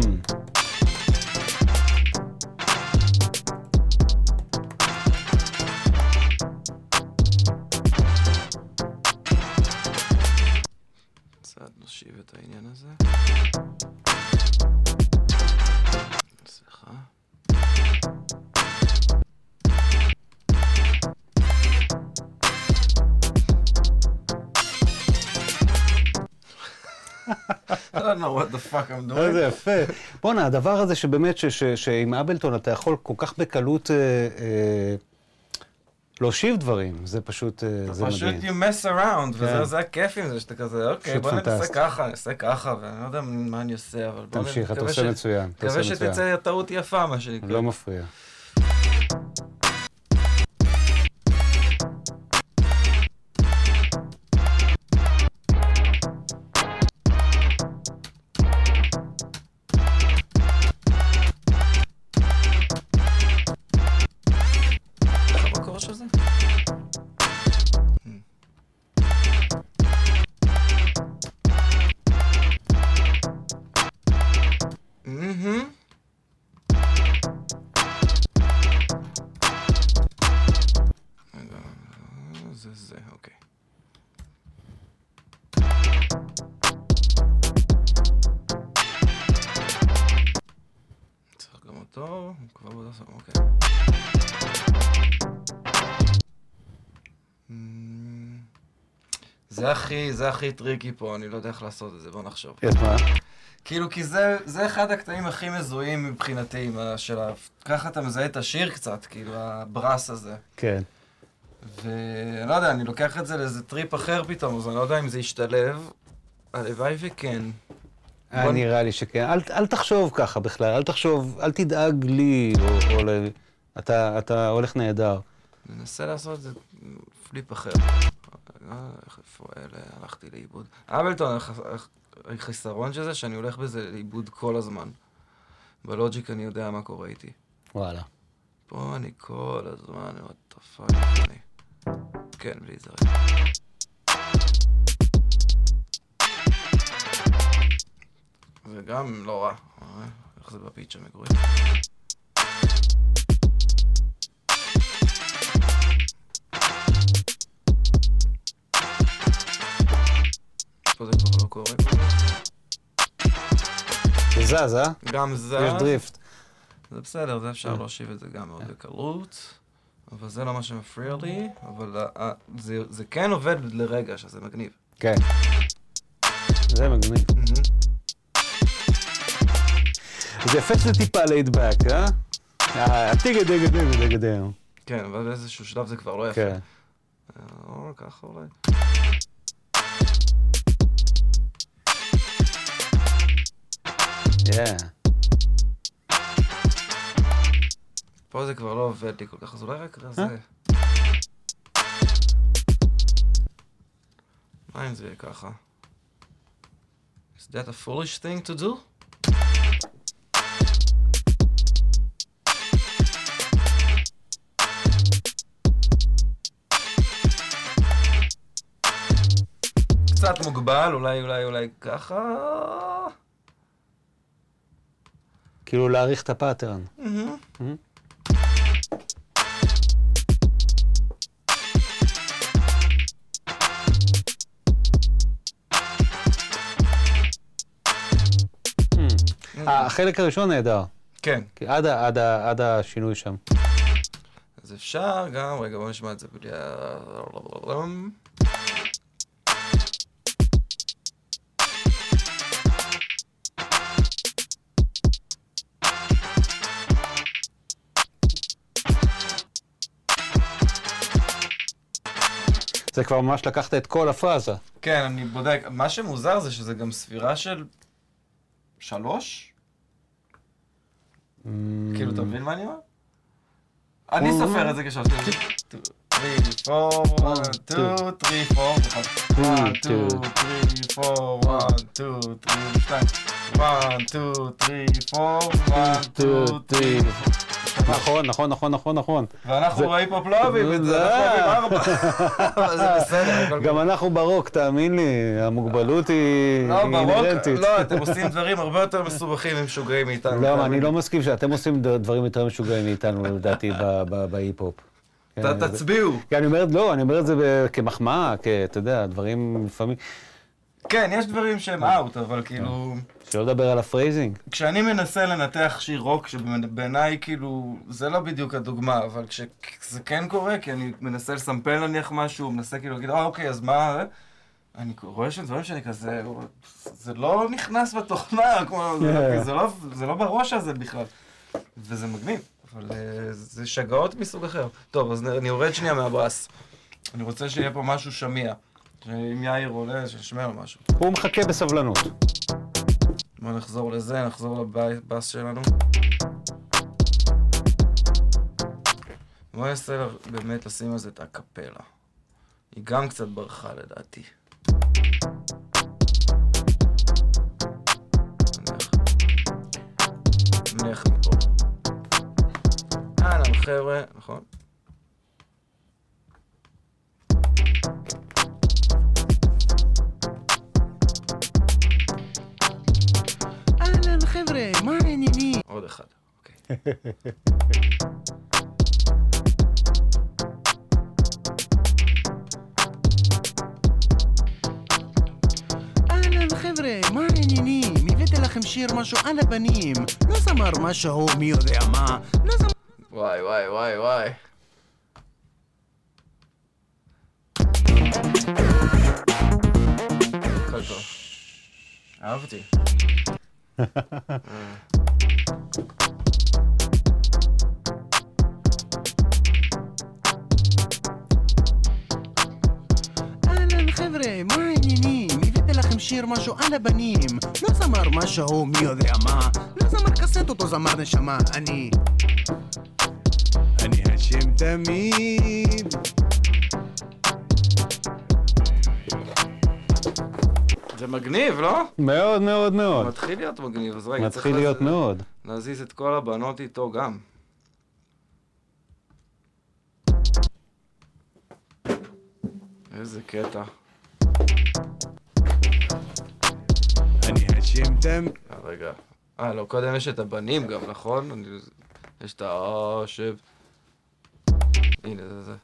נושיב את העניין הזה. סליחה. I don't know what the fuck I'm doing. איזה יפה. בואנה, הדבר הזה שבאמת, שעם אבלטון אתה יכול כל כך בקלות אה, אה, להושיב דברים, זה פשוט, אה, זה פשוט מדהים. you mess around, כן. וזה זה הכיף עם זה, שאתה כזה, אוקיי, פשוט בוא נעשה. ככה, נעשה ככה, ואני לא יודע מה אני עושה, אבל בוא תמשיך, אתה עושה מצוין. מקווה. שתצא טעות יפה, מה שנקרא. לא מפריע. הכי, זה הכי tricky פה, אני לא יודע איך לעשות את זה, בוא נחשוב. אז מה? כאילו, כי זה, זה אחד הקטעים הכי מזוהים מבחינתי, של ה... ככה אתה מזהה את השיר קצת, כאילו, ה brass הזה. כן. ואני לא יודע, אני לוקח את זה לאיזה טריפ אחר פתאום, אז אני לא יודע אם זה ישתלב. הלוואי וכן. אה, בוא- נראה לי שכן. אל, אל תחשוב ככה בכלל, אל תחשוב, אל תדאג לי, או, או ל... אתה, אתה הולך נהדר. ננסה לעשות את זה פליפ אחר. אה, איפה אלה, הלכתי לאיבוד. אבלטון, הח- הח- החיסרון של זה שאני הולך בזה לאיבוד כל הזמן. בלוג'יק אני יודע מה קורה איתי. וואלה. פה אני כל הזמן, what the fuck אני. כן, בלי זה רגע. זה גם לא רע. אה, איך זה בפיץ' המקורי? פה זה כבר לא קורה. זה זז, אה? גם זה... יש דריפט. זה בסדר, זה אפשר להושיב את זה גם מאוד בקלות, אבל זה לא מה שמפריע לי, אבל ה- ה- זה- זה כן עובד לרגע, שזה מגניב. כן. זה מגניב. זה יפה שזה טיפה לייד באק, אה? הטיגה דיגה דיגה דיגה דיגה. כן, אבל באיזשהו שלב זה כבר לא יפה. כן. אה, או ככה אולי. כן. פה זה כבר לא עובד לי כל כך, אז אולי רק זה. מה אם זה יהיה ככה? Is that a foolish thing to do? קצת מוגבל, אולי, אולי, אולי ככה. כאילו להעריך את הפאטרן. אה, החלק הראשון נהדר. כן. עד עד עד השינוי שם. אז אפשר גם, רגע בוא נשמע את זה בלי ה... זה כבר ממש לקחת את כל הפאזה. כן, אני בודק. מה שמוזר זה שזה גם ספירה של שלוש? כאילו, אתה מבין מה אני אומר? אני סופר את זה כשלוש. 3, 4, 1, 2, 3, 4, 1, 2, 3, 4, 1, 2, 3, 2, 1, 2, 3, 4, 1, 2, 3, נכון, נכון, נכון, נכון, נכון. ואנחנו לא את זה, זה- אנחנו אוהבים ארבע. זה בסדר, גם אנחנו ברוק, תאמין לי, המוגבלות היא לא, אינהרנטית. לא, אתם עושים דברים הרבה יותר מסובכים ומשוגעים מאיתנו. לא, אני לא מסכים שאתם עושים דברים יותר משוגעים מאיתנו, לדעתי, בהיפ-הופ. כן, תצביעו. כי אני אומר, לא, אני אומר את זה ב- כמחמאה. אתה יודע, דברים לפעמים... כן, יש דברים שהם out, אבל כאילו... שלא לדבר על ה phrasing. כשאני מנסה לנתח שיר רוק, שבעיניי כאילו, זה לא בדיוק הדוגמה, אבל כשזה כן קורה, כי אני מנסה לסמפל נניח משהו, מנסה כאילו להגיד, אה אוקיי, אז מה... אני רואה שם דברים שאני כזה, זה לא נכנס בתוכנה, כמו, זה, Yeah. זה, לא, זה לא בראש הזה בכלל. וזה מגניב, אבל אה, זה שגעות מסוג אחר. טוב, אז אני יורד שנייה מהברס. אני רוצה שיהיה פה משהו שמיע. שאם יאיר עולה, שישמע לו משהו. הוא מחכה בסבלנות. בוא נחזור לזה, נחזור לבאס שלנו. בוא ננסה באמת לשים על זה את הקפלה. היא גם קצת ברחה לדעתי. נניח מפה. אהלן חבר'ה, נכון? חבר'ה, מה העניינים? עוד אחד, אוקיי. אהלן חבר'ה, מה העניינים? הבאתי לכם שיר משהו על הבנים. לא זמר משהו מי יודע מה. לא זמר... וואי וואי וואי וואי. אהבתי. אהלן חבר'ה, מה העניינים? הבאתי לכם שיר משהו על הבנים. לא זמר משהו מי יודע מה. לא זמר קסטות או זמר נשמה. אני... אני השם תמיד. זה מגניב, לא? מאוד מאוד מאוד. מתחיל להיות מגניב, אז רגע, צריך מתחיל להיות לז- מאוד. להזיז את כל הבנות איתו גם. איזה קטע. אני תמיד. אה, רגע. אה, לא, קודם יש את הבנים גם, נכון? אני... יש את האשב. הנה, זה זה.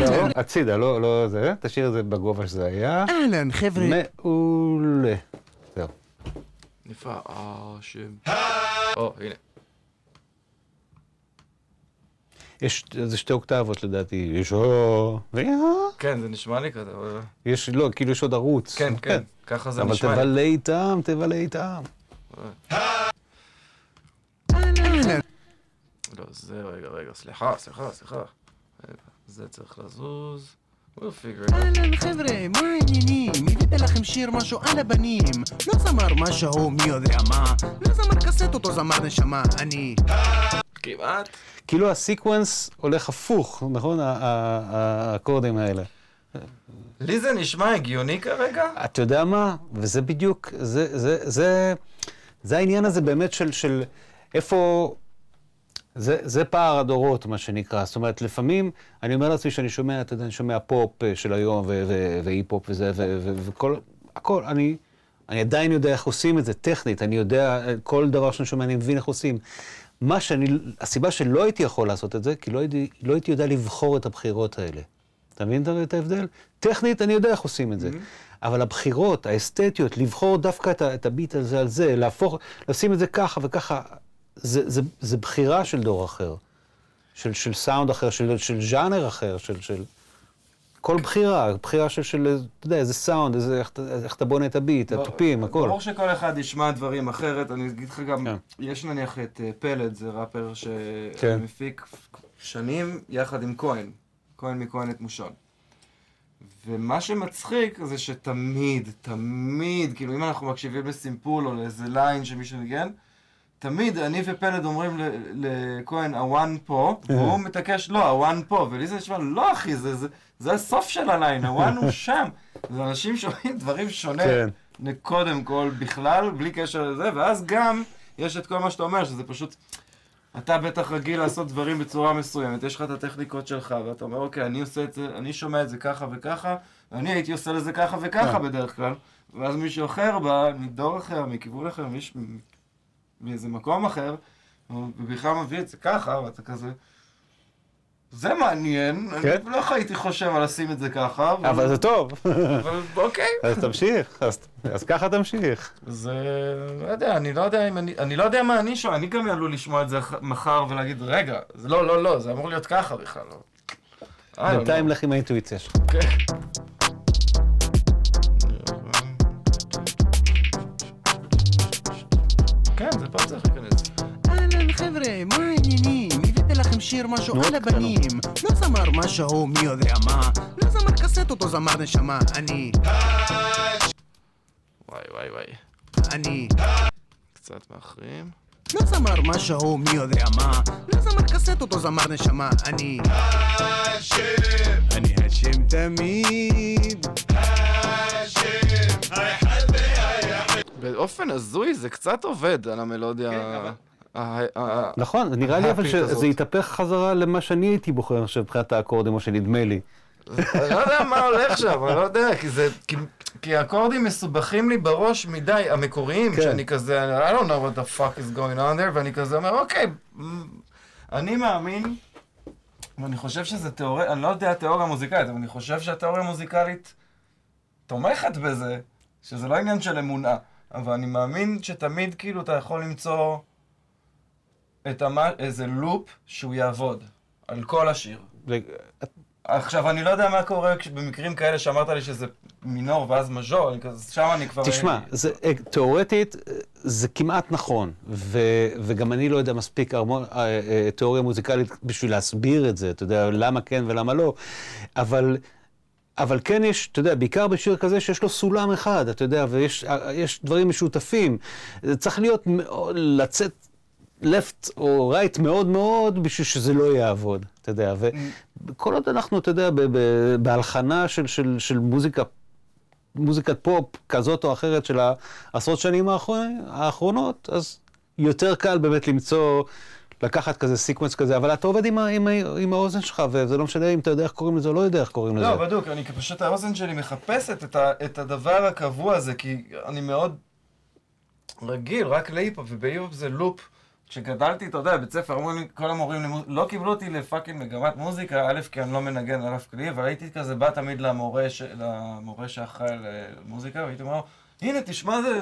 לא, הצידה, לא, לא זה, תשאיר את זה בגובה שזה היה. אהלן חבר'ה. מעולה. זהו. נפלא, האשב. או, הנה. יש איזה שתי אוקטבות לדעתי. יש או... כן, זה נשמע לי כזה, אבל... יש, לא, כאילו יש עוד ערוץ. כן, כן, ככה זה אבל נשמע לי. תבלה איתם, תבלה איתם. אהלן. לא, זה, רגע, רגע, סליחה, סליחה, סליחה. זה צריך לזוז. אהלן חבר'ה, מה העניינים? הבאתי לכם שיר משהו על הבנים. לא זמר משהו מי יודע מה. לא זמר קסטות או זמר נשמה. אני... כמעט. כאילו ה sequence הולך הפוך, נכון? האקורדים האלה. לי זה נשמע הגיוני כרגע? אתה יודע מה? וזה בדיוק, זה, זה, זה, זה העניין הזה באמת של, של איפה... זה, זה פער הדורות, מה שנקרא. זאת אומרת, לפעמים אני אומר לעצמי שאני שומע, אתה יודע, אני שומע פופ אה, של היום, והיפ-הופ וזה, וכל, הכל, אני, אני עדיין יודע איך עושים את זה טכנית, אני יודע, אה, כל דבר שאני שומע, אני מבין איך עושים. מה שאני, הסיבה שלא הייתי יכול לעשות את זה, כי לא הייתי, לא הייתי יודע לבחור את הבחירות האלה. אתה מבין את- ההבדל? טכנית, אני יודע איך עושים את זה. אבל הבחירות, האסתטיות, לבחור דווקא את, את הביט הזה על זה, להפוך, לשים את זה ככה וככה, זה, זה, זה בחירה של דור אחר. של, של סאונד אחר, של, של ז'אנר אחר, של, של... כל בחירה, בחירה של, של, אתה יודע, איזה סאונד, איזה, איך, איך אתה בונה את הביט, התופים, הכל. ברור שכל אחד ישמע דברים אחרת, אני אגיד לך גם, כן. יש נניח את אה, פלד, זה ראפר כן. שמפיק שנים יחד עם כהן, כהן מכהן את מושון. ומה שמצחיק זה שתמיד, תמיד, כאילו אם אנחנו מקשיבים לסימפול או לאיזה line שמישהו ניגן, תמיד אני ופלד אומרים לכהן, ה one פה, והוא מתעקש, לא, ה one פה, ולי זה נשמע, לא אחי, זה, זה, זה הסוף של הליין, הוואן הוא שם. זה אנשים שומעים דברים שונה, כן. קודם כל, בכלל, בלי קשר לזה, ואז גם יש את כל מה שאתה אומר, שזה פשוט, אתה בטח רגיל לעשות דברים בצורה מסוימת, יש לך את הטכניקות שלך, ואתה אומר, אוקיי, אני עושה את זה, אני שומע את זה ככה וככה, ואני הייתי עושה לזה ככה וככה בדרך כלל, ואז מישהו אחר בא, מדור אחר, מכיוון אחר, מיש... מאיזה מקום אחר, הוא בכלל מביא את זה ככה, ואתה כזה... זה מעניין, כן. אני לא הייתי חושב על לשים את זה ככה, אבל זה טוב. אבל אוקיי. אז תמשיך, אז, אז ככה תמשיך. זה, לא יודע, אני לא יודע אם אני, אני לא יודע מה אני שומע, אני גם עלול לשמוע את זה מחר ולהגיד, רגע, זה לא, לא, לא, זה אמור להיות ככה בכלל, לא. בינתיים. לך עם האינטואיציה שלך. זה פה צריך להיכנס. אהלן חבר'ה, מה העניינים? הבאתי לכם שיר משהו על הבנים. לא זמר משהו מי יודע מה. לא זמר קסטות או זמר נשמה. אני... וואי, וואי, וואי. אני... קצת מאחרים. לא זמר משהו מי יודע מה. לא זמר קסטות או זמר נשמה. אני... אני השם תמיד. באופן הזוי זה קצת עובד על המלודיה. ה- נכון, נראה לי אבל. שזה יתהפך חזרה למה שאני הייתי בוחר עכשיו מבחינת האקורדים, או שנדמה לי. אני לא יודע מה הולך שם, אני לא יודע, כי זה... כי- האקורדים מסובכים לי בראש מדי, המקוריים, כן. שאני כזה, I don't know what the fuck is going on there, ואני כזה אומר, אוקיי, אני מאמין, ואני חושב שזה תיאוריה, אני לא יודע תיאוריה מוזיקלית, אבל אני חושב שהתיאוריה המוזיקלית תומכת בזה, שזה לא עניין של אמונה, אבל אני מאמין שתמיד כאילו אתה יכול למצוא את המה, איזה לופ שהוא יעבוד על כל השיר. ו- עכשיו, אני לא יודע מה קורה במקרים כאלה שאמרת לי שזה מינור ואז מז'ור, שם אני כבר... תשמע, זה, אה, תיאורטית אה, זה כמעט נכון, ו, וגם אני לא יודע מספיק הרמון, אה, תיאוריה מוזיקלית בשביל להסביר את זה, אתה יודע, למה כן ולמה לא, אבל, אבל כן יש, אתה יודע, בעיקר בשיר כזה שיש לו סולם אחד, אתה יודע, ויש אה, דברים משותפים. זה צריך להיות, לצאת left או right מאוד מאוד בשביל שזה לא יעבוד, אתה יודע, וכל עוד אנחנו, אתה יודע, בהלחנה של, של, של מוזיקה מוזיקת פופ כזאת או אחרת של העשרות שנים האחרונות, אז יותר קל באמת למצוא, לקחת כזה sequence כזה, אבל אתה עובד עם, עם, עם האוזן שלך, וזה לא משנה אם אתה יודע איך קוראים לזה או לא יודע איך קוראים לזה. לא, בדיוק, אני פשוט האוזן שלי מחפשת את, ה, את הדבר הקבוע הזה, כי אני מאוד רגיל, רק להיפ-הופ, ובהיפ-הופ זה לופ. כשגדלתי, אתה יודע, בית ספר, אמרו לי, כל המורים למוז... לא קיבלו אותי ל fucking מגמת מוזיקה, א', כי אני לא מנגן על אף כלי, אבל הייתי כזה בא תמיד למורה, ש... למורה שאחראי על אה, והייתי אומר הנה, תשמע זה,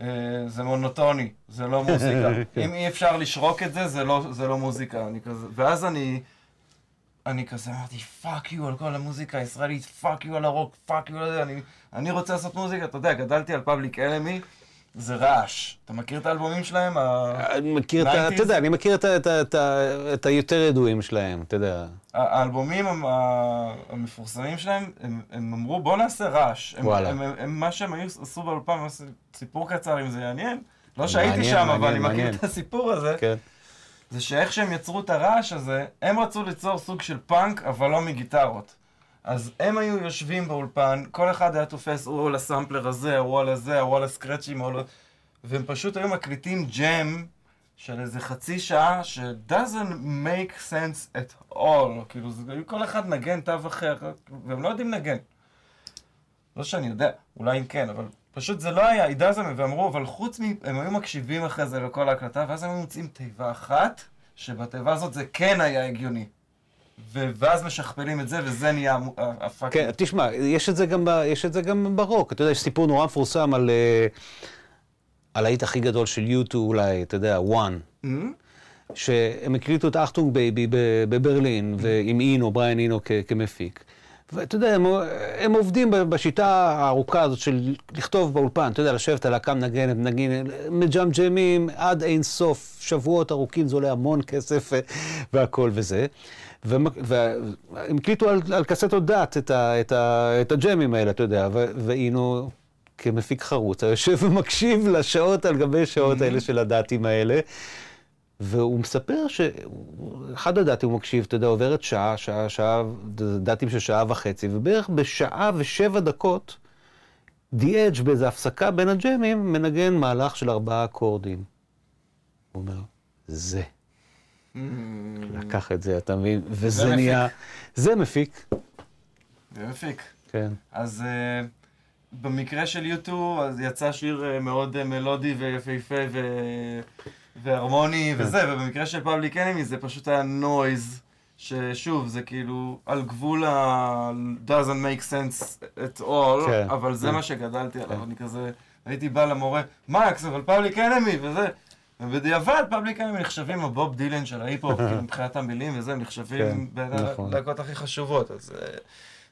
זה, אה, זה מונוטוני, זה לא מוזיקה. אם אי אפשר לשרוק את זה, זה לא, זה לא מוזיקה. אני כזה, ואז אני... אני כזה אמרתי, fuck you על כל המוזיקה הישראלית, fuck you על הרוק, fuck you על זה, אני, אני רוצה לעשות מוזיקה, אתה יודע, גדלתי על Public Enemy, זה רעש. אתה מכיר את האלבומים שלהם? אני מכיר את ה... 90s? אתה יודע, אני מכיר את היותר ידועים שלהם, אתה יודע. האלבומים המפורסמים שלהם, הם, אמרו בוא נעשה רעש. וואלה. מה שהם היו, עשו באולפן, סיפור קצר אם זה יעניין. לא שהייתי שם, אבל אני מכיר. את הסיפור הזה. כן. זה שאיך שהם יצרו את הרעש הזה, הם רצו ליצור סוג של פאנק, אבל לא מגיטרות. אז הם היו יושבים באולפן, כל אחד היה תופס או על הסמפלר הזה, או על הזה, או על הסקרצ'ים, או על... והם פשוט היו מקליטים ג'ם של איזה חצי שעה, ש- doesn't make sense at all. כאילו, זה, כל אחד נגן תו אחר, והם לא יודעים לנגן. לא שאני יודע, אולי אם כן, אבל פשוט זה לא היה, doesn't, ואמרו, אבל חוץ מ... הם היו מקשיבים אחרי זה לכל ההקלטה, ואז הם היו מוצאים תיבה אחת, שבתיבה הזאת זה כן היה הגיוני. ואז משכפלים את זה, וזה נהיה המו- ה- כן. תשמע, יש את זה גם, ב, יש את זה גם ברוק. אתה יודע, יש סיפור נורא מפורסם על, אה, על ה hit הכי גדול של U2 אולי, אתה יודע, One. Hmm? שהם הקליטו את Achtung Baby בברלין, ועם אינו, בריאן אינו כמפיק. ואתה יודע, הם, הם עובדים בשיטה הארוכה הזאת של לכתוב באולפן, אתה יודע, לשבת על להקה מנגנת, מנגנת, מג'מג'מים עד אין סוף, שבועות ארוכים, זה עולה המון כסף אה, והכל וזה. והם הקליטו על, על קסטות דת את, ה, את, ה, את הג'מים האלה, אתה יודע, ו- ואינו כמפיק חרוץ, היה יושב ומקשיב לשעות על גבי שעות האלה של הדתים האלה. והוא מספר שאחד הדתים הוא מקשיב, אתה יודע, עוברת שעה, שעה, שעה, דתים של שעה וחצי, ובערך בשעה ושבע דקות, די-אג' באיזו הפסקה בין הג'מים, מנגן מהלך של ארבעה אקורדים. הוא אומר, זה. לקח את זה, אתה מבין? וזה מפיק. נהיה... זה מפיק, זה מפיק. כן. אז uh, במקרה של U2, אז יצא שיר uh, מאוד uh, מלודי ויפהפה ו... והרמוני כן. וזה, ובמקרה של Public Enemy זה פשוט היה noise, ששוב, זה כאילו על גבול ה... doesn't make sense at all, כן, אבל זה כן. מה שגדלתי עליו, כן. אני כזה, הייתי בא למורה, מקס, אבל Public Enemy וזה. ובדיעבד Public Enemy נחשבים הבוב דילן של ההיפ-הופ, כאילו, מבחינת המילים וזה, הם נחשבים בין נכון. הלהקות הכי חשובות, אז... אה,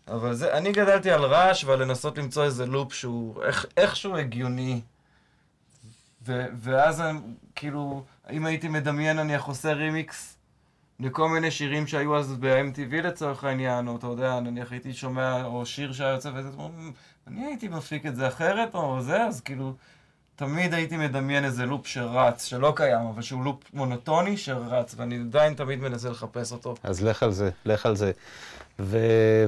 אבל זה, אני גדלתי על רעש ועל לנסות למצוא איזה לופ שהוא איך, איכשהו הגיוני. ו, ואז אני, כאילו, אם הייתי מדמיין נניח עושה רימיקס לכל מיני שירים שהיו אז ב-MTV לצורך העניין, או אתה יודע, נניח הייתי שומע, או שיר שהיה יוצא וזה, "מ, אני הייתי מפיק את זה אחרת, או זה, אז כאילו, תמיד הייתי מדמיין איזה לופ שרץ, שלא קיים, אבל שהוא לופ מונוטוני שרץ, ואני עדיין תמיד מנסה לחפש אותו. אז לך על זה, לך על זה. ו...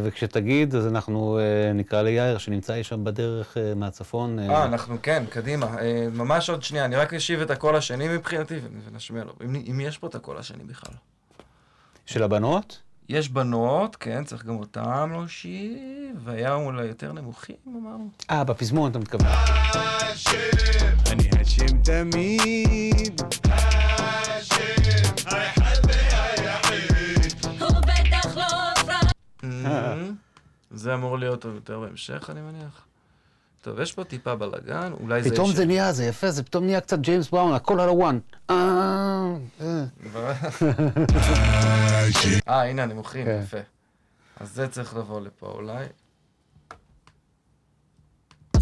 וכשתגיד, אז אנחנו אה, נקרא ליאיר, שנמצא אי שם בדרך אה, מהצפון. אה, אנחנו כן, קדימה. אה, ממש עוד שנייה, אני רק אשיב את הקול השני מבחינתי ונשמיע לו. אם, אם יש פה את הקול השני בכלל. של הבנות? יש בנות, כן, צריך גם אותם להושיב, והיה אולי יותר נמוכים, אמרנו. אה, בפזמון אתה מתכוון. אני השם תמיד הוא זה אמור להיות יותר בהמשך, אני מניח. טוב, יש פה טיפה בלאגן, אולי זה... פתאום זה נהיה, זה יפה, זה פתאום נהיה קצת ג'יימס בראון, הכל על הוואן. אה, אה. אה, הנה הנמוכים, כן. יפה. אז זה צריך לבוא לפה אולי.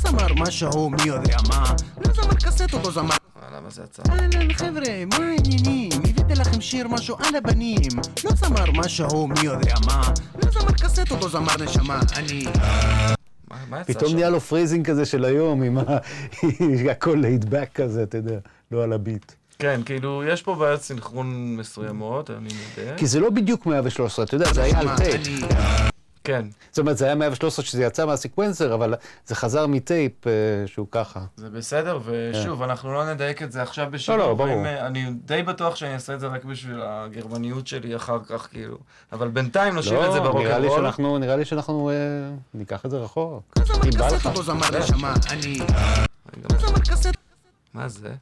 זמר משהו מי יודע מה לא זמר קסטות או זמר אה, למה זה יצא? אהלן חבר'ה, מה העניינים? הבאתי לכם שיר משהו על הבנים לא זמר משהו מי יודע מה לא זמר קסטות או זמר נשמה אני פתאום? נהיה לו פרייזינג כזה של היום, עם. הכל back כזה, אתה יודע, לא על הביט. כן, כאילו, יש פה בעיות סינכרון מסוימות, אני מודה. כי זה לא בדיוק 113, אתה יודע, זה היה על טייפ. כן, זאת אומרת, זה היה 113 שזה יצא מהסקוונסר, אבל זה חזר מטייפ אה, שהוא ככה. זה בסדר, ושוב, אנחנו לא נדייק את זה עכשיו בשידור. לא, לא, ברור. ואם, אה, אני די בטוח שאני אעשה את זה רק בשביל הגרמניות שלי אחר כך, כאילו. אבל בינתיים נשאיר את זה לא, נראה לי. שאנחנו, נראה לי שאנחנו אה, ניקח את זה רחוק. לא אם בא לך. לא מה זה?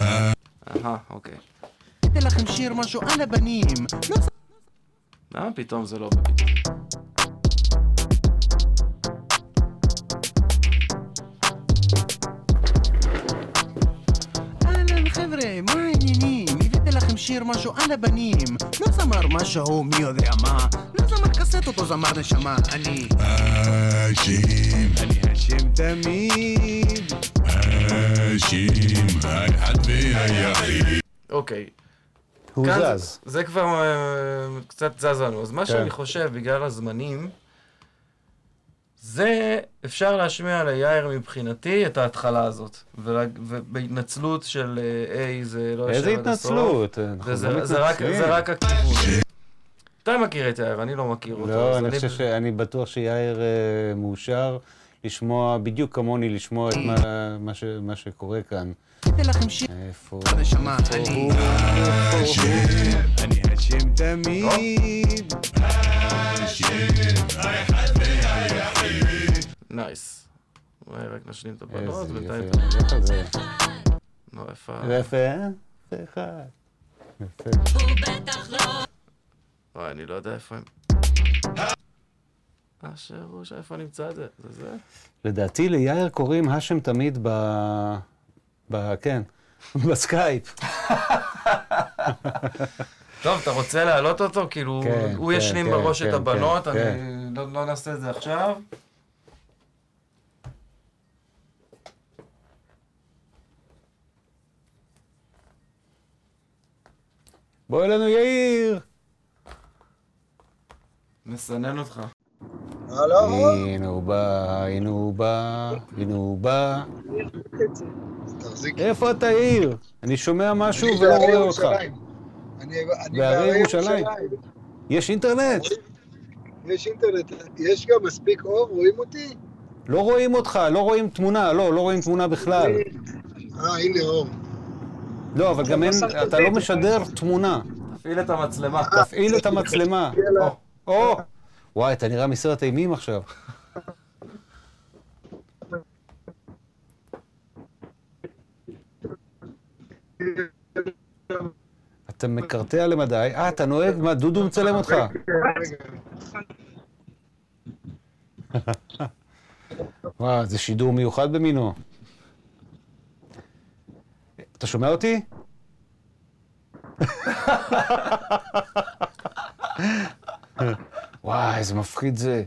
אהה, אוקיי. הבאתי לכם שיר משהו על הבנים זמר למה פתאום זה לא בביט? אהלן חבר'ה, מה העניינים? הבאתי לכם שיר משהו על הבנים לא זמר משהו מי יודע מה לא זמר קסטות או זמר נשמה אני האשים, אני השם תמיד האשים, האחד והיחיד. אוקיי. הוא כאן זז. זה, זה כבר אה, קצת זז לנו. אז מה כן. שאני חושב, בגלל הזמנים, זה אפשר להשמיע ליאיר מבחינתי את ההתחלה הזאת. ולה- ובהתנצלות של אה, A זה לא איזה יושב עד הסוף. התנצלות? אנחנו וזה לא זה רק. זה רק הכיוון. אתה מכיר את יאיר, אני לא מכיר אותו. לא, אני חושב שאני בטוח שיאיר אה, מאושר לשמוע, בדיוק כמוני, לשמוע את מה- מה ש- מה שקורה כאן. הבאתי לכם שיר איפה? נשמה אני הוא? אני השם תמיד nice. אולי רק נשלים את איזה הבנות, בינתיים... יפה, נלך על זה. נו, איפה... יפה, אה? יפה אחד. יפה. הוא בטח לא וואי, אני לא יודע איפה הם... אשר הוא, איפה נמצא את זה? זה זה? לדעתי ליאיר קוראים האשם תמיד ב... ב... כן, בסקייפ. טוב, אתה רוצה להעלות אותו? כאילו, כן, הוא כן, ישלים כן, בראש כן, את הבנות, כן, אני לא לא נעשה את זה עכשיו. בוא אלינו יאיר! מסנן אותך. הנה הוא בא, הנה הוא בא, הנה הוא בא. איפה אתה יאיר? אני שומע משהו ולא רואה אותך. אני, בהרי ירושלים. יש אינטרנט? יש אינטרנט, יש גם מספיק אור, רואים אותי? לא רואים אותך, לא רואים תמונה, לא, לא רואים תמונה בכלל. אה, הנה אור. לא, אבל גם אין, אתה לא משדר תמונה. תפעיל את המצלמה. תפעיל את המצלמה. או! וואי, אתה נראה מסרט אימים עכשיו. אתה מקרטע למדי. אה, אתה נוהג? מה, דודו מצלם אותך? וואו, זה שידור מיוחד במינו. אתה שומע אותי? וואי, איזה מפחיד זה.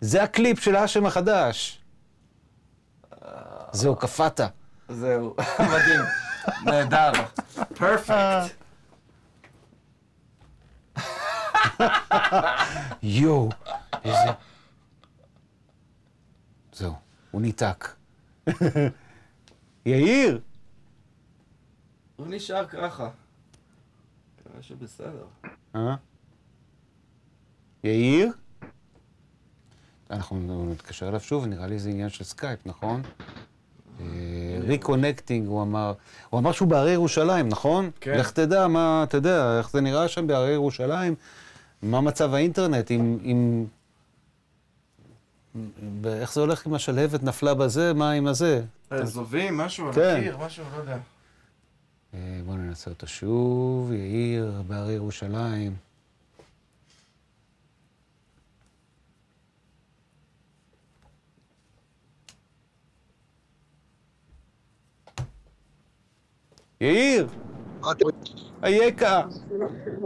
זה הקליפ של האשם החדש. זהו, קפאת. זהו, מדהים. נהדר. פרפקט. יואו, איזה... זהו, הוא ניתק. יאיר! הוא נשאר ככה. כנראה שבסדר. אה? יאיר? אנחנו נתקשר אליו שוב, נראה לי זה עניין של סקייפ, נכון? reconnecting, הוא אמר. הוא אמר שהוא בהרי ירושלים, נכון? כן. לך תדע מה, אתה יודע, איך זה נראה שם בהרי ירושלים, מה מצב האינטרנט, אם... אם... איך זה הולך עם השלהבת נפלה בזה, מה עם הזה? זובים, משהו כן. הקיר, משהו, לא יודע. אה, בואו ננסה אותו שוב, יאיר, בהרי ירושלים. יאיר. אייכה,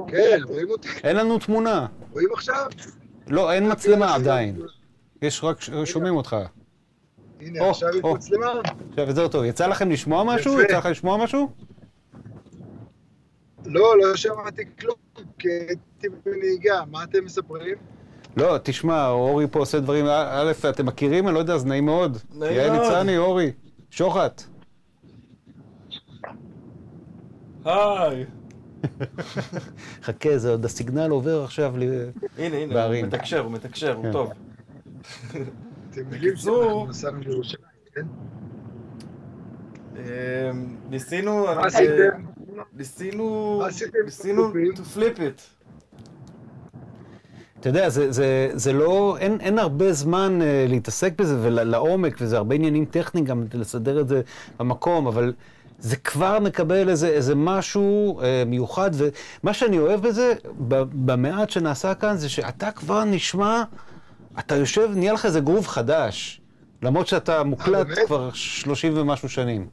כן, רואים אותי? אין לנו תמונה. רואים עכשיו? לא, אין מצלמה עדיין. יש רק, שומעים אותך. הנה, עכשיו יש. מצלמה. עכשיו, יותר טוב. יצא לכם לשמוע משהו? יצא לך לשמוע משהו? לא, לא שמעתי כלום, כי הייתי בנהיגה. מה אתם מספרים? לא, תשמע, אורי פה עושה דברים, א', אתם מכירים? אני לא יודע, אז נעים מאוד. נעים יעל מאוד. ניצני, אורי, שוחט. היי. חכה, זה עוד הסיגנל עובר עכשיו ל... הנה, הנה, הוא בערים. מתקשר, הוא מתקשר, הוא כן. טוב. אתם יודעים שאנחנו נסענו לירושלים, כן? אמ, ניסינו, מה אה, עשיתם? ניסינו, ניסינו to flip it. אתה יודע, זה, זה, זה לא, אין, אין הרבה זמן uh, להתעסק בזה ולעומק, וזה הרבה עניינים טכניים גם לסדר את זה במקום, אבל זה כבר מקבל איזה, איזה משהו uh, מיוחד, ומה שאני אוהב בזה, במעט שנעשה כאן, זה שאתה כבר נשמע, אתה יושב, נהיה לך איזה גרוב חדש, למרות שאתה מוקלט באמת? כבר שלושים ומשהו שנים.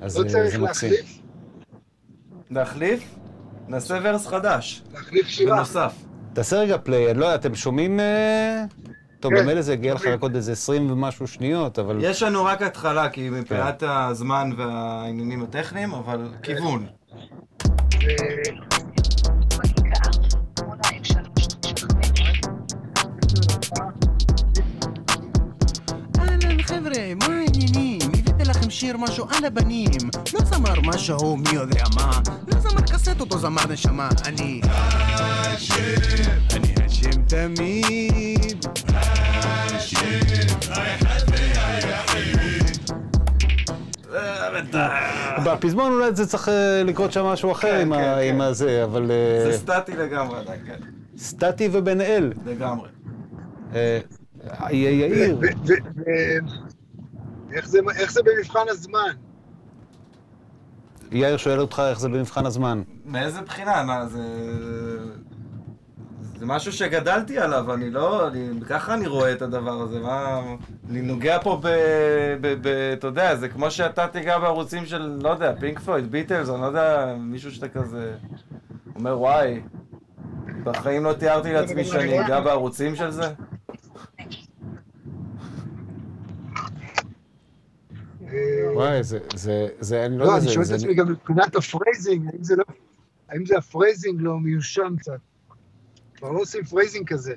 אז לא אה, צריך זה מקסים. להחליף? להחליף? נעשה ורס חדש. להחליף שירה. בנוסף. תעשה רגע פליי, אני לא יודע, אתם שומעים... אה? טוב, כן, במילא זה יגיע לך. רק עוד איזה 20 ומשהו שניות, אבל... יש לנו רק התחלה, כי מבחינת כן. הזמן והעניינים הטכניים, אבל כיוון. אהלן חבר'ה, מה העניינים? הבאתי לכם שיר משהו על הבנים לא זמר משהו מי יודע מה לא זמר קסטות או זמר נשמה אני אני השם תמיד בפזמון אולי זה צריך אה, לקרות שם משהו אחר כן, עם כן, כן. הזה, אבל... אה, זה סטטי לגמרי עדיין, כן. סטטי ובן אל. לגמרי. אה, יאיר, זה- איך זה במבחן הזמן? יאיר שואל אותך איך זה במבחן הזמן. מאיזה בחינה? מה, זה... זה משהו שגדלתי עליו, אני לא... אני, ככה אני רואה את הדבר הזה, מה... אני נוגע פה ב... ב, ב אתה יודע, זה כמו שאתה תיגע בערוצים של, לא יודע, פינק פלויד, ביטלס, אני לא יודע, מישהו שאתה כזה... אומר, וואי, בחיים לא תיארתי לעצמי שאני אגע בערוצים של זה. וואי, זה, זה, זה, אני לא לא, יודע, אני זה... שואל את זה- עצמי גם מבחינת ה phrasing, האם זה לא... האם זה ה phrasing לא מיושן קצת? כבר לא עושים phrasing כזה.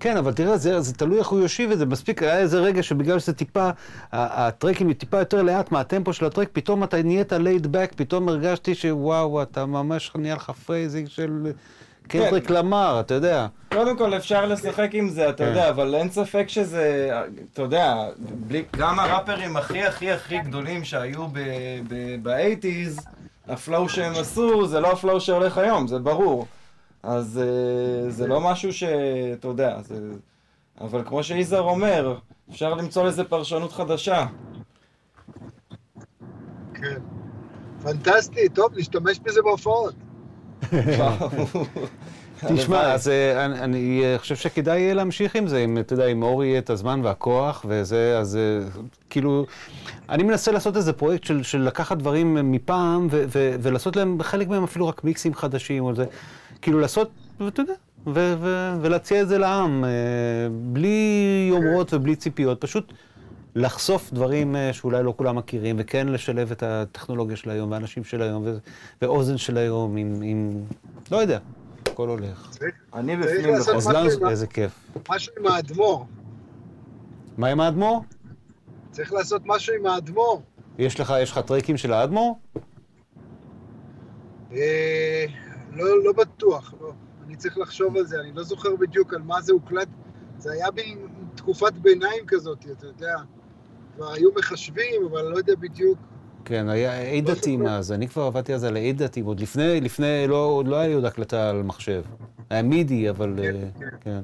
כן, אבל תראה, זה, זה תלוי איך הוא יושיב את זה. מספיק, היה איזה רגע שבגלל שזה טיפה, הטרקים טיפה יותר לאט מהטמפו של ה track, פתאום אתה נהיית laid back, פתאום הרגשתי שוואו, אתה ממש נהיה לך phrasing של קנדריק למר, אתה יודע. קודם כל אפשר לשחק עם זה, אתה כן. יודע, אבל אין ספק שזה, אתה יודע, בלי, גם הראפרים הכי הכי הכי גדולים שהיו ב-80's, ה flow שהם עשו זה לא ה flow שהולך היום, זה ברור. אז אה, זה לא משהו שאתה יודע, זה... אבל כמו שיזהר אומר, אפשר למצוא לזה פרשנות חדשה. כן. פנטסטי, טוב, נשתמש בזה בהופעות. תשמע. אז אה, אני, אני אה, חושב שכדאי יהיה להמשיך עם זה, אם, אתה יודע, אם אורי יהיה את הזמן והכוח וזה, אז כאילו, אני מנסה לעשות איזה פרויקט של, של לקחת דברים מפעם ו, ו, ולעשות להם, חלק מהם אפילו רק מיקסים חדשים או זה, כאילו לעשות, אתה יודע, ו, ו, ולהציע את זה לעם, אה, בלי יומרות ובלי ציפיות, פשוט לחשוף דברים אה, שאולי לא כולם מכירים, וכן לשלב את הטכנולוגיה של היום, והאנשים של היום, ו- ואוזן של היום, עם, עם, לא יודע, הכל הולך. אני בפנים אז לנו איזה כיף. משהו עם האדמו"ר. מה עם האדמו"ר? צריך לעשות משהו עם האדמו"ר. יש לך, יש לך טרקים של האדמו"ר? אה, לא, לא בטוח, לא. אני צריך לחשוב על זה, אני לא זוכר בדיוק על מה זה הוקלט. זה היה בתקופת ביניים כזאת, אתה יודע. כבר היו מחשבים, אבל לא יודע בדיוק. כן, היה אי דתיים זוכר. אז, אני כבר עבדתי אז על אי דתיים, עוד לפני, לפני, לא, עוד לא היה לי עוד הקלטה על מחשב. היה מידי, אבל, כן, אה, כן. כן.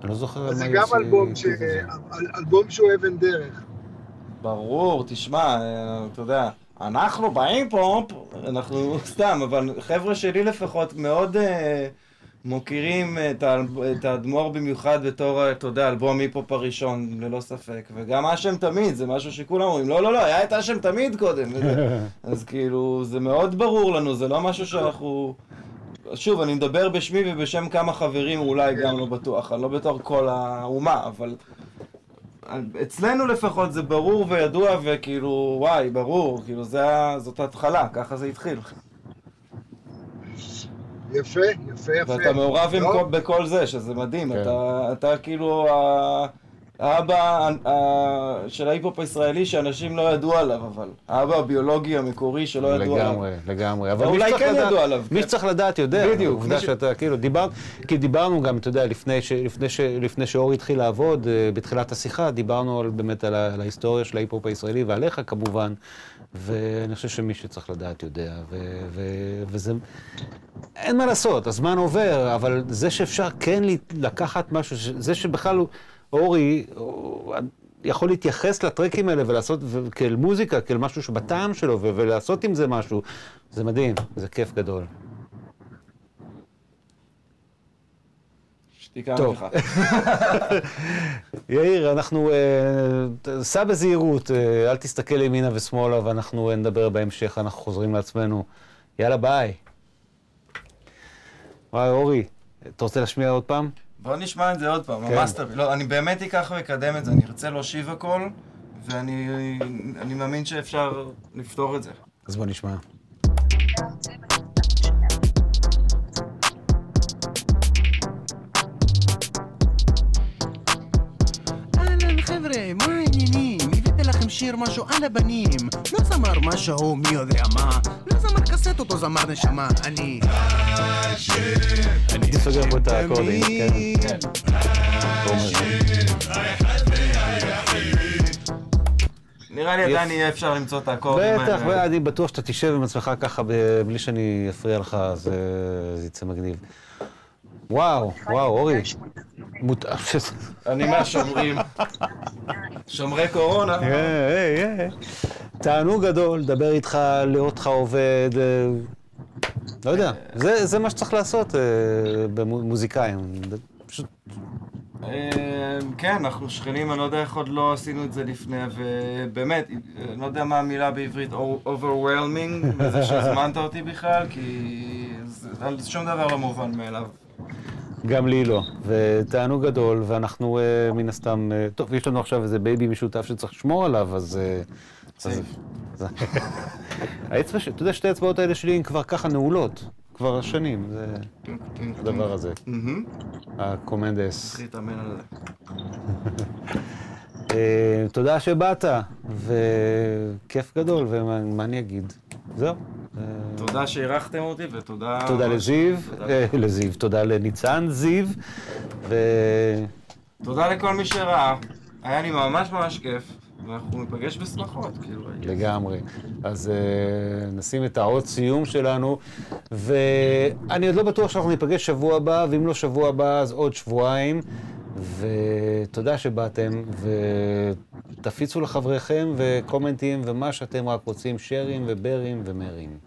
אני לא זוכר על מה זה היא גם אלבום, ש... אל- אלבום שהוא אבן דרך. ברור, תשמע, אה, אתה יודע, אנחנו בהיפ-הופ, אנחנו סתם, אבל חבר'ה שלי לפחות מאוד אה, מוקירים את. את האדמו"ר במיוחד בתור, אתה יודע, אלבום היפ-הופ הראשון, ללא ספק. וגם אשם תמיד, זה משהו שכולם אומרים, לא, לא, לא, היה את אשם תמיד קודם. וזה... אז כאילו, זה מאוד ברור לנו, זה לא משהו שאנחנו... שוב, אני מדבר בשמי ובשם כמה חברים, אולי גם לא בטוח, אני לא בתור כל האומה, אבל... אצלנו לפחות זה ברור וידוע וכאילו, וואי, ברור, כאילו זה, זאת ההתחלה, ככה זה התחיל. יפה, יפה, יפה. ואתה מעורב עם טוב, כל, בכל זה, שזה מדהים. כן. אתה, אתה כאילו ה- האבא ה- ה- של ההיפ-הופ הישראלי שאנשים לא ידעו עליו, אבל. האבא הביולוגי המקורי שלא ידעו עליו. לגמרי, לגמרי. אבל אולי כן ידעו עליו, מי כן. שצריך לדעת יודע. בדיוק, ש- שאתה, כאילו, דיבר, כי דיברנו גם, אתה יודע, לפני ש- לפני ש- לפני שאורי התחיל לעבוד, אה, בתחילת השיחה, דיברנו באמת על ההיסטוריה של ההיפ-הופ הישראלי ועליך כמובן, ואני חושב שמי שצריך לדעת יודע, ו- ו- וזה... אין מה לעשות, הזמן עובר, אבל זה שאפשר כן לקחת משהו, זה שבכלל הוא- אורי יכול להתייחס לטרקים האלה ולעשות כאל מוזיקה, כאל משהו שבטעם שלו, ולעשות עם זה משהו, זה מדהים, זה כיף גדול. שתיקה. ממך. יאיר, אנחנו, אה, סע בזהירות, אה, אל תסתכל ימינה ושמאלה, ואנחנו אה, נדבר בהמשך, אנחנו חוזרים לעצמנו. יאללה, ביי. וואי, אורי, אתה רוצה להשמיע עוד פעם? בוא נשמע את זה עוד פעם, כן. המאסטר. לא, אני באמת אקח ואקדם את זה, אני ארצה להושיב הכל, ואני אני מאמין שאפשר לפתור את זה. אז בוא נשמע. חבר'ה, מה? שיר משהו על הבנים לא זמר משהו מי יודע מה לא זמר קסטות או זמר נשמה אני הייתי סוגר פה את האקורדים, כן. כן. נראה לי עדיין יהיה אפשר למצוא את האקורדים בטח. אני בטוח שאתה תשב עם עצמך ככה בלי שאני אפריע לך, אז אה, זה יצא מגניב. וואו, וואו, אורי. אני מהשומרים. שומרי קורונה. אה, אה, אה. תענוג גדול, לדבר איתך, לראות אותך עובד, לא יודע, זה זה מה שצריך לעשות במוזיקאים. פשוט, כן, אנחנו שכנים, אני לא יודע איך עוד לא עשינו את זה לפני, ובאמת, אני לא יודע מה המילה בעברית, overwhelming, בזה שהזמנת אותי בכלל, כי זה זה שום דבר לא מובן מאליו. גם לי לא. ותענוג גדול, ואנחנו אה, מן הסתם, אה, טוב, יש לנו עכשיו איזה baby משותף שצריך לשמור עליו, אז... אה, אז- האצבע, ש- אתה יודע, שתי האצבעות האלה שלי הן כבר ככה נעולות, כבר שנים, זה הדבר הזה. הקומנדס. אה, תודה שבאת, וכיף גדול, ומה מה אני אגיד? זהו. אה, תודה שאירחתם אותי, ותודה... תודה לזיו. אה, לזיו, תודה לניצן זיו, ו... תודה לכל מי שראה, היה לי ממש ממש כיף, ואנחנו ניפגש בשמחות, כאילו. לגמרי. אז uh, נשים את האות סיום שלנו, ואני עוד לא בטוח שאנחנו ניפגש שבוע הבא, ואם לא שבוע הבא אז עוד שבועיים. ותודה שבאתם, ותפיצו לחבריכם וקומנטים ומה שאתם רק רוצים, שרים וברים ומרים.